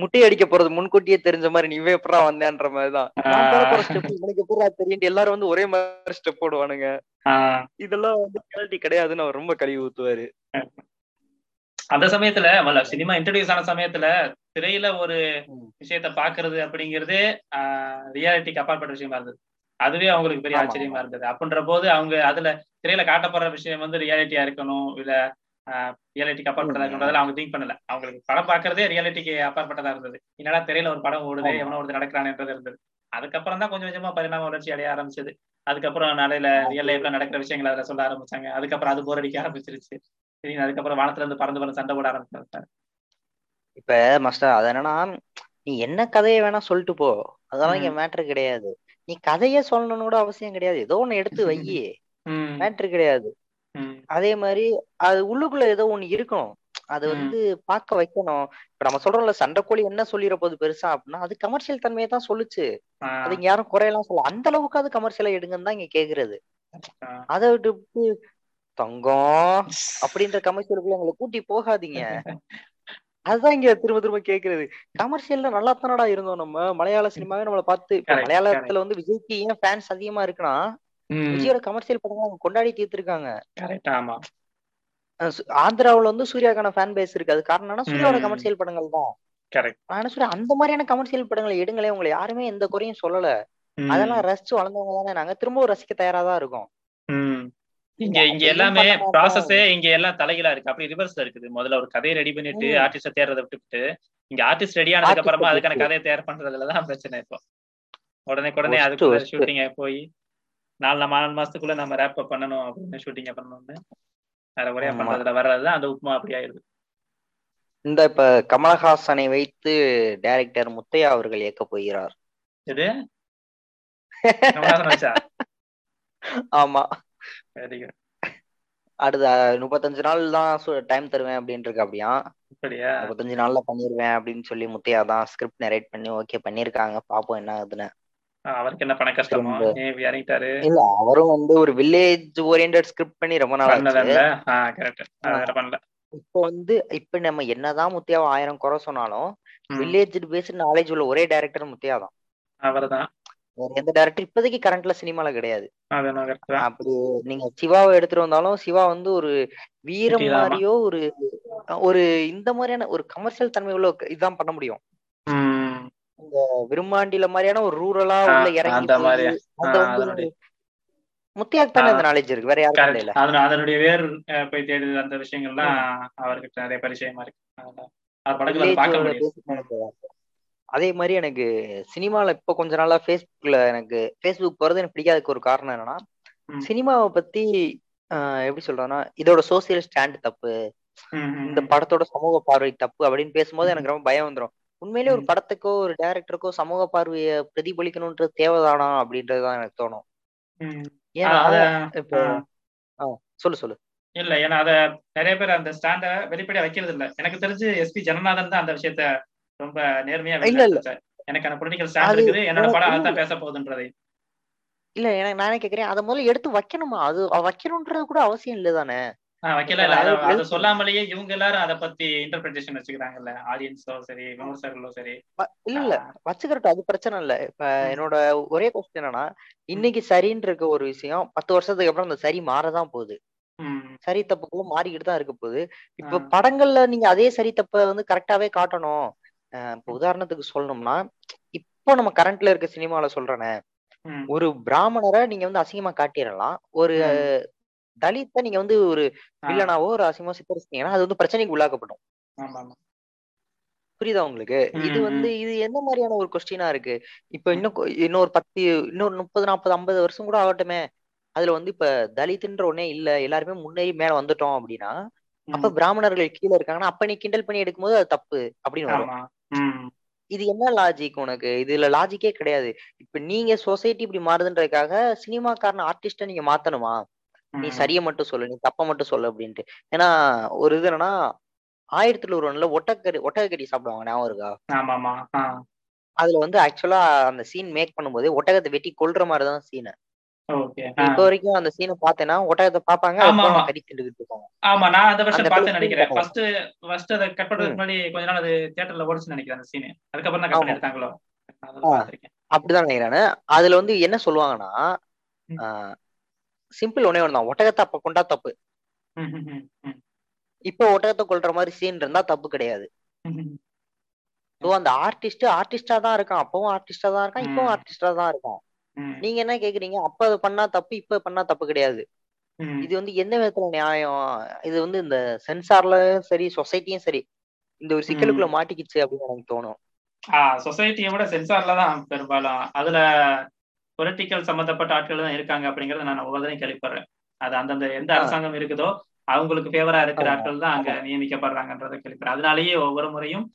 [SPEAKER 1] முட்டை அடிக்க போறது முன்கூட்டியே தெரிஞ்ச மாதிரி நீ எப்படா வந்தேன்ற மாதிரிதான் எப்படா தெரியும் எல்லாரும் வந்து ஒரே மாதிரி ஸ்டெப் போடுவானுங்க. இதெல்லாம் வந்து ரியாலிட்டி கிடையாதுன்னு அவர் ரொம்ப கழுவி ஊத்துவாரு.
[SPEAKER 2] அந்த சமயத்துல சினிமா இன்ட்ரடியூஸ் ஆன சமயத்துல திரையில ஒரு. விஷயத்த பாக்குறது அப்படிங்கிறதே ரியாலிட்டிக்கு அப்பாற்பட்ட விஷயமா இருந்தது. அதுவே அவங்களுக்கு பெரிய ஆச்சரியமா இருந்தது. அப்படின்ற போது அவங்க அதுல திரையில காட்டப்படுற விஷயம் வந்து ரியாலிட்டியா இருக்கணும் இல்ல ரியாலிட்டிக்கு அப்பாற்பட்டதா
[SPEAKER 1] ம்.
[SPEAKER 2] இருக்கணும் அவங்க திங்க் பண்ணல. அவங்களுக்கு படம் பார்க்கறதே ரியாலிட்டிக்கு அப்பாற்பட்டதா இருந்தது. என்னடா திரையில ஒரு படம் ஓடுது. எவனோ ஒருத்தர் நடக்கிறான்ன்றது இருந்தது. அதுக்கப்புறம் தான் கொஞ்சம் கொஞ்சமா பரிணாம வளர்ச்சி அடைய ஆரம்பிச்சது. அதுக்கப்புறம் நடையில ரியல் லைஃப்ல நடக்கிற விஷயங்களை அதுல சொல்ல ஆரம்பிச்சாங்க. அதுக்கப்புறம் அது போர் அடிக்க ஆரம்பிச்சிருச்சு. சரி அதுக்கப்புறம் வானத்துல இருந்து பறந்து பறந்து சண்டை போட ஆரம்பிச்சாங்க.
[SPEAKER 1] இப்ப மாஸ்டர் அது என்னன்னா நீ என்ன கதையை வேணா சொல்லிட்டு போ. அதெல்லாம். இங்க மேட்ரு கிடையாது. நீ கதையே சொல்லணும்னு கூட அவசியம் கிடையாது. ஏதோ ஒண்ணு எடுத்து வை மேட்ரு கிடையாது. அதே மாதிரி அது உள்ளுக்குள்ள ஏதோ ஒண்ணு இருக்கணும் அது. வந்து பார்க்க வைக்கணும். இப்ப நம்ம சொல்றோம்ல சண்டைக்கோழி என்ன சொல்லிட போகுது பெருசா அப்படின்னா அது கமர்ஷியல் தன்மையை தான் சொல்லுச்சு. அது இங்க யாரும் குறையெல்லாம் சொல்ல அந்த அளவுக்கு அது கமர்ஷியலா எடுங்கன்னு தான் இங்க கேக்குறது. அதை விட்டு தங்கம் அப்படின்ற கமர்ஷியலுக்குள்ள எங்களை கூட்டி போகாதீங்க. அதுதான் இங்க திரும்ப திரும்ப கேக்குறது. கமர்ஷியல்ல நல்லா தானடா இருந்தோம் நம்ம. மலையாள சினிமாவே நம்மள பார்த்து மலையாளத்துல வந்து விஜய்க்கு ஏன் ஃபேன்ஸ் அதிகமா இருக்குன்னா விஜயோட கமர்ஷியல் படங்கள் அவங்க கொண்டாடி தீர்த்திருக்காங்க. ஆந்திராவுல வந்து சூர்யாக்கான ஃபேன் பேஸ் இருக்கு. அது காரணம் என்னன்னா சூர்யாவோட. கமர்ஷியல் படங்கள் தான். என்ன சொல்றேன் அந்த மாதிரியான கமர்ஷியல் படங்களை எடுங்களே உங்களை யாருமே எந்த குறையும் சொல்லல. அதெல்லாம் ரசிச்சு வளர்ந்தவங்க தானே நாங்க. திரும்பவும் ரசிக்க தயாரா தான் இருக்கோம்.
[SPEAKER 2] இங்க இங்க எல்லாமே. ப்ராசஸே இங்க எல்லாம் தலைகளா இருக்கு அப்படி ரிவர்ஸ்ல இருக்குது முதல்ல ஒரு கதையை ரெடி பண்ணிட்டு. ஆர்டிஸ்ட தேர்றதை விட்டுட்டு இங்க ஆர்டிஸ்ட் ரெடி ஆனதுக்கு அப்புறமா அதுக்கான. கதையை தயார் பண்றதுலதான் பிரச்சனை இப்போ உடனே உடனே
[SPEAKER 1] worst.
[SPEAKER 2] ஷூட்டிங்க போய் நாலு நாலு மாசத்துக்குள்ள நம்ம ரேப் பண்ணணும் அப்படின்னு ஷூட்டிங்க பண்ணணும்னு வேற ஒரே. பண்றதுல வர்றதுதான் அந்த உப்புமா அப்படி ஆயிருது
[SPEAKER 1] இந்த இப்ப கமலஹாசனை வைத்து டைரக்டர் முத்தையா அவர்கள் இயக்க போகிறார்
[SPEAKER 2] இது
[SPEAKER 1] ஆமா அடுத்த முப்பத்தஞ்சு நாள் தான் டைம் தருவேன் அப்படின்னு இருக்கு அப்படியா? முப்பத்தஞ்சு நாள்ல பண்ணிருவேன் அப்படின்னு சொல்லி முத்தையா தான் ஸ்கிரிப்ட் நரேட் பண்ணி ஓகே பண்ணிருக்காங்க. பாப்போம் என்ன ஆகுதுன்னு.
[SPEAKER 2] அவருக்கு என்ன பண கஷ்டமோ? இறங்கிட்டாரு?
[SPEAKER 1] இல்ல அவரும் வந்து ஒரு வில்லேஜ் ஓரியன்ட் ஸ்கிரிப்ட் பண்ணி ரொம்ப நாள்
[SPEAKER 2] பண்ணல.
[SPEAKER 1] இப்போ வந்து இப்ப நம்ம என்னதான் முத்தியாவை ஆயிரம் குறை சொன்னாலும் வில்லேஜ் பேஸ்ட் நாலேஜ் உள்ள ஒரே டைரக்டர் முத்தியா தான்.
[SPEAKER 2] அவர்தான்.
[SPEAKER 1] வேற எந்த டைரக்டர் இப்போதைக்கு கரண்ட்ல சினிமால கிடையாது. அப்படி நீங்க சிவாவை எடுத்துட்டு வந்தாலும் சிவா வந்து ஒரு வீரம். மாதிரியோ ஒரு ஒரு இந்த மாதிரியான ஒரு கமர்ஷியல் தன்மை உள்ள இதான் பண்ண முடியும்.
[SPEAKER 2] ம்,
[SPEAKER 1] விரும்மாண்டில மாதிரியான ஒரு ரூரலா உள்ள இறங்கி முத்தியாக்கு தானே. அந்த நாலேஜ் இருக்கு. வேற
[SPEAKER 2] correct.
[SPEAKER 1] இல்ல
[SPEAKER 2] அதனு- அதனுடைய வேர் போய் தேடுது அந்த விஷயங்கள்லாம் அவர்கிட்ட நிறைய பரிச்சயமா இருக்கு. அதை
[SPEAKER 1] மாதிரி எனக்கு சினிமால இப்ப கொஞ்ச நாளா ஃபேஸ்புக்ல எனக்கு ஃபேஸ்புக் போறது எனக்கு பிடிக்காததுக்கு ஒரு காரணம் என்னன்னா. சினிமாவை பத்தி எப்படி சொல்றேன்னா இதோட சோசியல் ஸ்டாண்ட் தப்பு இந்த. படத்தோட சமூக பார்வை தப்பு அப்படின்னு பேசும்போது எனக்கு ரொம்ப பயம் வந்துரும் உண்மையிலேயே ஒரு. படத்துக்கோ ஒரு டைரக்டருக்கோ சமூக பார்வையை பிரதிபலிக்கணும்ன்றது தேவைதானா அப்படின்றதுதான் எனக்கு தோணும் இப்போ.
[SPEAKER 2] ஆ,
[SPEAKER 1] சொல்லு சொல்லு
[SPEAKER 2] இல்ல ஏன்னா அத நிறைய பேர் அந்த ஸ்டாண்ட வெளிப்படையா வைக்கிறது இல்ல எனக்கு தெரிஞ்சு எஸ்பி ஜனநாதன் தான் அந்த விஷயத்த ரொம்ப நேர்மையா
[SPEAKER 1] இல்ல, இல்ல.
[SPEAKER 2] வெளிப்படுத்தாரு. எனக்கான பொலிட்டிக்கல் ஸ்டாண்ட் இருக்குது. என்னோட படம்
[SPEAKER 1] இல்ல,
[SPEAKER 2] அதான் பேச போகுதுன்றதை.
[SPEAKER 1] இல்ல எனக்கு நானே கேக்குறேன். அதை முதல்ல எடுத்து வைக்கணுமா? அது வைக்கணும்ன்றது கூட அவசியம் இல்லதானே
[SPEAKER 2] ஆஹ் வைக்கல இல்ல.
[SPEAKER 1] அது
[SPEAKER 2] சொல்லாமலேயே இவங்க எல்லாரும் அத பத்தி இன்டர்பிரேஷன் வச்சுக்கிறாங்கல்ல. ஆடியன்ஸோ சரி விமர்சகர்களோ சரி.
[SPEAKER 1] இல்ல இல்ல. வச்சுக்கிறட்டும். அது பிரச்சனை இல்ல. இப்ப. என்னோட ஒரே கொஸ்டின் என்னன்னா இன்னைக்கு சரின்னு இருக்க ஒரு விஷயம் பத்து வருஷத்துக்கு அப்புறம் அந்த சரி மாறதான் போகுது. சரி தப்புக்குள்ள மாறிக்கிட்டு தான் இருக்க போகுது. இப்ப. படங்கள்ல நீங்க அதே சரி தப்ப வந்து கரெக்டாவே காட்டணும். இப்ப உதாரணத்துக்கு சொல்லணும்னா இப்போ நம்ம கரண்ட்ல இருக்க சினிமால சொல்றேனே ஒரு பிராமணரை நீங்க வந்து அசிங்கமா காட்டிடலாம். ஒரு. தலித்தை நீங்க வந்து ஒரு வில்லனாவோ ஒரு அசிங்கமா சித்தரிச்சிட்டீங்கன்னா அது வந்து பிரச்சனைக்கு உள்ளாக்கப்படும். புரியுதா உங்களுக்கு? இது வந்து இது எந்த மாதிரியான ஒரு கொஸ்டினா இருக்கு? இப்ப இன்னும் இன்னொரு பத்து இன்னொரு முப்பது நாற்பது ஐம்பது வருஷம் கூட ஆகட்டுமே. அதுல வந்து இப்ப தலித்துன்ற ஒன்னே இல்ல. எல்லாருமே முன்னேறி மேல வந்துட்டோம் அப்படின்னா அப்ப பிராமணர்கள் கீழே இருக்காங்கன்னா அப்ப நீ கிண்டல் பண்ணி எடுக்கும்போது அது தப்பு அப்படின்னு வரும். இது என்ன லாஜிக் உனக்கு? இதுல லாஜிக்கே கிடையாது. இப்ப நீங்க சொசைட்டி இப்படி மாறுதுன்றதுக்காக சினிமாக்காரன ஆர்டிஸ்ட நீங்க மாத்தணுமா? நீ. சரியை மட்டும் சொல்லு நீ தப்ப மட்டும் சொல்லு அப்படின்ட்டு. ஏன்னா ஒரு இது என்னன்னா ஆயிரத்துல ஒருவன்ல ஒட்டக்கறி ஒட்டகக்கறி சாப்பிடுவாங்க ஞாபகம் இருக்கா? அதுல வந்து ஆக்சுவலா அந்த சீன் மேக் பண்ணும்போது ஒட்டகத்தை வெட்டி கொல்ற மாதிரிதான் சீன் இப்ப வரைக்கும் அந்த சீனை பார்த்தேன்னா ஒட்டகத்தை பாப்பாங்க
[SPEAKER 2] ஆமா, நான் அந்த வருஷம் பார்த்து நினைக்கிறேன். ஃபர்ஸ்ட் ஃபர்ஸ்ட் அதை கட் பண்றதுக்கு முன்னாடி கொஞ்ச நாள் அது தியேட்டர்ல ஓடிச்சு நினைக்கிறேன் அந்த சீன் அதுக்கப்புறம் தான் கட். பண்ணி எடுத்தாங்களோ
[SPEAKER 1] அப்படிதான் நினைக்கிறேன் அதுல வந்து என்ன சொல்லுவாங்கன்னா. சிம்பிள் ஒன்னே ஒண்ணு தான் ஒட்டகத்தை அப்ப கொண்டா தப்பு. இப்ப ஒட்டகத்தை கொல்ற மாதிரி சீன் இருந்தா தப்பு கிடையாது. ஸோ அந்த ஆர்டிஸ்ட் ஆர்டிஸ்டா தான் இருக்கான். அப்பவும் ஆர்டிஸ்டா தான் இருக்கான் இப்பவும். ஆர்டிஸ்டா தான் இருக்கான். நீங்க என்ன கேக்குறீங்க? அப்ப அது பண்ணா தப்பு இப்ப பண்ணா தப்பு கிடையாது. இது வந்து எந்த விதத்துல நியாயம்? இது வந்து இந்த சென்சார்ல சரி சொசைட்டியும் சரி இந்த ஒரு சிக்கலுக்குள்ள மாட்டிக்கிச்சு அப்படின்னு எனக்கு தோணும்.
[SPEAKER 2] ஆ சொசைட்டியை விட சென்சார்ல தான் பெரும்பாலும். அதுல பொலிட்டிக்கல் சம்பந்தப்பட்ட ஆட்கள் தான் இருக்காங்க அப்படிங்கறத நான் ஒவ்வொரு கேள்விப்படுறேன். அது அந்தந்த எந்த. அரசாங்கம் இருக்குதோ அவங்களுக்கு ஃபேவரா இருக்கிற ஆட்கள் தான் அங்க நியமிக்கப்படுறாங்கன்றதை கேள்விப்படுறேன். அதனாலேயே ஒவ்வொரு முறையும்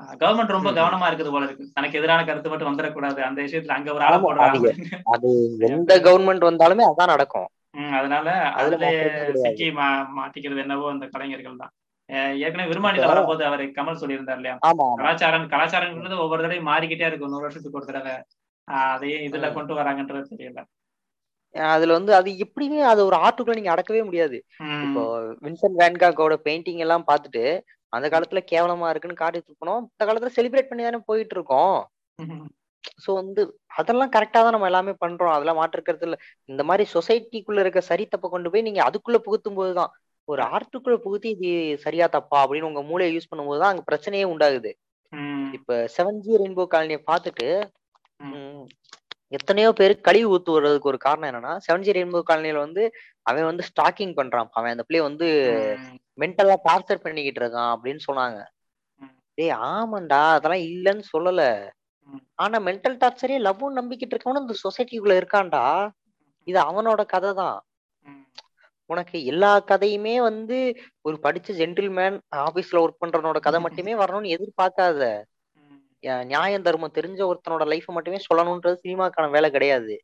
[SPEAKER 2] கவர்மெண்ட் ரொம்ப. கவனமா இருக்குது போல இருக்கு. தனக்கு எதிரான கருத்து மட்டும் வந்துடக்கூடாது. அந்த விஷயத்துல அங்க ஒரு ஆளை போடுறாங்க
[SPEAKER 1] அது எந்த கவர்மெண்ட் வந்தாலுமே அதான் நடக்கும்.
[SPEAKER 2] அதனால
[SPEAKER 1] அதுல.
[SPEAKER 2] சிக்கி மா மாட்டிக்கிறது என்னவோ அந்த கலைஞர்கள் தான். ஏற்கனவே
[SPEAKER 1] இப்ப-
[SPEAKER 2] வரும்போது அவர் கமல் சொல்லியிருந்தார் இல்லையா? கலாச்சாரம் கலாச்சாரம்ன்றது ஒவ்வொரு தடவையும் மாறிக்கிட்டே இருக்கும். நூறு வருஷத்துக்கு ஒரு தடவை. அதையே இதுல. கொண்டு வராங்கன்றது தெரியல.
[SPEAKER 1] அதுல வந்து அது எப்படியுமே அது ஒரு ஆர்ட்டுக்குள்ள நீங்க அடக்கவே முடியாது. இப்போ வின்சென்ட் வேன்காக்கோட பெயிண்டிங் எல்லாம் பார்த்துட்டு அந்த காலத்துல கேவலமா இருக்குன்னு காட்டிட்டு இருக்கணும் இந்த காலத்துல செலிப்ரேட் பண்ணி தானே போயிட்டு இருக்கோம் சோ வந்து அதெல்லாம் கரெக்டா தான் நம்ம எல்லாமே பண்றோம். அதெல்லாம் மாற்றுக்கிறது இல்ல. இந்த மாதிரி சொசைட்டிக்குள்ள இருக்க சரி தப்ப கொண்டு போய் நீங்க அதுக்குள்ள புகுத்தும் போதுதான் ஒரு ஆர்ட்டுக்குள்ள புகுத்தி இது சரியா தப்பா அப்படின்னு உங்க மூளையை யூஸ் பண்ணும்போது தான் அங்க பிரச்சனையே உண்டாகுது. இப்ப செவன் ஜி ரெயின்போ காலனியை பார்த்துட்டு எத்தனையோ பேர் கழிவு ஊத்து வர்றதுக்கு ஒரு காரணம் என்னன்னா செவன் ஜி ரெயின்போ காலனியில வந்து அவன் வந்து ஸ்டாக்கிங் பண்றான். அவன் அந்த பிள்ளை வந்து மென்டலா டார்ச்சர் பண்ணிக்கிட்டு இருக்கான் அப்படின்னு சொன்னாங்க. டேய் ஆமாண்டா அதெல்லாம் இல்லைன்னு சொல்லல. ஆனா மென்டல் டார்ச்சரே லவ்வும் நம்பிக்கிட்டு இருக்கவனும் இந்த சொசைட்டிக்குள்ள இருக்கான்டா. இது அவனோட கதை தான் உனக்கு எல்லா கதையுமே வந்து ஒரு படிச்ச ஜென்டில்மேன் ஆபீஸ்ல ஒர்க் பண்றவனோட கதை மட்டுமே வரணும்னு எதிர்பார்க்காத. நியாயம் தர்மம் தெரிஞ்ச ஒருத்தனோட லைஃப் மட்டுமே சொல்லணும்ன்றது சினிமாக்கான வேலை கிடையாது.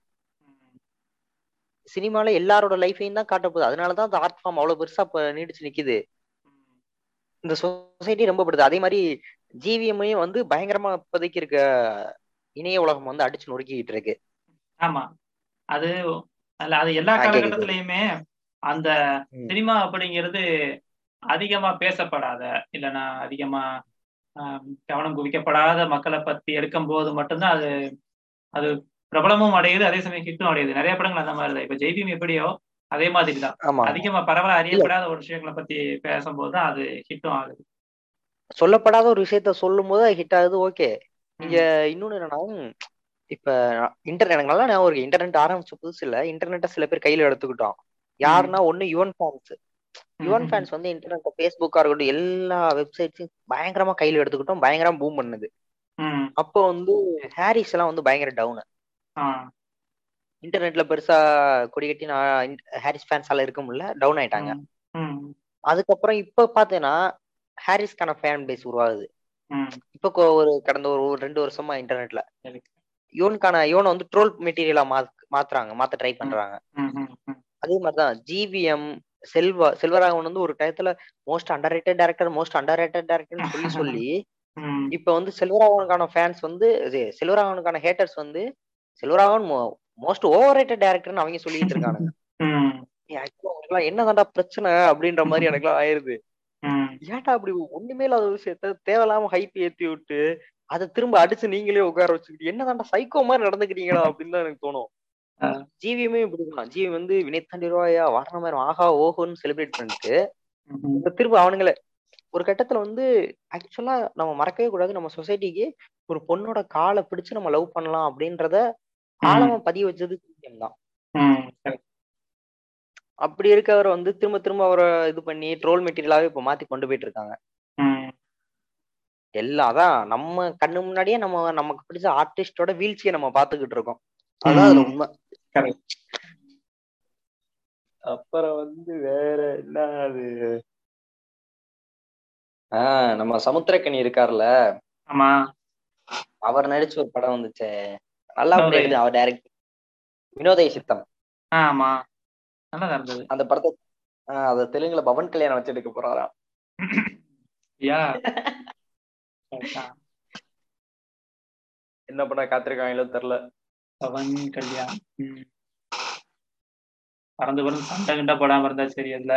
[SPEAKER 1] சினிமால எல்லாரோட லைஃபையும் தான் காட்ட போகுது. அதனாலதான் அந்த ஆர்ட் ஃபார்ம் அவ்வளவு பெருசா நீடிச்சு நிக்குது. இந்த சொசைட்டி ரொம்ப படுது அதே மாதிரி ஜிவிஎம்மையும் வந்து பயங்கரமா இப்போதைக்கு இருக்க இணைய உலகம் வந்து அடிச்சு நொறுக்கிட்டு இருக்கு.
[SPEAKER 2] ஆமா. அது அல்ல அது எல்லா. காலகட்டத்திலயுமே அந்த. சினிமா அப்படிங்கிறது அதிகமா பேசப்படாத இல்லைன்னா அதிகமா கவனம் குவிக்கப்படாத மக்களை பத்தி எடுக்கும் போது மட்டும்தான் அது அது பிரபலமும் அடையுது அதே சமயம் ஹிட்டும் அடையுது. நிறைய படங்கள் அந்த மாதிரி தான். இப்ப ஜெய்பீம் எப்படியோ அதே மாதிரி தான். அதிகமா பரவலா அறியப்படாத ஒரு விஷயங்களை பத்தி பேசும்போது அது ஹிட்டும் ஆகுது.
[SPEAKER 1] சொல்லப்படாத ஒரு விஷயத்த சொல்லும் போது ஹிட் ஆகுது ஓகே இங்க
[SPEAKER 2] ம்,
[SPEAKER 1] இன்னொன்னு என்னன்னா இப்ப இன்டர்நெட் எனக்கு நல்லா ஞாபகம் இருக்கு. இன்டர்நெட் ஆரம்பிச்ச புதுசு இல்ல. இன்டர்நெட்டை சில பேர் கையில எடுத்துக்கிட்டோம். யாருன்னா ஒண்ணு யுவன் ஃபேன்ஸ் யுவன் ஃபேன்ஸ் வந்து இன்டர்நெட் ஃபேஸ்புக்கா இருக்கட்டும் எல்லா வெப்சைட்ஸையும் பயங்கரமா கையில எடுத்துக்கிட்டோம். பயங்கரமா பூம் பண்ணுது. அப்போ வந்து ஹாரிஸ் எல்லாம் வந்து பயங்கர டவுன் இன்டர்நெட்ல பெருசா கொடி கட்டி நான் ஹாரிஸ் ஃபேன்ஸால இருக்க முடியல டவுன் ஆயிட்டாங்க. அதுக்கப்புறம் இப்ப பாத்தீங்கன்னா ஹாரிஸ்க்கான ஃபேன் பேஸ் உருவாகுது. இப்ப ஒரு கடந்த ஒரு ரெண்டு வருஷமா இன்டர்நெட்ல. யோனுக்கான யோனை வந்து ட்ரோல் மெட்டீரியலா மாத்துறாங்க மாத்த ட்ரை பண்றாங்க. அதே மாதிரிதான் ஜிவிஎம் செல்வா செல்வராகவன் வந்து ஒரு டயத்துல most underrated director most underrated டேரக்டர்னு சொல்லி சொல்லி இப்ப வந்து செல்வராகவனுக்கான ஃபேன்ஸ் வந்து செல்வராகவனுக்கான ஹேட்டர்ஸ் வந்து செல்வராகவன் மோஸ்ட் ஓவர் ரேட்டட் டேரக்டர்னு அவங்க சொல்லிட்டு இருக்கானுங்க. என்னதான்டா பிரச்சனை அப்படின்ற மாதிரி எனக்குலாம் ஆயிருது.
[SPEAKER 2] ம்.
[SPEAKER 1] ஏன்டா அப்படி ஒண்ணுமே இல்லாத விஷயத்த தேவையில்லாம ஹைப் ஏத்தி விட்டு அதை திரும்ப அடிச்சு நீங்களே உட்கார வச்சுக்கிட்டு என்னதான்டா சைக்கோ மாதிரி நடந்துக்கிறீங்களா அப்படின்னு தான் எனக்கு தோணும். ஜிவியுமே இப்படிதான் ஜிவி வந்து வினய் தாண்டி ரூபாயா வாரண மாதிரி ஆஹா ஓஹோன்னு செலிப்ரேட் பண்ணிட்டு திரும்ப அவனுங்களே ஒரு கட்டத்துல வந்து ஆக்சுவலா நம்ம மறக்கவே கூடாது. நம்ம சொசைட்டிக்கு ஒரு பொண்ணோட காலை பிடிச்சு நம்ம லவ் பண்ணலாம் அப்படின்றத ஆழமா பதிய வச்சது தான்.
[SPEAKER 2] ம், சரி.
[SPEAKER 1] அப்படி இருக்கவரை வந்து திரும்ப திரும்ப அவரை இது பண்ணி ட்ரோல் மெட்டீரியலாவே இப்ப மாத்தி கொண்டு போயிட்டு இருக்காங்க.
[SPEAKER 2] ம்,
[SPEAKER 1] எல்லாம் அதான் நம்ம கண்ணு முன்னாடியே நம்ம நமக்கு பிடிச்ச ஆர்டிஸ்டோட வீழ்ச்சியை நம்ம பாத்துக்கிட்டு இருக்கோம். அதான் அதுல
[SPEAKER 2] ம்.
[SPEAKER 1] உண்மை.
[SPEAKER 2] Correct.
[SPEAKER 1] அப்புறம் வந்து வேற என்ன அது? ஆஹ் நம்ம சமுத்திரக்கனி இருக்கார்ல.
[SPEAKER 2] ஆமா.
[SPEAKER 1] அவர் நடிச்ச ஒரு படம் வந்துச்சே. நல்லா. பண்ணிருக்கு அவர் டைரக்ட் வினோதய சித்தம்.
[SPEAKER 2] ஆமா. நல்லா இருந்தது.
[SPEAKER 1] அந்த படத்தை அத தெலுங்குல பவன் கல்யாணம் வச்சு எடுக்க போறாராம்
[SPEAKER 2] யா.
[SPEAKER 1] என்ன பண்ண காத்திருக்காங்களோ தெரியல.
[SPEAKER 2] பவன் கல்யாண். பறந்து பறந்து சண்டை கிண்ட போடாம இருந்தா சரி அதுல.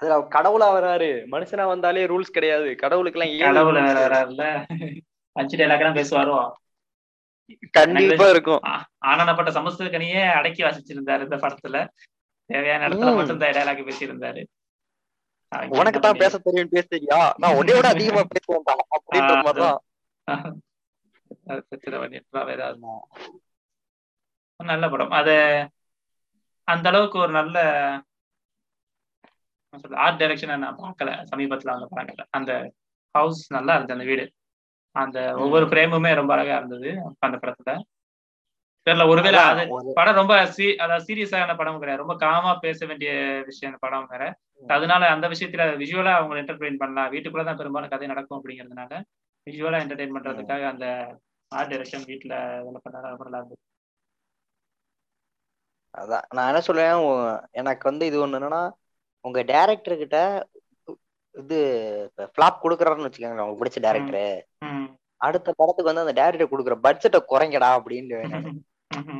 [SPEAKER 1] அதுல அவர் கடவுளா வராரு. மனுஷனா வந்தாலே ரூல்ஸ் கிடையாது. கடவுளுக்கு எல்லாம்
[SPEAKER 2] கடவுள் வராருல்ல. அஞ்சு டைலாக் பேசுவாரோ?
[SPEAKER 1] கண்டிப்பா இருக்கும்.
[SPEAKER 2] ஆனனப்பட்ட சமஸ்கிருதக்கனியே அடக்கி வாசிச்சிருந்தாரு இந்த படத்துல. தேவையான இடத்துல
[SPEAKER 1] ம்.
[SPEAKER 2] மட்டும் இந்த டைலாக் பேசியிருந்தாரு. அவங்க
[SPEAKER 1] உனக்கு தான் பேச தெரியும் பேச தெரியா நான் உன்னை விட அதிகமா பேசுவேன்டா அப்படின்ற மாதிரிதான்.
[SPEAKER 2] நல்ல படம். அது அந்த அளவுக்கு ஒரு நல்ல ஆர்ட் டைரக்ஷனை நான் பார்க்கல. சமீபத்துல அந்த படங்கள்ல. அந்த ஹவுஸ் நல்லா இருந்துச்சு அந்த வீடு. அந்த ஒவ்வொரு ஃப்ரேமுமே ரொம்ப அழகா இருந்தது அந்த படத்துல. தெரியல ஒருவேளை அது படம் ரொம்ப சீ அதாவது சீரியஸான படம் கிடையாது. ரொம்ப காமா பேச வேண்டிய விஷயம் அந்த படம் வேற. அதனால அந்த விஷயத்துல விஷுவலா அவங்க என்டர்டெயின் பண்ணலாம். வீட்டுக்குள்ள தான் பெரும்பாலும் கதை நடக்கும் அப்படிங்கிறதுனால விஷுவலா என்டர்டெயின் பண்றதுக்காக அந்த ஆர்ட் டைரக்ஷன் வீட்டுல இதெல்லாம் பண்ணா ரொம்ப நல்லா இருந்தது.
[SPEAKER 1] அதான். நான் என்ன சொல்லுவேன் எனக்கு வந்து இது ஒண்ணு என்னன்னா உங்க டேரக்டர் கிட்ட இது ஃபிளாப் கொடுக்குறாருன்னு வச்சுக்கோங்களேன் உங்களுக்கு பிடிச்ச டேரக்டர். அடுத்த படத்துக்கு வந்து அந்த டேரக்டர் கொடுக்குற பட்ஜெட்டை குறைங்கடா அப்படின்னு.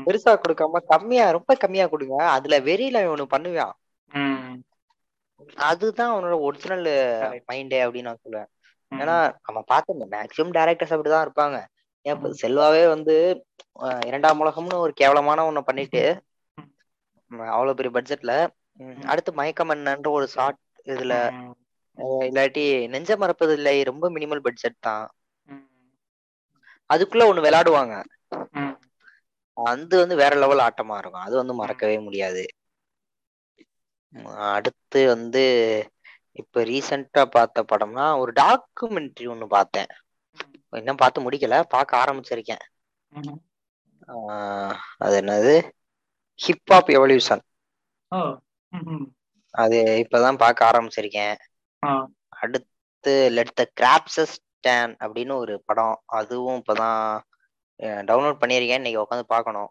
[SPEAKER 1] பெருசா கொடுக்காம கம்மியா ரொம்ப கம்மியா கொடுங்க. அதுல வெறியில ஒண்ணு பண்ணுவான். அதுதான் அவனோட ஒரிஜினல். மைண்டே அப்படின்னு நான் சொல்லுவேன். ஏன்னா நம்ம பார்த்த மேக்சிமம் டேரக்டர்ஸ் அப்படிதான் இருப்பாங்க. ஏன் செல்வாவே வந்து இரண்டாம் உலகம்னு ஒரு கேவலமான ஒண்ணு பண்ணிட்டு அவ்வளவு பெரிய பட்ஜெட்ல அடுத்து மயக்கமன்னன்ற ஒரு ஷார்ட் இதுல இல்லாட்டி நெஞ்ச மறப்பது இல்லை. ரொம்ப மினிமல் பட்ஜெட் தான். அதுக்குள்ள ஒண்ணு விளையாடுவாங்க. அது வந்து வேற லெவல் ஆட்டமா இருக்கும். அது வந்து மறக்கவே முடியாது. அடுத்து வந்து இப்ப ரீசெண்டா பார்த்த படம்னா ஒரு டாக்குமெண்ட்ரி ஒண்ணு பார்த்தேன். இன்னும் பார்த்து முடிக்கல. பார்க்க ஆரம்பிச்சிருக்கேன். அது என்னது? Hip hop evolution. அது இப்பதான் பார்க்க ஆரம்பிச்சிருக்கேன். அடுத்து லெட் த கிராப்சஸ் ஸ்டான் அப்படின்னு ஒரு படம். அதுவும் இப்பதான் டவுன்லோட் பண்ணியிருக்கேன். இன்னைக்கு உட்காந்து பார்க்கணும்.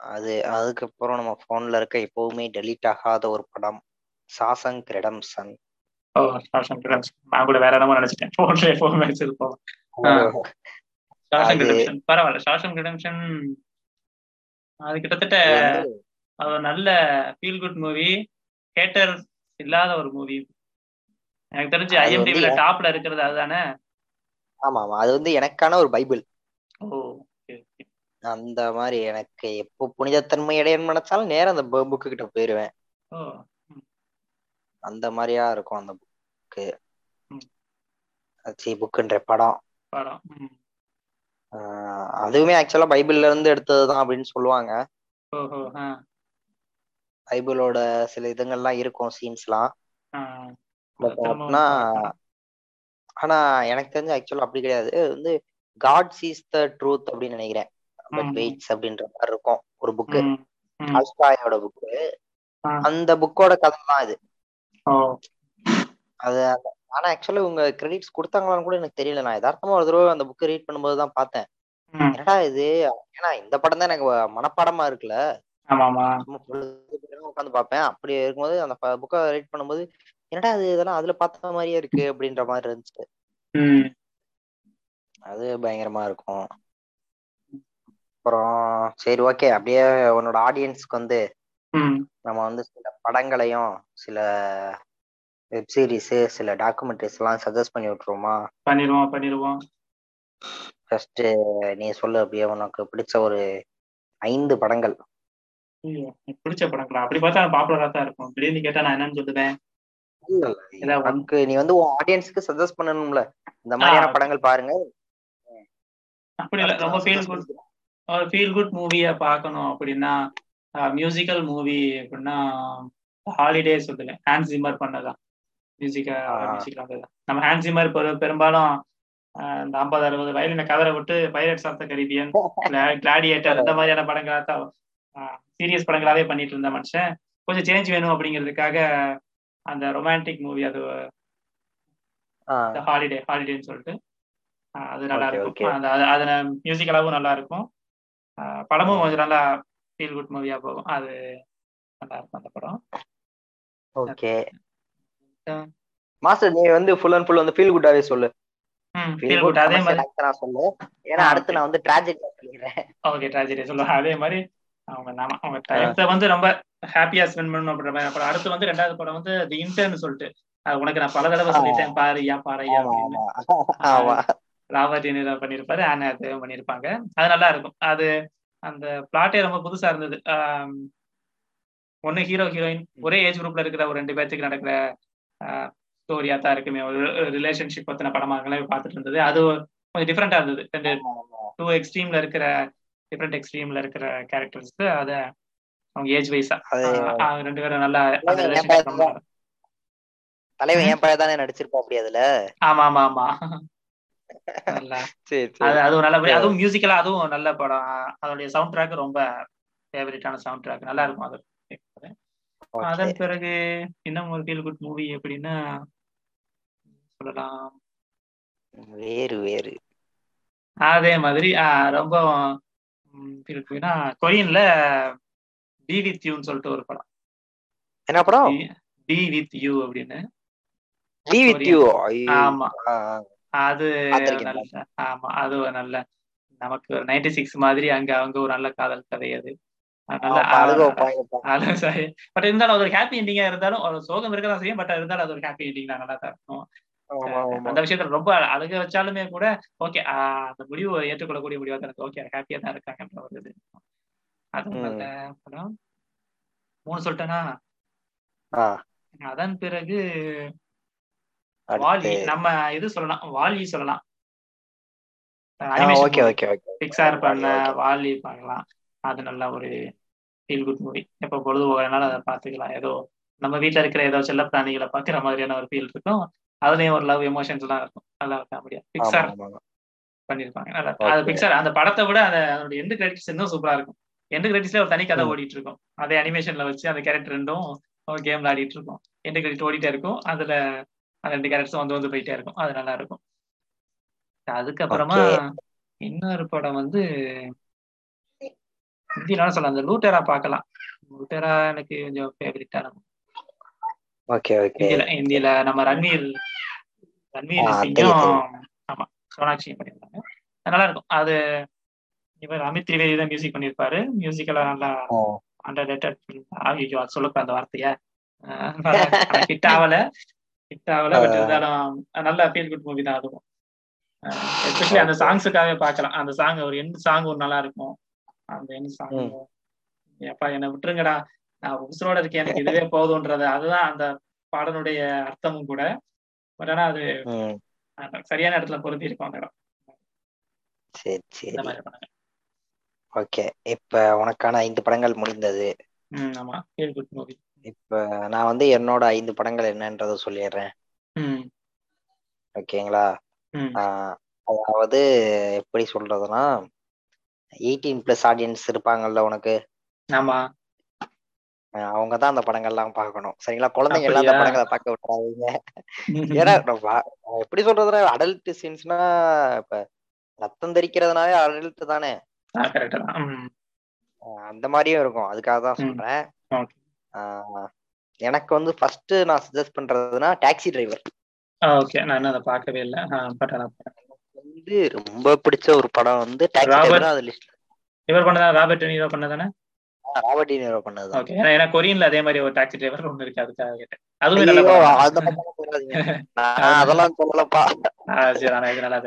[SPEAKER 1] அது அதுக்கப்புறம் நம்ம போன்ல இருக்க எப்பவுமே டெலீட் ஆகாத ஒரு படம். சாசங் ரெடம்சன்
[SPEAKER 2] ஓ ஷாஷன் ரிடம்ஷன் நான் கூட வேற என்னமோ நினைச்சிட்டேன். போன்ல எப்பவுமே வச்சிருப்போம். பரவாயில்ல. ஷாஷன் ரிடம்ஷன் அது கிட்டத்தட்ட நல்ல ஃபீல் குட் மூவி ஹேட்டர் இல்லாத ஒரு மூவி எனக்கு தெரிஞ்சு ஐஎம்டிவில டாப்ல இருக்கிறது அதுதானே?
[SPEAKER 1] ஆமா ஆமா அது வந்து எனக்கான ஒரு பைபிள்.
[SPEAKER 2] ஓ.
[SPEAKER 1] அந்த மாதிரி எனக்கு எப்போ புனிதத்தன்மை இடையன்னு நினைச்சாலும் நேரம் அந்த புக்கு கிட்ட போயிருவேன். அந்த மாதிரியா இருக்கும் அந்த புக்கு. சி புக்குன்ற படம். அதுவுமே ஆக்சுவலா பைபிள்ல இருந்து எடுத்ததுதான் அப்படின்னு சொல்லுவாங்க. பைபிளோட சில இதுங்கள்லாம் இருக்கும் சீன்ஸ்லாம் அப்படின்னா. ஆனா எனக்கு தெரிஞ்சு ஆக்சுவலா அப்படி கிடையாது. வந்து காட் சீஸ் த ட்ரூத் அப்படின்னு நினைக்கிறேன். பட். வெயிட்ஸ் அப்படின்ற மாதிரி இருக்கும். ஒரு புக்கு. டால்ஸ்டாயோட புக்கு. அந்த புக்கோட கதை தான் இது அது ஆனா ஆக்சுவலா உங்க கிரெடிட்ஸ் கொடுத்தாங்களான்னு கூட எனக்கு தெரியல. நான் யதார்த்தமா ஒரு தடவை அந்த புக்கை ரீட் பண்ணும்போது தான் பார்த்தேன். என்னடா இது? ஏன்னா இந்த படம் தான் எனக்கு மனப்பாடமா இருக்குல்ல. உட்காந்து பார்ப்பேன். அப்படி இருக்கும்போது அந்த புக்கை ரீட் பண்ணும்போது என்னடா இது இதெல்லாம் அதுல பார்த்த மாதிரியே இருக்கு அப்படின்ற மாதிரி இருந்துச்சு. அது பயங்கரமா இருக்கும். அப்புறம் சரி ஓகே அப்படியே உன்னோட ஆடியன்ஸ்க்கு வந்து. நம்ம வந்து சில படங்களையும் சில வெப் சீரிஸ் சில டாக்குமெண்ட்ரிஸ் எல்லாம் சஜஸ்ட் பண்ணி விட்டுருவோமா?
[SPEAKER 2] பண்ணிடுவோம் பண்ணிடுவோம்.
[SPEAKER 1] ஃபர்ஸ்ட் நீ சொல்லு அப்படியே உனக்கு பிடிச்ச ஒரு ஐந்து படங்கள்.
[SPEAKER 2] எனக்கு பிடிச்ச படங்களா? அப்படி பார்த்தா பாப்புலரா தான் இருக்கும். திடீர்னு கேட்டா நான் என்னன்னு சொல்லுவேன்?
[SPEAKER 1] உனக்கு நீ வந்து உன் ஆடியன்ஸ்க்கு சஜஸ்ட் பண்ணணும்ல. இந்த மாதிரியான. படங்கள் பாருங்க.
[SPEAKER 2] அப்படி இல்ல ரொம்ப ஃபீல் குட் ஒரு ஃபீல் குட் மூவியை பார்க்கணும் அப்படின்னா மியூசிக்கல் மூவி அப்படின்னா ஹாலிடே சொல்லுவேன். ஹேண்ட் ஜிம்மர் பண்ணதான். மியூசிக்கா. மியூசிக் வந்தது நம்ம ஹேண்ட் ஜிம்மர் பெரும்பாலும் இந்த ஐம்பது அறுபது வயலின கதரை விட்டு pirates of the Caribbean gladiator இந்த மாதிரியான படங்களா தான் சீரியஸ் படங்களாவே பண்ணிட்டு இருந்த மனுஷன். கொஞ்சம் சேஞ்ச் வேணும் அப்படிங்கிறதுக்காக அந்த ரொமான்டிக் மூவி அது ஹாலிடே ஹாலிடேன்னு சொல்லிட்டு. அது நல்லா இருக்கும். அந்த அது- அதுல மியூசிக்கலாவும் நல்லா இருக்கும். படமும் கொஞ்சம் நல்லா ஃபீல் குட் மூவியா போகும். அது நல்லா இருக்கும் அந்த படம்.
[SPEAKER 1] ஓகே மாஸ்டர் நீ வந்து ஃபுல் அண்ட் ஃபுல் வந்து ஃபீல் குட்டாவே சொல்லு. ஃபீல் குட்
[SPEAKER 2] அதே மாதிரி
[SPEAKER 1] நான் சொல்லு. ஏன்னா அடுத்து நான் வந்து ட்ராஜடி சொல்லிடுறேன்.
[SPEAKER 2] ஓகே ட்ராஜடி சொல்லுவாங்க அதே மாதிரி அவங்க அவங்க டயத்தை வந்து ரொம்ப ஹாப்பியா ஸ்பெண்ட் பண்ணணும் அப்படின்ற அப்புறம் அடுத்து வந்து ரெண்டாவது படம் வந்து தி இன்டர்ன் சொல்லிட்டு. அது உனக்கு நான் பல தடவை. சொல்லிட்டேன். பாரு ஏன் பாறையா
[SPEAKER 1] ஆமா
[SPEAKER 2] அப்படின்னு. ராபர்ட் டினிரோ பண்ணியிருப்பாரு ஆனா தேவ் பண்ணியிருப்பாங்க. அது நல்லா இருக்கும். அது அந்த பிளாட்டே ரொம்ப புதுசா இருந்தது. ஒண்ணு ஹீரோ ஹீரோயின் ஒரே ஏஜ் குரூப்ல இருக்கிற ஒரு ரெண்டு பேர்த்துக்கு நடக்கிற ஸ்டோரியா தான் இருக்குமே. ஒரு ரிலேஷன்ஷிப் பத்தின படமாகவே பார்த்துட்டு இருந்தது. அது கொஞ்சம் டிஃப்ரெண்டா இருந்தது. ரெண்டு டூ எக்ஸ்ட்ரீம்ல இருக்கிற டிஃப்ரெண்ட் எக்ஸ்ட்ரீம்ல இருக்கிற கேரக்டர்ஸ்க்கு அத அவங்க ஏஜ் வைஸா ரெண்டு பேரும் நல்லா
[SPEAKER 1] தலைவன் என் பையன் தானே. நடிச்சிருப்பா அப்படி அதுல?
[SPEAKER 2] ஆமா ஆமா ஆமா. அதுவும் நல்ல. அதுவும் மியூசிக்கலா அதுவும் நல்ல படம். அதோடைய சவுண்ட் ட்ராக் ரொம்ப ஃபேவரட்டான சவுண்ட் ட்ராக் நல்லா இருக்கும் அது. அதன் பிறகு இன்னும் ஒரு ஃபீல் குட் மூவி எப்படின்னா சொல்லலாம்.
[SPEAKER 1] வேறு வேறு.
[SPEAKER 2] அதே மாதிரி ரொம்ப குட்னா கொரியன்ல பி வித் யூன்னு சொல்லிட்டு ஒரு படம்.
[SPEAKER 1] என்ன படம்?
[SPEAKER 2] பி வித் யூ அப்படின்னு.
[SPEAKER 1] பி வித் யூ
[SPEAKER 2] ஆமா. அது நல்ல ஆமா. அது நல்ல நமக்கு ஒரு நைன்டி சிக்ஸ் மாதிரி அங்க அவங்க ஒரு நல்ல காதல் கதை அது. பட் இருந்தாலும் அது ஒரு ஹாப்பி எண்டிங்கா இருந்தாலும் ஒரு சோகம் இருக்கதான் செய்யும் பட் இருந்தாலும் அது ஒரு ஹாப்பி எண்டிங் நல்லா தான் இருக்கும். அந்த விஷயத்துல ரொம்ப அழுக வச்சாலுமே கூட ஓகே அந்த முடிவு ஏற்றுக்கொள்ளக்கூடிய முடிவா தான் ஓகே ஹாப்பியா தான் இருக்காங்கன்ற ஒரு இது. அது மூணு சொல்லிட்டேனா? அதன் பிறகு வாலி நம்ம இது சொல்லலாம் வாலி சொல்லலாம். பிக்சார் பண்ண வாலி பார்க்கலாம் அது நல்ல ஒரு ஃபீல் குட் மூவி எப்ப பொழுது போகிறனால அதை பார்த்துக்கலாம். ஏதோ நம்ம வீட்டுல இருக்கிற ஏதோ செல்ல பிராணிகளை பாக்குற மாதிரியான ஒரு ஃபீல் இருக்கும். அதுலயும் ஒரு லவ் எமோஷன்ஸ் எல்லாம் இருக்கும். நல்லா காமெடியா பிக்சார் பண்ணிருப்பாங்க நல்லா அது பிக்சார் அந்த படத்தை விட அந்த அதோட எந்த கிரெடிட்ஸ் இன்னும் சூப்பரா இருக்கும். எந்த கிரெடிட்ஸ்ல ஒரு தனி கதை ஓடிட்டு இருக்கும். அதே அனிமேஷன்ல வச்சு அந்த கேரக்டர் ரெண்டும் கேம் விளையாடிட்டு இருக்கும். எந்த கிரெடிட் ஓடிட்டே இருக்கும். அதுல அந்த ரெண்டு கேரக்டர்ஸும் வந்து வந்து போயிட்டே இருக்கும். அது நல்லா இருக்கும். அதுக்கப்புறமா இன்னொரு படம் வந்து ஹிந்தினாலும் சொல்லலாம். அந்த லூட்டரா பார்க்கலாம். லூட்டரா எனக்கு கொஞ்சம் ஃபேவரட்டான
[SPEAKER 1] ஓகே ஓகே
[SPEAKER 2] இந்தியில நம்ம ரன்வீர் ரன்வீர் ஆமா சோனாட்சியும் பண்ணியிருந்தாங்க. நல்லா இருக்கும். அது இவர் அமித் திரிவேதி தான் மியூசிக் பண்ணியிருப்பாரு. மியூசிக்கெல்லாம் நல்லா அண்டர் ரேட்டட் ஐயோ அது சொல்லப்ப அந்த வார்த்தைய. ஹிட் ஆகல. ஹிட் ஆகல பட் இருந்தாலும் நல்ல ஃபீல் குட் மூவி தான் அதுவும். எஸ்பெஷலி அந்த சாங்ஸுக்காகவே பார்க்கலாம். அந்த சாங் ஒரு எந்த சாங் ஒரு நல்லா இருக்கும். அந்த எந்த சாங் எப்பா என்னை விட்டுருங்கடா. நான் உசுரோட இருக்கேன். எனக்கு இதுவே போதும்ன்றது அதுதான் அந்த பாடலுடைய அர்த்தமும் கூட. பட் ஆனா அது சரியான இடத்துல பொருந்தி இருக்கும் அந்த இடம்.
[SPEAKER 1] சரி சரி. ஓகே. இப்ப உனக்கான ஐந்து படங்கள் முடிந்தது.
[SPEAKER 2] ஆமா. ஃபீல் குட் மூவி
[SPEAKER 1] இப்ப நான் வந்து என்னோட ஐந்து படங்கள் என்னன்றத சொல்லிடுறேன். ஓகேங்களா? அதாவது எப்படி சொல்றதுன்னா எயிட்டீன் பிளஸ் ஆடியன்ஸ் இருப்பாங்கல்ல உனக்கு?
[SPEAKER 2] ஆமா.
[SPEAKER 1] அவங்க தான் அந்த படங்கள்லாம் பார்க்கணும். சரிங்களா? குழந்தைங்க எல்லாம் அந்த படங்களை பார்க்க விட்டுறாதீங்க ஏன்னா எப்படி சொல்றதுன்னா அடல்ட் சீன்ஸ்னா இப்ப ரத்தம் தெரிக்கிறதுனாலே அடல்ட் தானே. அந்த மாதிரியும் இருக்கும். அதுக்காக தான் சொல்றேன். எனக்கு வந்து ஃபர்ஸ்ட் நான் சஜஸ்ட் பண்றதுன்னா டாக்ஸி டிரைவர்
[SPEAKER 2] ஓகே. நான் அதை பார்க்கவே இல்லை. பட்
[SPEAKER 1] வந்து ரொம்ப பிடிச்ச ஒரு படம் வந்து டாக்ஸி டிரைவர் அது லிஸ்ட்ல
[SPEAKER 2] இவர் பண்ணதா? ராபர்ட் டெனிரோ பண்ணதானே?
[SPEAKER 1] ராபர்ட் டெனிரோ பண்ணது
[SPEAKER 2] ஓகே. ஏன்னா கொரியன்ல அதே மாதிரி ஒரு டாக்ஸி டிரைவர் ஒன்னு இருக்கு அதுக்காக கேட்டேன். அதுவும் நல்ல
[SPEAKER 1] அந்த பக்கம் போறாதீங்க நான் அதெல்லாம் சொல்லலப்பா.
[SPEAKER 2] சரி ஆனா இது நல்லா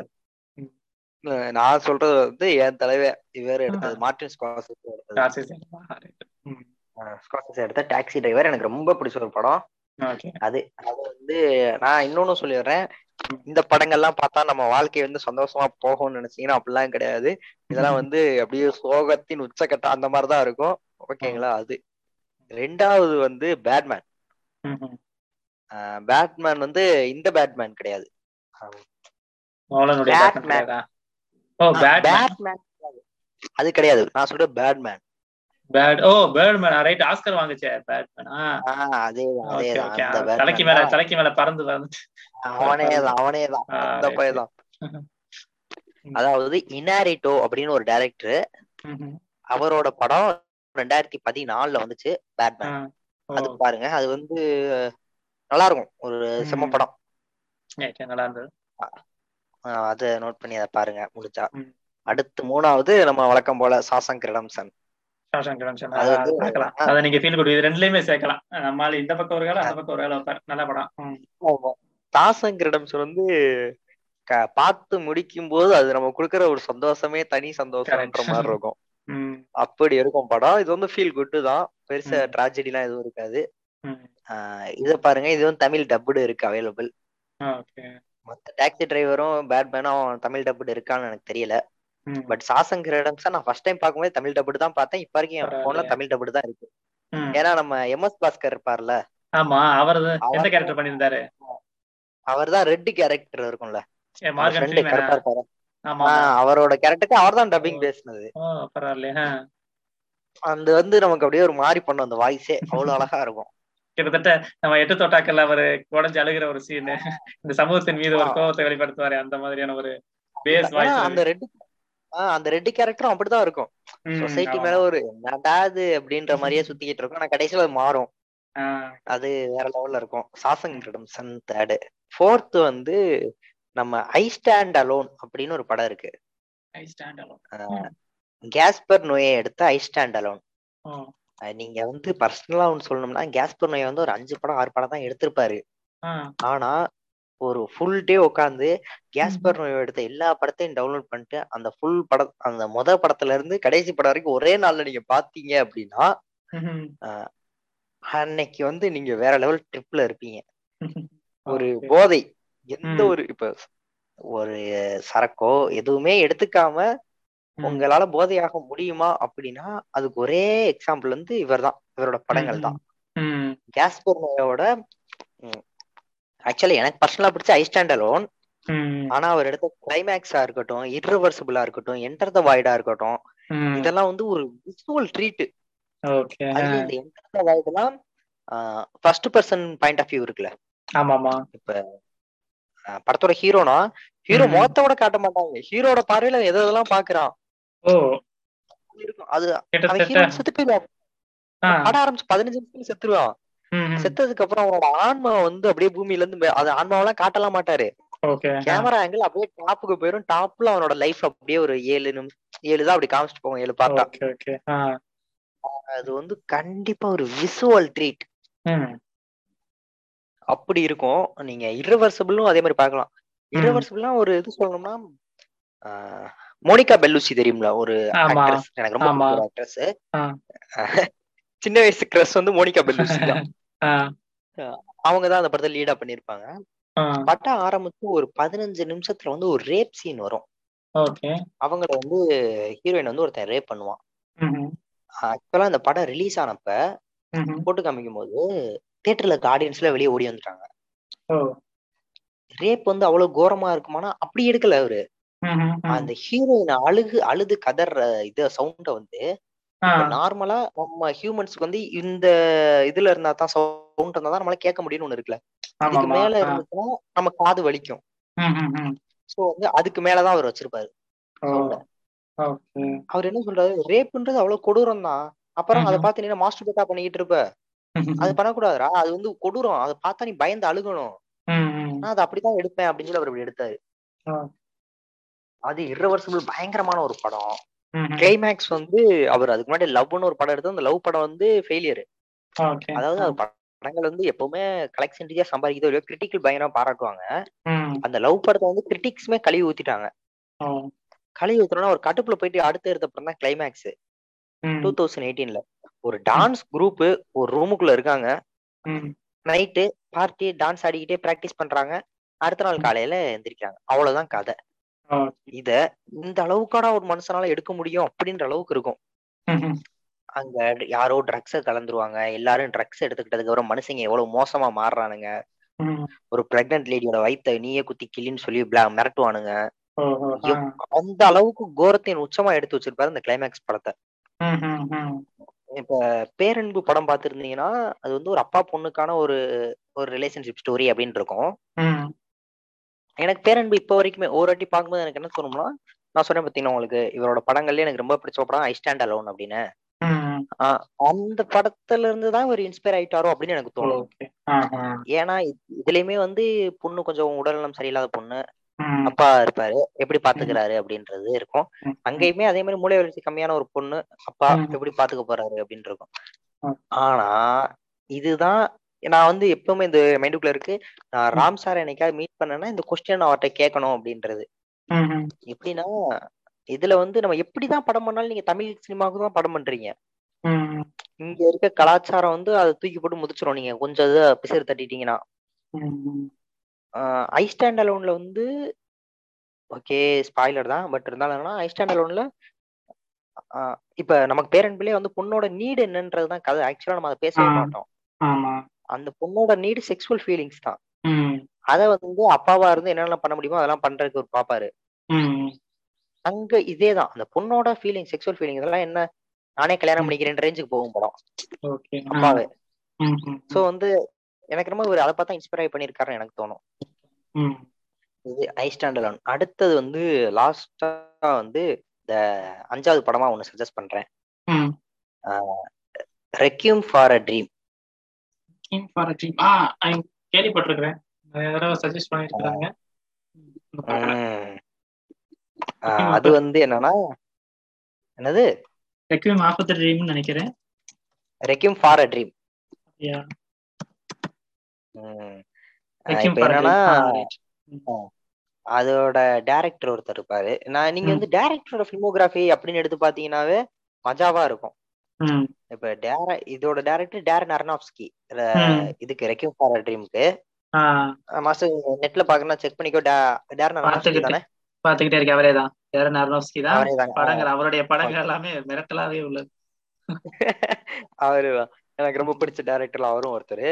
[SPEAKER 1] நான் சொல்றது வந்து என் தலைவர் இவர் எடுத்தது. மார்டின் ஸ்கார்செஸ் எடுத்தது. எடுத்த டாக்ஸி டிரைவர். எனக்கு ரொம்ப பிடிச்ச ஒரு படம். அது அது வந்து நான் இன்னொன்னு சொல்லிடுறேன். இந்த படங்கள்லாம் பார்த்தா நம்ம வாழ்க்கை வந்து சந்தோஷமா போகும்னு நினைச்சீங்கன்னா அப்படிலாம் கிடையாது. இதெல்லாம் வந்து அப்படியே சோகத்தின் உச்சக்கட்ட அந்த மாதிரிதான் இருக்கும். ஓகேங்களா அது ரெண்டாவது வந்து பேட்மேன். பேட்மேன் வந்து இந்த பேட்மேன் கிடையாது. அது கிடையாது. நான் சொல்றேன் Batman.
[SPEAKER 2] Bat oh Batman? Right Oscar வாங்குச்சே பேட்மேனா?
[SPEAKER 1] அதே அதே
[SPEAKER 2] தலைக்கு மேல தலைக்கு மேல பறந்து பறந்து.
[SPEAKER 1] அவனே தான் அவனே தான். அந்த பையன் தான். அதாவது இனாரிட்டோ அப்படின்னு ஒரு டைரக்டர் அவரோட படம் ரெண்டாயிரத்தி பதினாலுல வந்துச்சு பேட்மேன் அது பாருங்க அது வந்து நல்லா இருக்கும் ஒரு செம்ம படம்.
[SPEAKER 2] நல்லா இருந்தது
[SPEAKER 1] அதை நோட் பண்ணி அதை பாருங்க முடிஞ்சா.
[SPEAKER 2] ம்.
[SPEAKER 1] அடுத்து மூணாவது நம்ம வழக்கம் போல சாசங் ரிடம்சன்.
[SPEAKER 2] ஷாஷாங்க் ரிடெம்ப்ஷன்
[SPEAKER 1] அது
[SPEAKER 2] நீங்க ஃபீல் குட் இது ரெண்டுலயுமே சேர்க்கலாம். நம்மால இந்த பக்கம் ஒரு வேலை அந்த பக்கம் ஒரு வைப்பார். நல்ல படம்.
[SPEAKER 1] சாசங் ரிடம்சன் வந்து பார்த்து முடிக்கும் போது அது நம்ம கொடுக்குற ஒரு சந்தோஷமே தனி சந்தோஷம்ன்ற மாதிரி இருக்கும். அப்படி இருக்கும் படம். இது வந்து ஃபீல் குட்டு தான். பெருசா
[SPEAKER 2] ம்.
[SPEAKER 1] ட்ராஜடிலாம் எதுவும் இருக்காது. இதை பாருங்க. இது வந்து தமிழ் டப்புடு இருக்கு அவைலபிள் மத்த டாக்ஸி டிரைவரும் பேட்மேனும் தமிழ் டப்புடு இருக்கான்னு எனக்கு தெரியல. பட் சாசங் ரிடம்சன் நான் ஃபர்ஸ்ட் டைம் பார்க்கும்போது தமிழ் டப்புடு தான் பார்த்தேன். இப்ப வரைக்கும் என் போன்ல தமிழ் டப்புடு தான் இருக்கு. ஏன்னா நம்ம எம் எஸ் பாஸ்கர் இருப்பார்ல.
[SPEAKER 2] ஆமா அவர் எந்த கேரக்டர் பண்ணியிருந்தாரு?
[SPEAKER 1] அவர் தான் ரெட் கேரக்டர் இருக்கும்ல ஃப்ரெண்டு
[SPEAKER 2] ஃப்ரீமேனா
[SPEAKER 1] கருப்பா இருப்பாரு. அவரோட கேரக்டருக்கு அவர் தான் டப்பிங் பேசினது. அந்த வந்து நமக்கு அப்படியே ஒரு மாறி பண்ணும் அந்த வாய்ஸே அவ்வளவு அழகா இருக்கும்.
[SPEAKER 2] கிட்டத்தட்ட நம்ம எட்டு தொட்டாக்கல்ல அவரு உடஞ்சு அழுகிற ஒரு சீன் இந்த சமூகத்தின் மீது ஒரு கோபத்தை வெளிப்படுத்துவாரு அந்த மாதிரியான ஒரு பேஸ் வாய்ஸ்ல
[SPEAKER 1] அந்த ஆஹ் அந்த ரெட் கேரக்டரும் அப்படிதான் இருக்கும். சொசைட்டி மேல ஒரு என்னடாது அப்படின்ற மாதிரியே சுத்திக்கிட்டு இருக்கும். ஆனா கடைசியில அது மாறும். அது வேற லெவல்ல இருக்கும். சாசங் ரிடம்சன் தேர்டு ஃபோர்த் வந்து நம்ம ஐ ஸ்டாண்ட் அலோன் அப்படின்னு ஒரு படம் இருக்கு.
[SPEAKER 2] ஐ ஸ்டாண்ட் அலோன்
[SPEAKER 1] கேஸ்பர் நோயை எடுத்த ஐ ஸ்டாண்ட் அலோன் நீங்க வந்து பர்சனலா ஒன்று சொல்லணும்னா கேஸ்பர் நோயை வந்து ஒரு அஞ்சு படம் ஆறு படம் தான் எடுத்திருப்பாரு. ஆனா ஒரு ஃபுல் டே உட்காந்து கேஸ்பர் நோய் எடுத்த எல்லா படத்தையும் டவுன்லோட் பண்ணிட்டு அந்த ஃபுல் படம் அந்த முத படத்துல இருந்து கடைசி படம் வரைக்கும் ஒரே நாள்ல நீங்க பாத்தீங்க அப்படின்னா அன்னைக்கு வந்து நீங்க வேற லெவல் ட்ரிப்ல இருப்பீங்க. ஒரு போதை. எந்த ஒரு இப்ப ஒரு சரக்கோ எதுவுமே எடுத்துக்காம உங்களால போதையாக முடியுமா அப்படின்னா அதுக்கு ஒரே எக்ஸாம்பிள் வந்து இவர்தான் இவரோட படங்கள் தான்.
[SPEAKER 2] ம் ம்.
[SPEAKER 1] கேஸ்பர் நோயோட ஆக்சுவலி எனக்கு பர்சனலா பிடிச்ச ஐ ஸ்டாண்ட் அலோன் ஆனா அவர் எடுத்த கிளைமேக்ஸா இருக்கட்டும் இர்ரிவர்சிபிளா இருக்கட்டும் என்டர் த வாய்டா இருக்கட்டும் இதெல்லாம் வந்து ஒரு visual treat enter the வாய்டெல்லாம் first person point of view இருக்குல்ல.
[SPEAKER 2] ஆமா ஆமா
[SPEAKER 1] இப்ப படத்தோட ஹீரோனா? ஹீரோ முகத்தோட காட்ட மாட்டாங்க. ஹீரோட பார்வையில எது எதெல்லாம் பாக்குறான்? அது செத்து போயிடுவான். ஆரம்பிச்சு பதினஞ்சு நிமிஷம் செத்துருவான். செத்ததுக்கு அப்புறம் அவனோட ஆன்மா வந்து அப்படியே பூமியில இருந்து அது ஆன்மாவெல்லாம் காட்டலாம் மாட்டாரு. கேமரா ஆங்கிள் அப்படியே டாப்புக்கு போயிரும். டாப்ல அவனோட லைஃப் அப்படியே ஒரு ஏழு நிமிஷம் ஏழு தான் அப்படி காமிச்சிட்டு போவோம் ஏழு பார்த்தா. அது வந்து கண்டிப்பா ஒரு விசுவல் ட்ரீட் அப்படி இருக்கும். நீங்க இரவர்சபிளும் அதே மாதிரி பார்க்கலாம்.
[SPEAKER 2] ம்.
[SPEAKER 1] இரவர்சபிள்னா ஒரு இது சொல்லணும்னா மோனிகா பெல்லூசி தெரியுங்களா ஒரு ஆக்ட்ரஸ் எனக்கு ரொம்ப ஆக்ட்ரஸ் சின்ன வயசு கிரஸ் வந்து மோனிகா பெல்லூசி தான். அவங்க தான் அந்த படத்தை லீடா பண்ணிருப்பாங்க பட்டம் ஆரம்பிச்சு ஒரு பதினஞ்சு நிமிஷத்துல வந்து ஒரு ரேப் சீன் வரும். அவங்கள வந்து ஹீரோயின் வந்து ஒருத்தன் ரேப் பண்ணுவான். ஆக்சுவலா இந்த படம் ரிலீஸ் ஆனப்ப போட்டு காமிக்கும் போது தியேட்டர்ல இருக்க ஆடியன்ஸ்ல வெளியே ஓடி வந்துட்டாங்க. ரேப் வந்து அவ்வளவு கோரமா இருக்குமானா அப்படி எடுக்கல அவரு. அந்த ஹீரோயின் அழுகு அழுது கதற இத சவுண்ட வந்து நார்மலா நம்ம ஹியூமன்ஸ்க்கு வந்து இந்த இதுல இருந்தா தான் சவுண்ட் இருந்தா தான் நம்மளால கேட்க முடியும்னு ஒண்ணு இருக்குல்ல.
[SPEAKER 2] ஆமா
[SPEAKER 1] மேல இருந்துச்சுன்னா நம்ம காது வலிக்கும். சோ வந்து அதுக்கு மேலதான் அவர் வச்சிருப்பாரு அவர் என்ன சொல்றாரு? ரேப்ன்றது அவ்வளவு கொடூரம் தான் அப்புறம் அதை. பார்த்து நீ மாஸ்டர் பேட்டா பண்ணிக்கிட்டு இருப்ப? அது பண்ணக்கூடாதுடா. அது வந்து கொடூரம். அதை பார்த்தா நீ பயந்து அழுகணும். நான் அதை அப்படிதான் எடுப்பேன் அப்படின்னு சொல்லி அவர் இப்படி எடுத்தாரு. அது irreversible பயங்கரமான ஒரு படம். கிளைமேக்ஸ் வந்து அவர் அதுக்கு முன்னாடி லவ்னு ஒரு படம் எடுத்து அந்த லவ் படம் வந்து ஃபெயிலியர் அதாவது அது படங்கள் வந்து எப்பவுமே கலெக்ஷன் ரீதியா சம்பாதிக்கிறதோ இல்லையோ கிரிட்டிக்கல் பயங்கரமா பாராட்டுவாங்க. அந்த லவ் படத்தை வந்து கிரிட்டிக்ஸுமே கழுவி ஊத்திட்டாங்க. கழுவி ஊத்துறோம்னா ஒரு கட்டுப்புல போயிட்டு அடுத்து எடுத்த படம் தான் கிளைமேக்ஸ் டூ தௌசண்ட் எயிட்டீன்ல ஒரு டான்ஸ் குரூப் ஒரு ரூமுக்குள்ள இருக்காங்க. நைட்டு பார்ட்டி டான்ஸ் ஆடிக்கிட்டே பிராக்டிஸ் பண்றாங்க. அடுத்த நாள் காலையில எந்திரிக்கிறாங்க. அவ்வளவுதான் கதை. இத இந்த அளவுக்கான ஒரு மனுஷனால எடுக்க முடியும் அப்படின்ற அளவுக்கு இருக்கும். அங்க யாரோ ட்ரக்ஸ கலந்துருவாங்க. எல்லாரும் ட்ரக்ஸ் எடுத்துக்கிட்டதுக்கு அப்புறம் மனுஷங்க எவ்வளவு மோசமா மாறுறானுங்க. ஒரு பிரெக்னன்ட் லேடியோட வயித்தை நீயே குத்தி கிளின்னு சொல்லி மிரட்டுவானுங்க. அந்த அளவுக்கு கோரத்தின் உச்சமா எடுத்து வச்சிருப்பாரு இந்த கிளைமேக்ஸ் படத்தை. இப்ப பேரன்பு படம் பார்த்திருந்தீங்கன்னா அது வந்து ஒரு அப்பா பொண்ணுக்கான ஒரு ஒரு ரிலேஷன்ஷிப் ஸ்டோரி அப்படின்னு இருக்கும். எனக்கு பேரன்பு இப்போ வரைக்குமே ஒரு வாட்டி பார்க்கும்போது எனக்கு என்ன தோணும்னா நான் சொன்னேன் பார்த்தீங்கன்னா உங்களுக்கு இவரோட படங்கள்ல எனக்கு ரொம்ப பிடிச்ச படம் ஐ ஸ்டாண்ட் அலோன் அப்படின்னு. அந்த படத்துல இருந்து தான் இவர் இன்ஸ்பயர் ஆயிட்டாரோ அப்படின்னு எனக்கு தோணும். ஏன்னா இது- இதுலயுமே வந்து பொண்ணு கொஞ்சம் உடல்நலம் சரியில்லாத பொண்ணு. அப்பா இருப்பாரு எப்படி பாத்துக்கிறாரு அப்படின்றது இருக்கும். அங்கேயுமே அதே மாதிரி மூளை வளர்ச்சி கம்மியான ஒரு பொண்ணு அப்பா. எப்படி பாத்துக்க போறாரு அப்படின்னு இருக்கும். ஆனா இதுதான் நான் வந்து எப்பவுமே இந்த மைண்டுக்குள்ள இருக்கு நான். ராம் சார் என்னைக்காவது மீட் பண்ணேன்னா இந்த கொஸ்டின் அவர்கிட்ட கேட்கணும் அப்படின்றது. எப்படின்னா இதுல வந்து நம்ம எப்படிதான் படம் பண்ணாலும் நீங்க தமிழ் சினிமாவுக்கு தான் படம் பண்றீங்க. இங்க இருக்க கலாச்சாரம் வந்து அதை தூக்கி போட்டு முதிச்சிரும் நீங்க கொஞ்சம் இதை பிசிறு தட்டிட்டீங்கன்னா. ஐ ஸ்டாண்ட் அலோன்ல வந்து ஓகே ஸ்பாய்லர் தான் பட் இருந்தாலும் என்னன்னா ஐ ஸ்டாண்ட் அலோன்ல இப்ப நமக்கு பேரன் பிள்ளை வந்து பொண்ணோட நீடு என்னன்றது தான் கதை ஆக்சுவலா நம்ம அதை பேசவே. மாட்டோம் அந்த பொண்ணோட நீடு செக்ஸுவல் ஃபீலிங்ஸ் தான். அதை வந்து அப்பாவா இருந்து என்னென்ன பண்ண முடியுமோ அதெல்லாம் பண்றதுக்கு ஒரு பாப்பாரு. அங்க இதேதான் அந்த பொண்ணோட ஃபீலிங் செக்ஸுவல் ஃபீலிங் இதெல்லாம் என்ன நானே கல்யாணம். பண்ணிக்கிறேன் ரேஞ்சுக்கு போகும் படம். அப்பாவே சோ வந்து எனக்கு ரொம்ப ஒரு அதை பார்த்தா இன்ஸ்பயர் பண்ணியிருக்காருன்னு எனக்கு தோணும். இது ஐ ஸ்டாண்ட் அலோன் அடுத்தது வந்து லாஸ்டா வந்து இந்த அஞ்சாவது படமா ஒன்னு சஜஸ்ட் பண்றேன். Requiem for a dream
[SPEAKER 2] for a Dream. ஆ கேள்விப்பட்டிருக்கிறேன். சஜஸ்ட் பண்ணிருக்காங்க
[SPEAKER 1] அது வந்து என்னன்னா என்னது?
[SPEAKER 2] ரெக்யூம் ஆஃப் ட்ரீம்னு நினைக்கிறேன்.
[SPEAKER 1] Requiem for a dream. இப்போ. என்னன்னா. அதோட டைரக்டர் ஒருத்தர் இருப்பாரு. நான் நீங்க. வந்து டைரக்டரோட ஃபிலிமோகிராஃபி அப்படின்னு எடுத்து பாத்தீங்கன்னாவே மஜாவா இருக்கும். இப்ப டேர இதோட டைரக்டர் டேரன் அர்னாப்ஸ்கி. இதுக்கு ரெக்யூம் ஃபார் ட்ரீம்க்கு மாஸ்டர் நெட்ல பாக்கணும் செக் பண்ணிக்கோ. டேரன் அர்னாப்ஸ்கி தானே?
[SPEAKER 2] பார்த்துக்கிட்டே இருக்கேன் அவரே தான். யாரும் அர்னோஸ்கி தான். படங்கள் அவருடைய படங்கள். எல்லாமே மிரட்டலாவே உள்ளது.
[SPEAKER 1] அவரு எனக்கு ரொம்ப பிடிச்ச டேரக்டர்ல அவரும் ஒருத்தர்.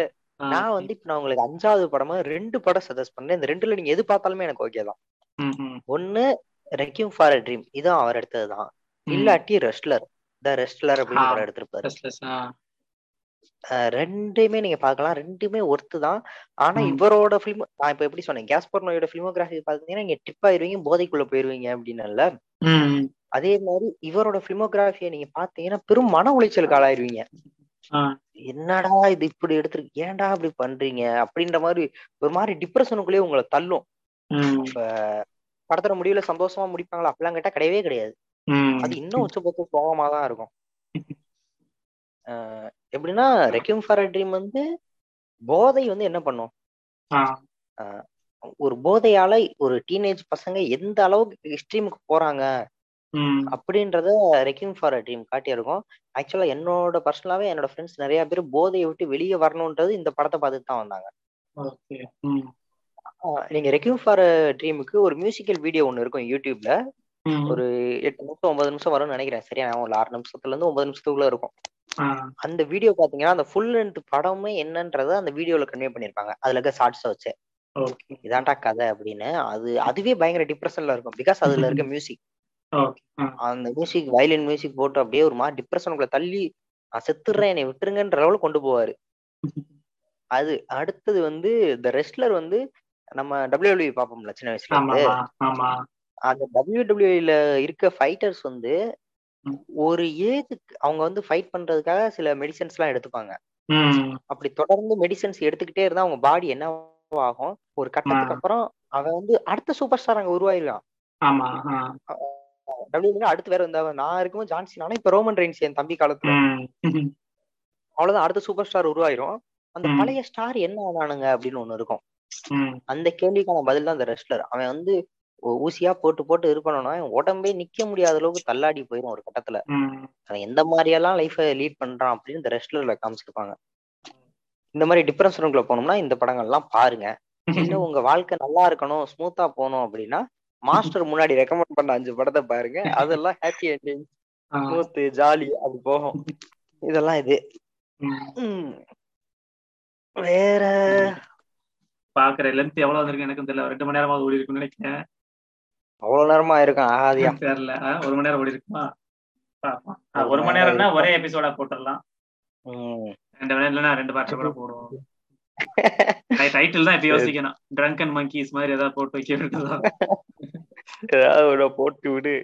[SPEAKER 1] நான் வந்து இப்ப நான் உங்களுக்கு அஞ்சாவது படமா ரெண்டு படம் சஜஸ்ட் பண்றேன். இந்த ரெண்டுல நீங்க எது பார்த்தாலுமே எனக்கு ஓகே தான். ஒன்னு ரெக்யூம் ஃபார் அ ட்ரீம் இதுவும் அவர் எடுத்ததுதான். இல்லாட்டி ரெஸ்ட்லர் த ரெஸ்ட்லர் அப்படின்னு. படம் எடுத்திருப்பாரு. ரெண்டுமே நீங்க பார்க்கலாம். ரெண்டுமே ஒர்த்து தான். ஆனா. இவரோட ஃபிலிம் நான் இப்ப எப்படி சொன்னேன் கேஸ்பர் நோயோட ஃபிலிமோகிராஃபி பாத்தீங்கன்னா நீங்க டிப் ஆயிருவீங்க போதைக்குள்ள போயிருவீங்க அப்படின்னல
[SPEAKER 2] ம், ம்.
[SPEAKER 1] அதே மாதிரி இவரோட ஃபிலிமோகிராஃபியை நீங்க பாத்தீங்கன்னா பெரும் மன உளைச்சலுக்கு ஆளாயிருவீங்க. என்னடா இது இப்படி எடுத்திருக்கு ஏன்டா இப்படி பண்றீங்க? அப்படின்ற மாதிரி ஒரு மாதிரி டிப்ரெஷனுக்குள்ளேயே உங்களை தள்ளும். படத்தோட முடிவுல சந்தோஷமா முடிப்பாங்களா? அப்படிலாம் கேட்டா கிடையவே கிடையாது. அது இன்னும் உச்சபட்ச சோகமா தான் இருக்கும். எப்படின்னா ரெக்யூம் ஃபார் ட்ரீம் வந்து போதை வந்து என்ன பண்ணும்? ஒரு போதையால ஒரு டீனேஜ் பசங்க எந்த அளவுக்கு எக்ஸ்ட்ரீமுக்கு போறாங்க? அப்படின்றத ரெக்யூம் ஃபார் அ ட்ரீம் காட்டியிருக்கோம். ஆக்சுவலா என்னோட பர்சனலாவே என்னோட ஃப்ரெண்ட்ஸ் நிறைய பேர் போதையை விட்டு வெளியே வரணுன்றது இந்த படத்தை பார்த்துட்டு தான் வந்தாங்க. நீங்க ரெக்யூம் ஃபார் ட்ரீமுக்கு ஒரு மியூசிக்கல் வீடியோ ஒன்னு இருக்கும் யூடியூப்ல. ஒரு எட்டு நிமிஷம் ஒன்பது நிமிஷம் வரும்னு நினைக்கிறேன். சரியா? ஒரு ஆறு நிமிஷத்துல இருந்து ஒன்பது நிமிஷத்துக்குள்ள இருக்கும். அந்த வீடியோ பாத்தீங்கன்னா அந்த ஃபுல் லென்த் படமே என்னன்றத அந்த வீடியோல கன்வே பண்ணிருப்பாங்க அதுல இருக்க ஷார்ட்ஸை வச்சு.
[SPEAKER 2] ஓகே.
[SPEAKER 1] இதான்டா கதை அப்படின்னு. அது அதுவே பயங்கர டிப்ரெஷன்ல இருக்கும். பிகாஸ் அதுல இருக்க மியூசிக் அந்த மியூசிக் வயலின் மியூசிக் போட்டு அப்படியே ஒரு மாதிரி டிப்ரெஷனுக்குள்ள தள்ளி நான் செத்துடுறேன் என்னை விட்டுருங்கன்ற அளவுக்கு கொண்டு போவாரு. அது அடுத்தது வந்து இந்த ரெஸ்லர் வந்து நம்ம டபிள்யூடபிள்யூ பார்ப்போம்ல சின்ன வயசுல இருந்து. அந்த டபிள்யூடபிள்யூல இருக்க ஃபைட்டர்ஸ் வந்து. ஒரு ஏஜுக்கு அவங்க வந்து ஃபைட் பண்றதுக்காக சில மெடிசன்ஸ் எல்லாம் எடுத்துப்பாங்க. அப்படி தொடர்ந்து மெடிசன்ஸ் எடுத்துக்கிட்டே இருந்தா அவங்க பாடி என்ன ஆகும் ஒரு கட்டத்துக்கு. அப்புறம் அவன் வந்து அடுத்த சூப்பர் ஸ்டார் அங்க
[SPEAKER 2] ஆ,
[SPEAKER 1] டபிள்யூ அடுத்து வேற இந்த நான் இருக்கும்போது ஜான்சி நானும் இப்ப ரோமன் ரெயின்ஸ் என் தம்பி காலத்துல. அவ்வளவுதான் அடுத்த சூப்பர் ஸ்டார் உருவாயிரும். அந்த. பழைய ஸ்டார் என்ன ஆனானுங்க அப்படின்னு ஒண்ணு இருக்கும். அந்த கேள்விக்கான பதில் தான் அந்த ரெஸ்லர். அவன் வந்து ஊசியா போட்டு போட்டு இது அவன் உடம்பே நிக்க முடியாத அளவுக்கு தள்ளாடி போயிரும் ஒரு கட்டத்துல. அவன் எந்த மாதிரியெல்லாம் லைஃபை லீட் பண்றான் அப்படின்னு இந்த ரெஸ்லர்ல காமிச்சிருப்பாங்க. இந்த மாதிரி டிப்ரெஷனுக்குள்ள போனோம்னா இந்த படங்கள்லாம் பாருங்க. உங்க வாழ்க்கை நல்லா இருக்கணும் ஸ்மூத்தா போகணும் அப்படின்னா மாஸ்டர் முன்னாடி ரெக்கமெண்ட் பண்ண அஞ்சு படத்தை பாருங்க. அதெல்லாம் ஹாப்பி என்டிங்
[SPEAKER 2] ஆ,
[SPEAKER 1] ஸ்மூத் ஜாலி அப்படி போகும். இதெல்லாம் இது. வேற?
[SPEAKER 2] பாக்குற லென்த் எவ்வளவு வந்திருக்கு எனக்கு தெரியல. ரெண்டு மணி நேரமா ஓடி இருக்குன்னு நினைக்கிறேன்.
[SPEAKER 1] அவ்வளவு நேரமா இருக்கும் ஆகாதியா?
[SPEAKER 2] தெரியல. ஒரு மணி நேரம் ஓடி இருக்குமா?
[SPEAKER 1] ஒரு மணி
[SPEAKER 2] மணி
[SPEAKER 1] நேரம்
[SPEAKER 2] நேரம்னா. ஒரே எபிசோடா போட்டுடலாம். ரெண்டு மணி நேரம் ரெண்டு பார்ட்ல கூட போடுவோம். டைட்டில் தான் இப்ப யோசிக்கணும். ட்ரங்க் அண்ட் மங்கீஸ் மாதிரி ஏதாவது போட்டு வைக்க வேண்டியதுதான்
[SPEAKER 1] ஏதாவது போட்டு விடு.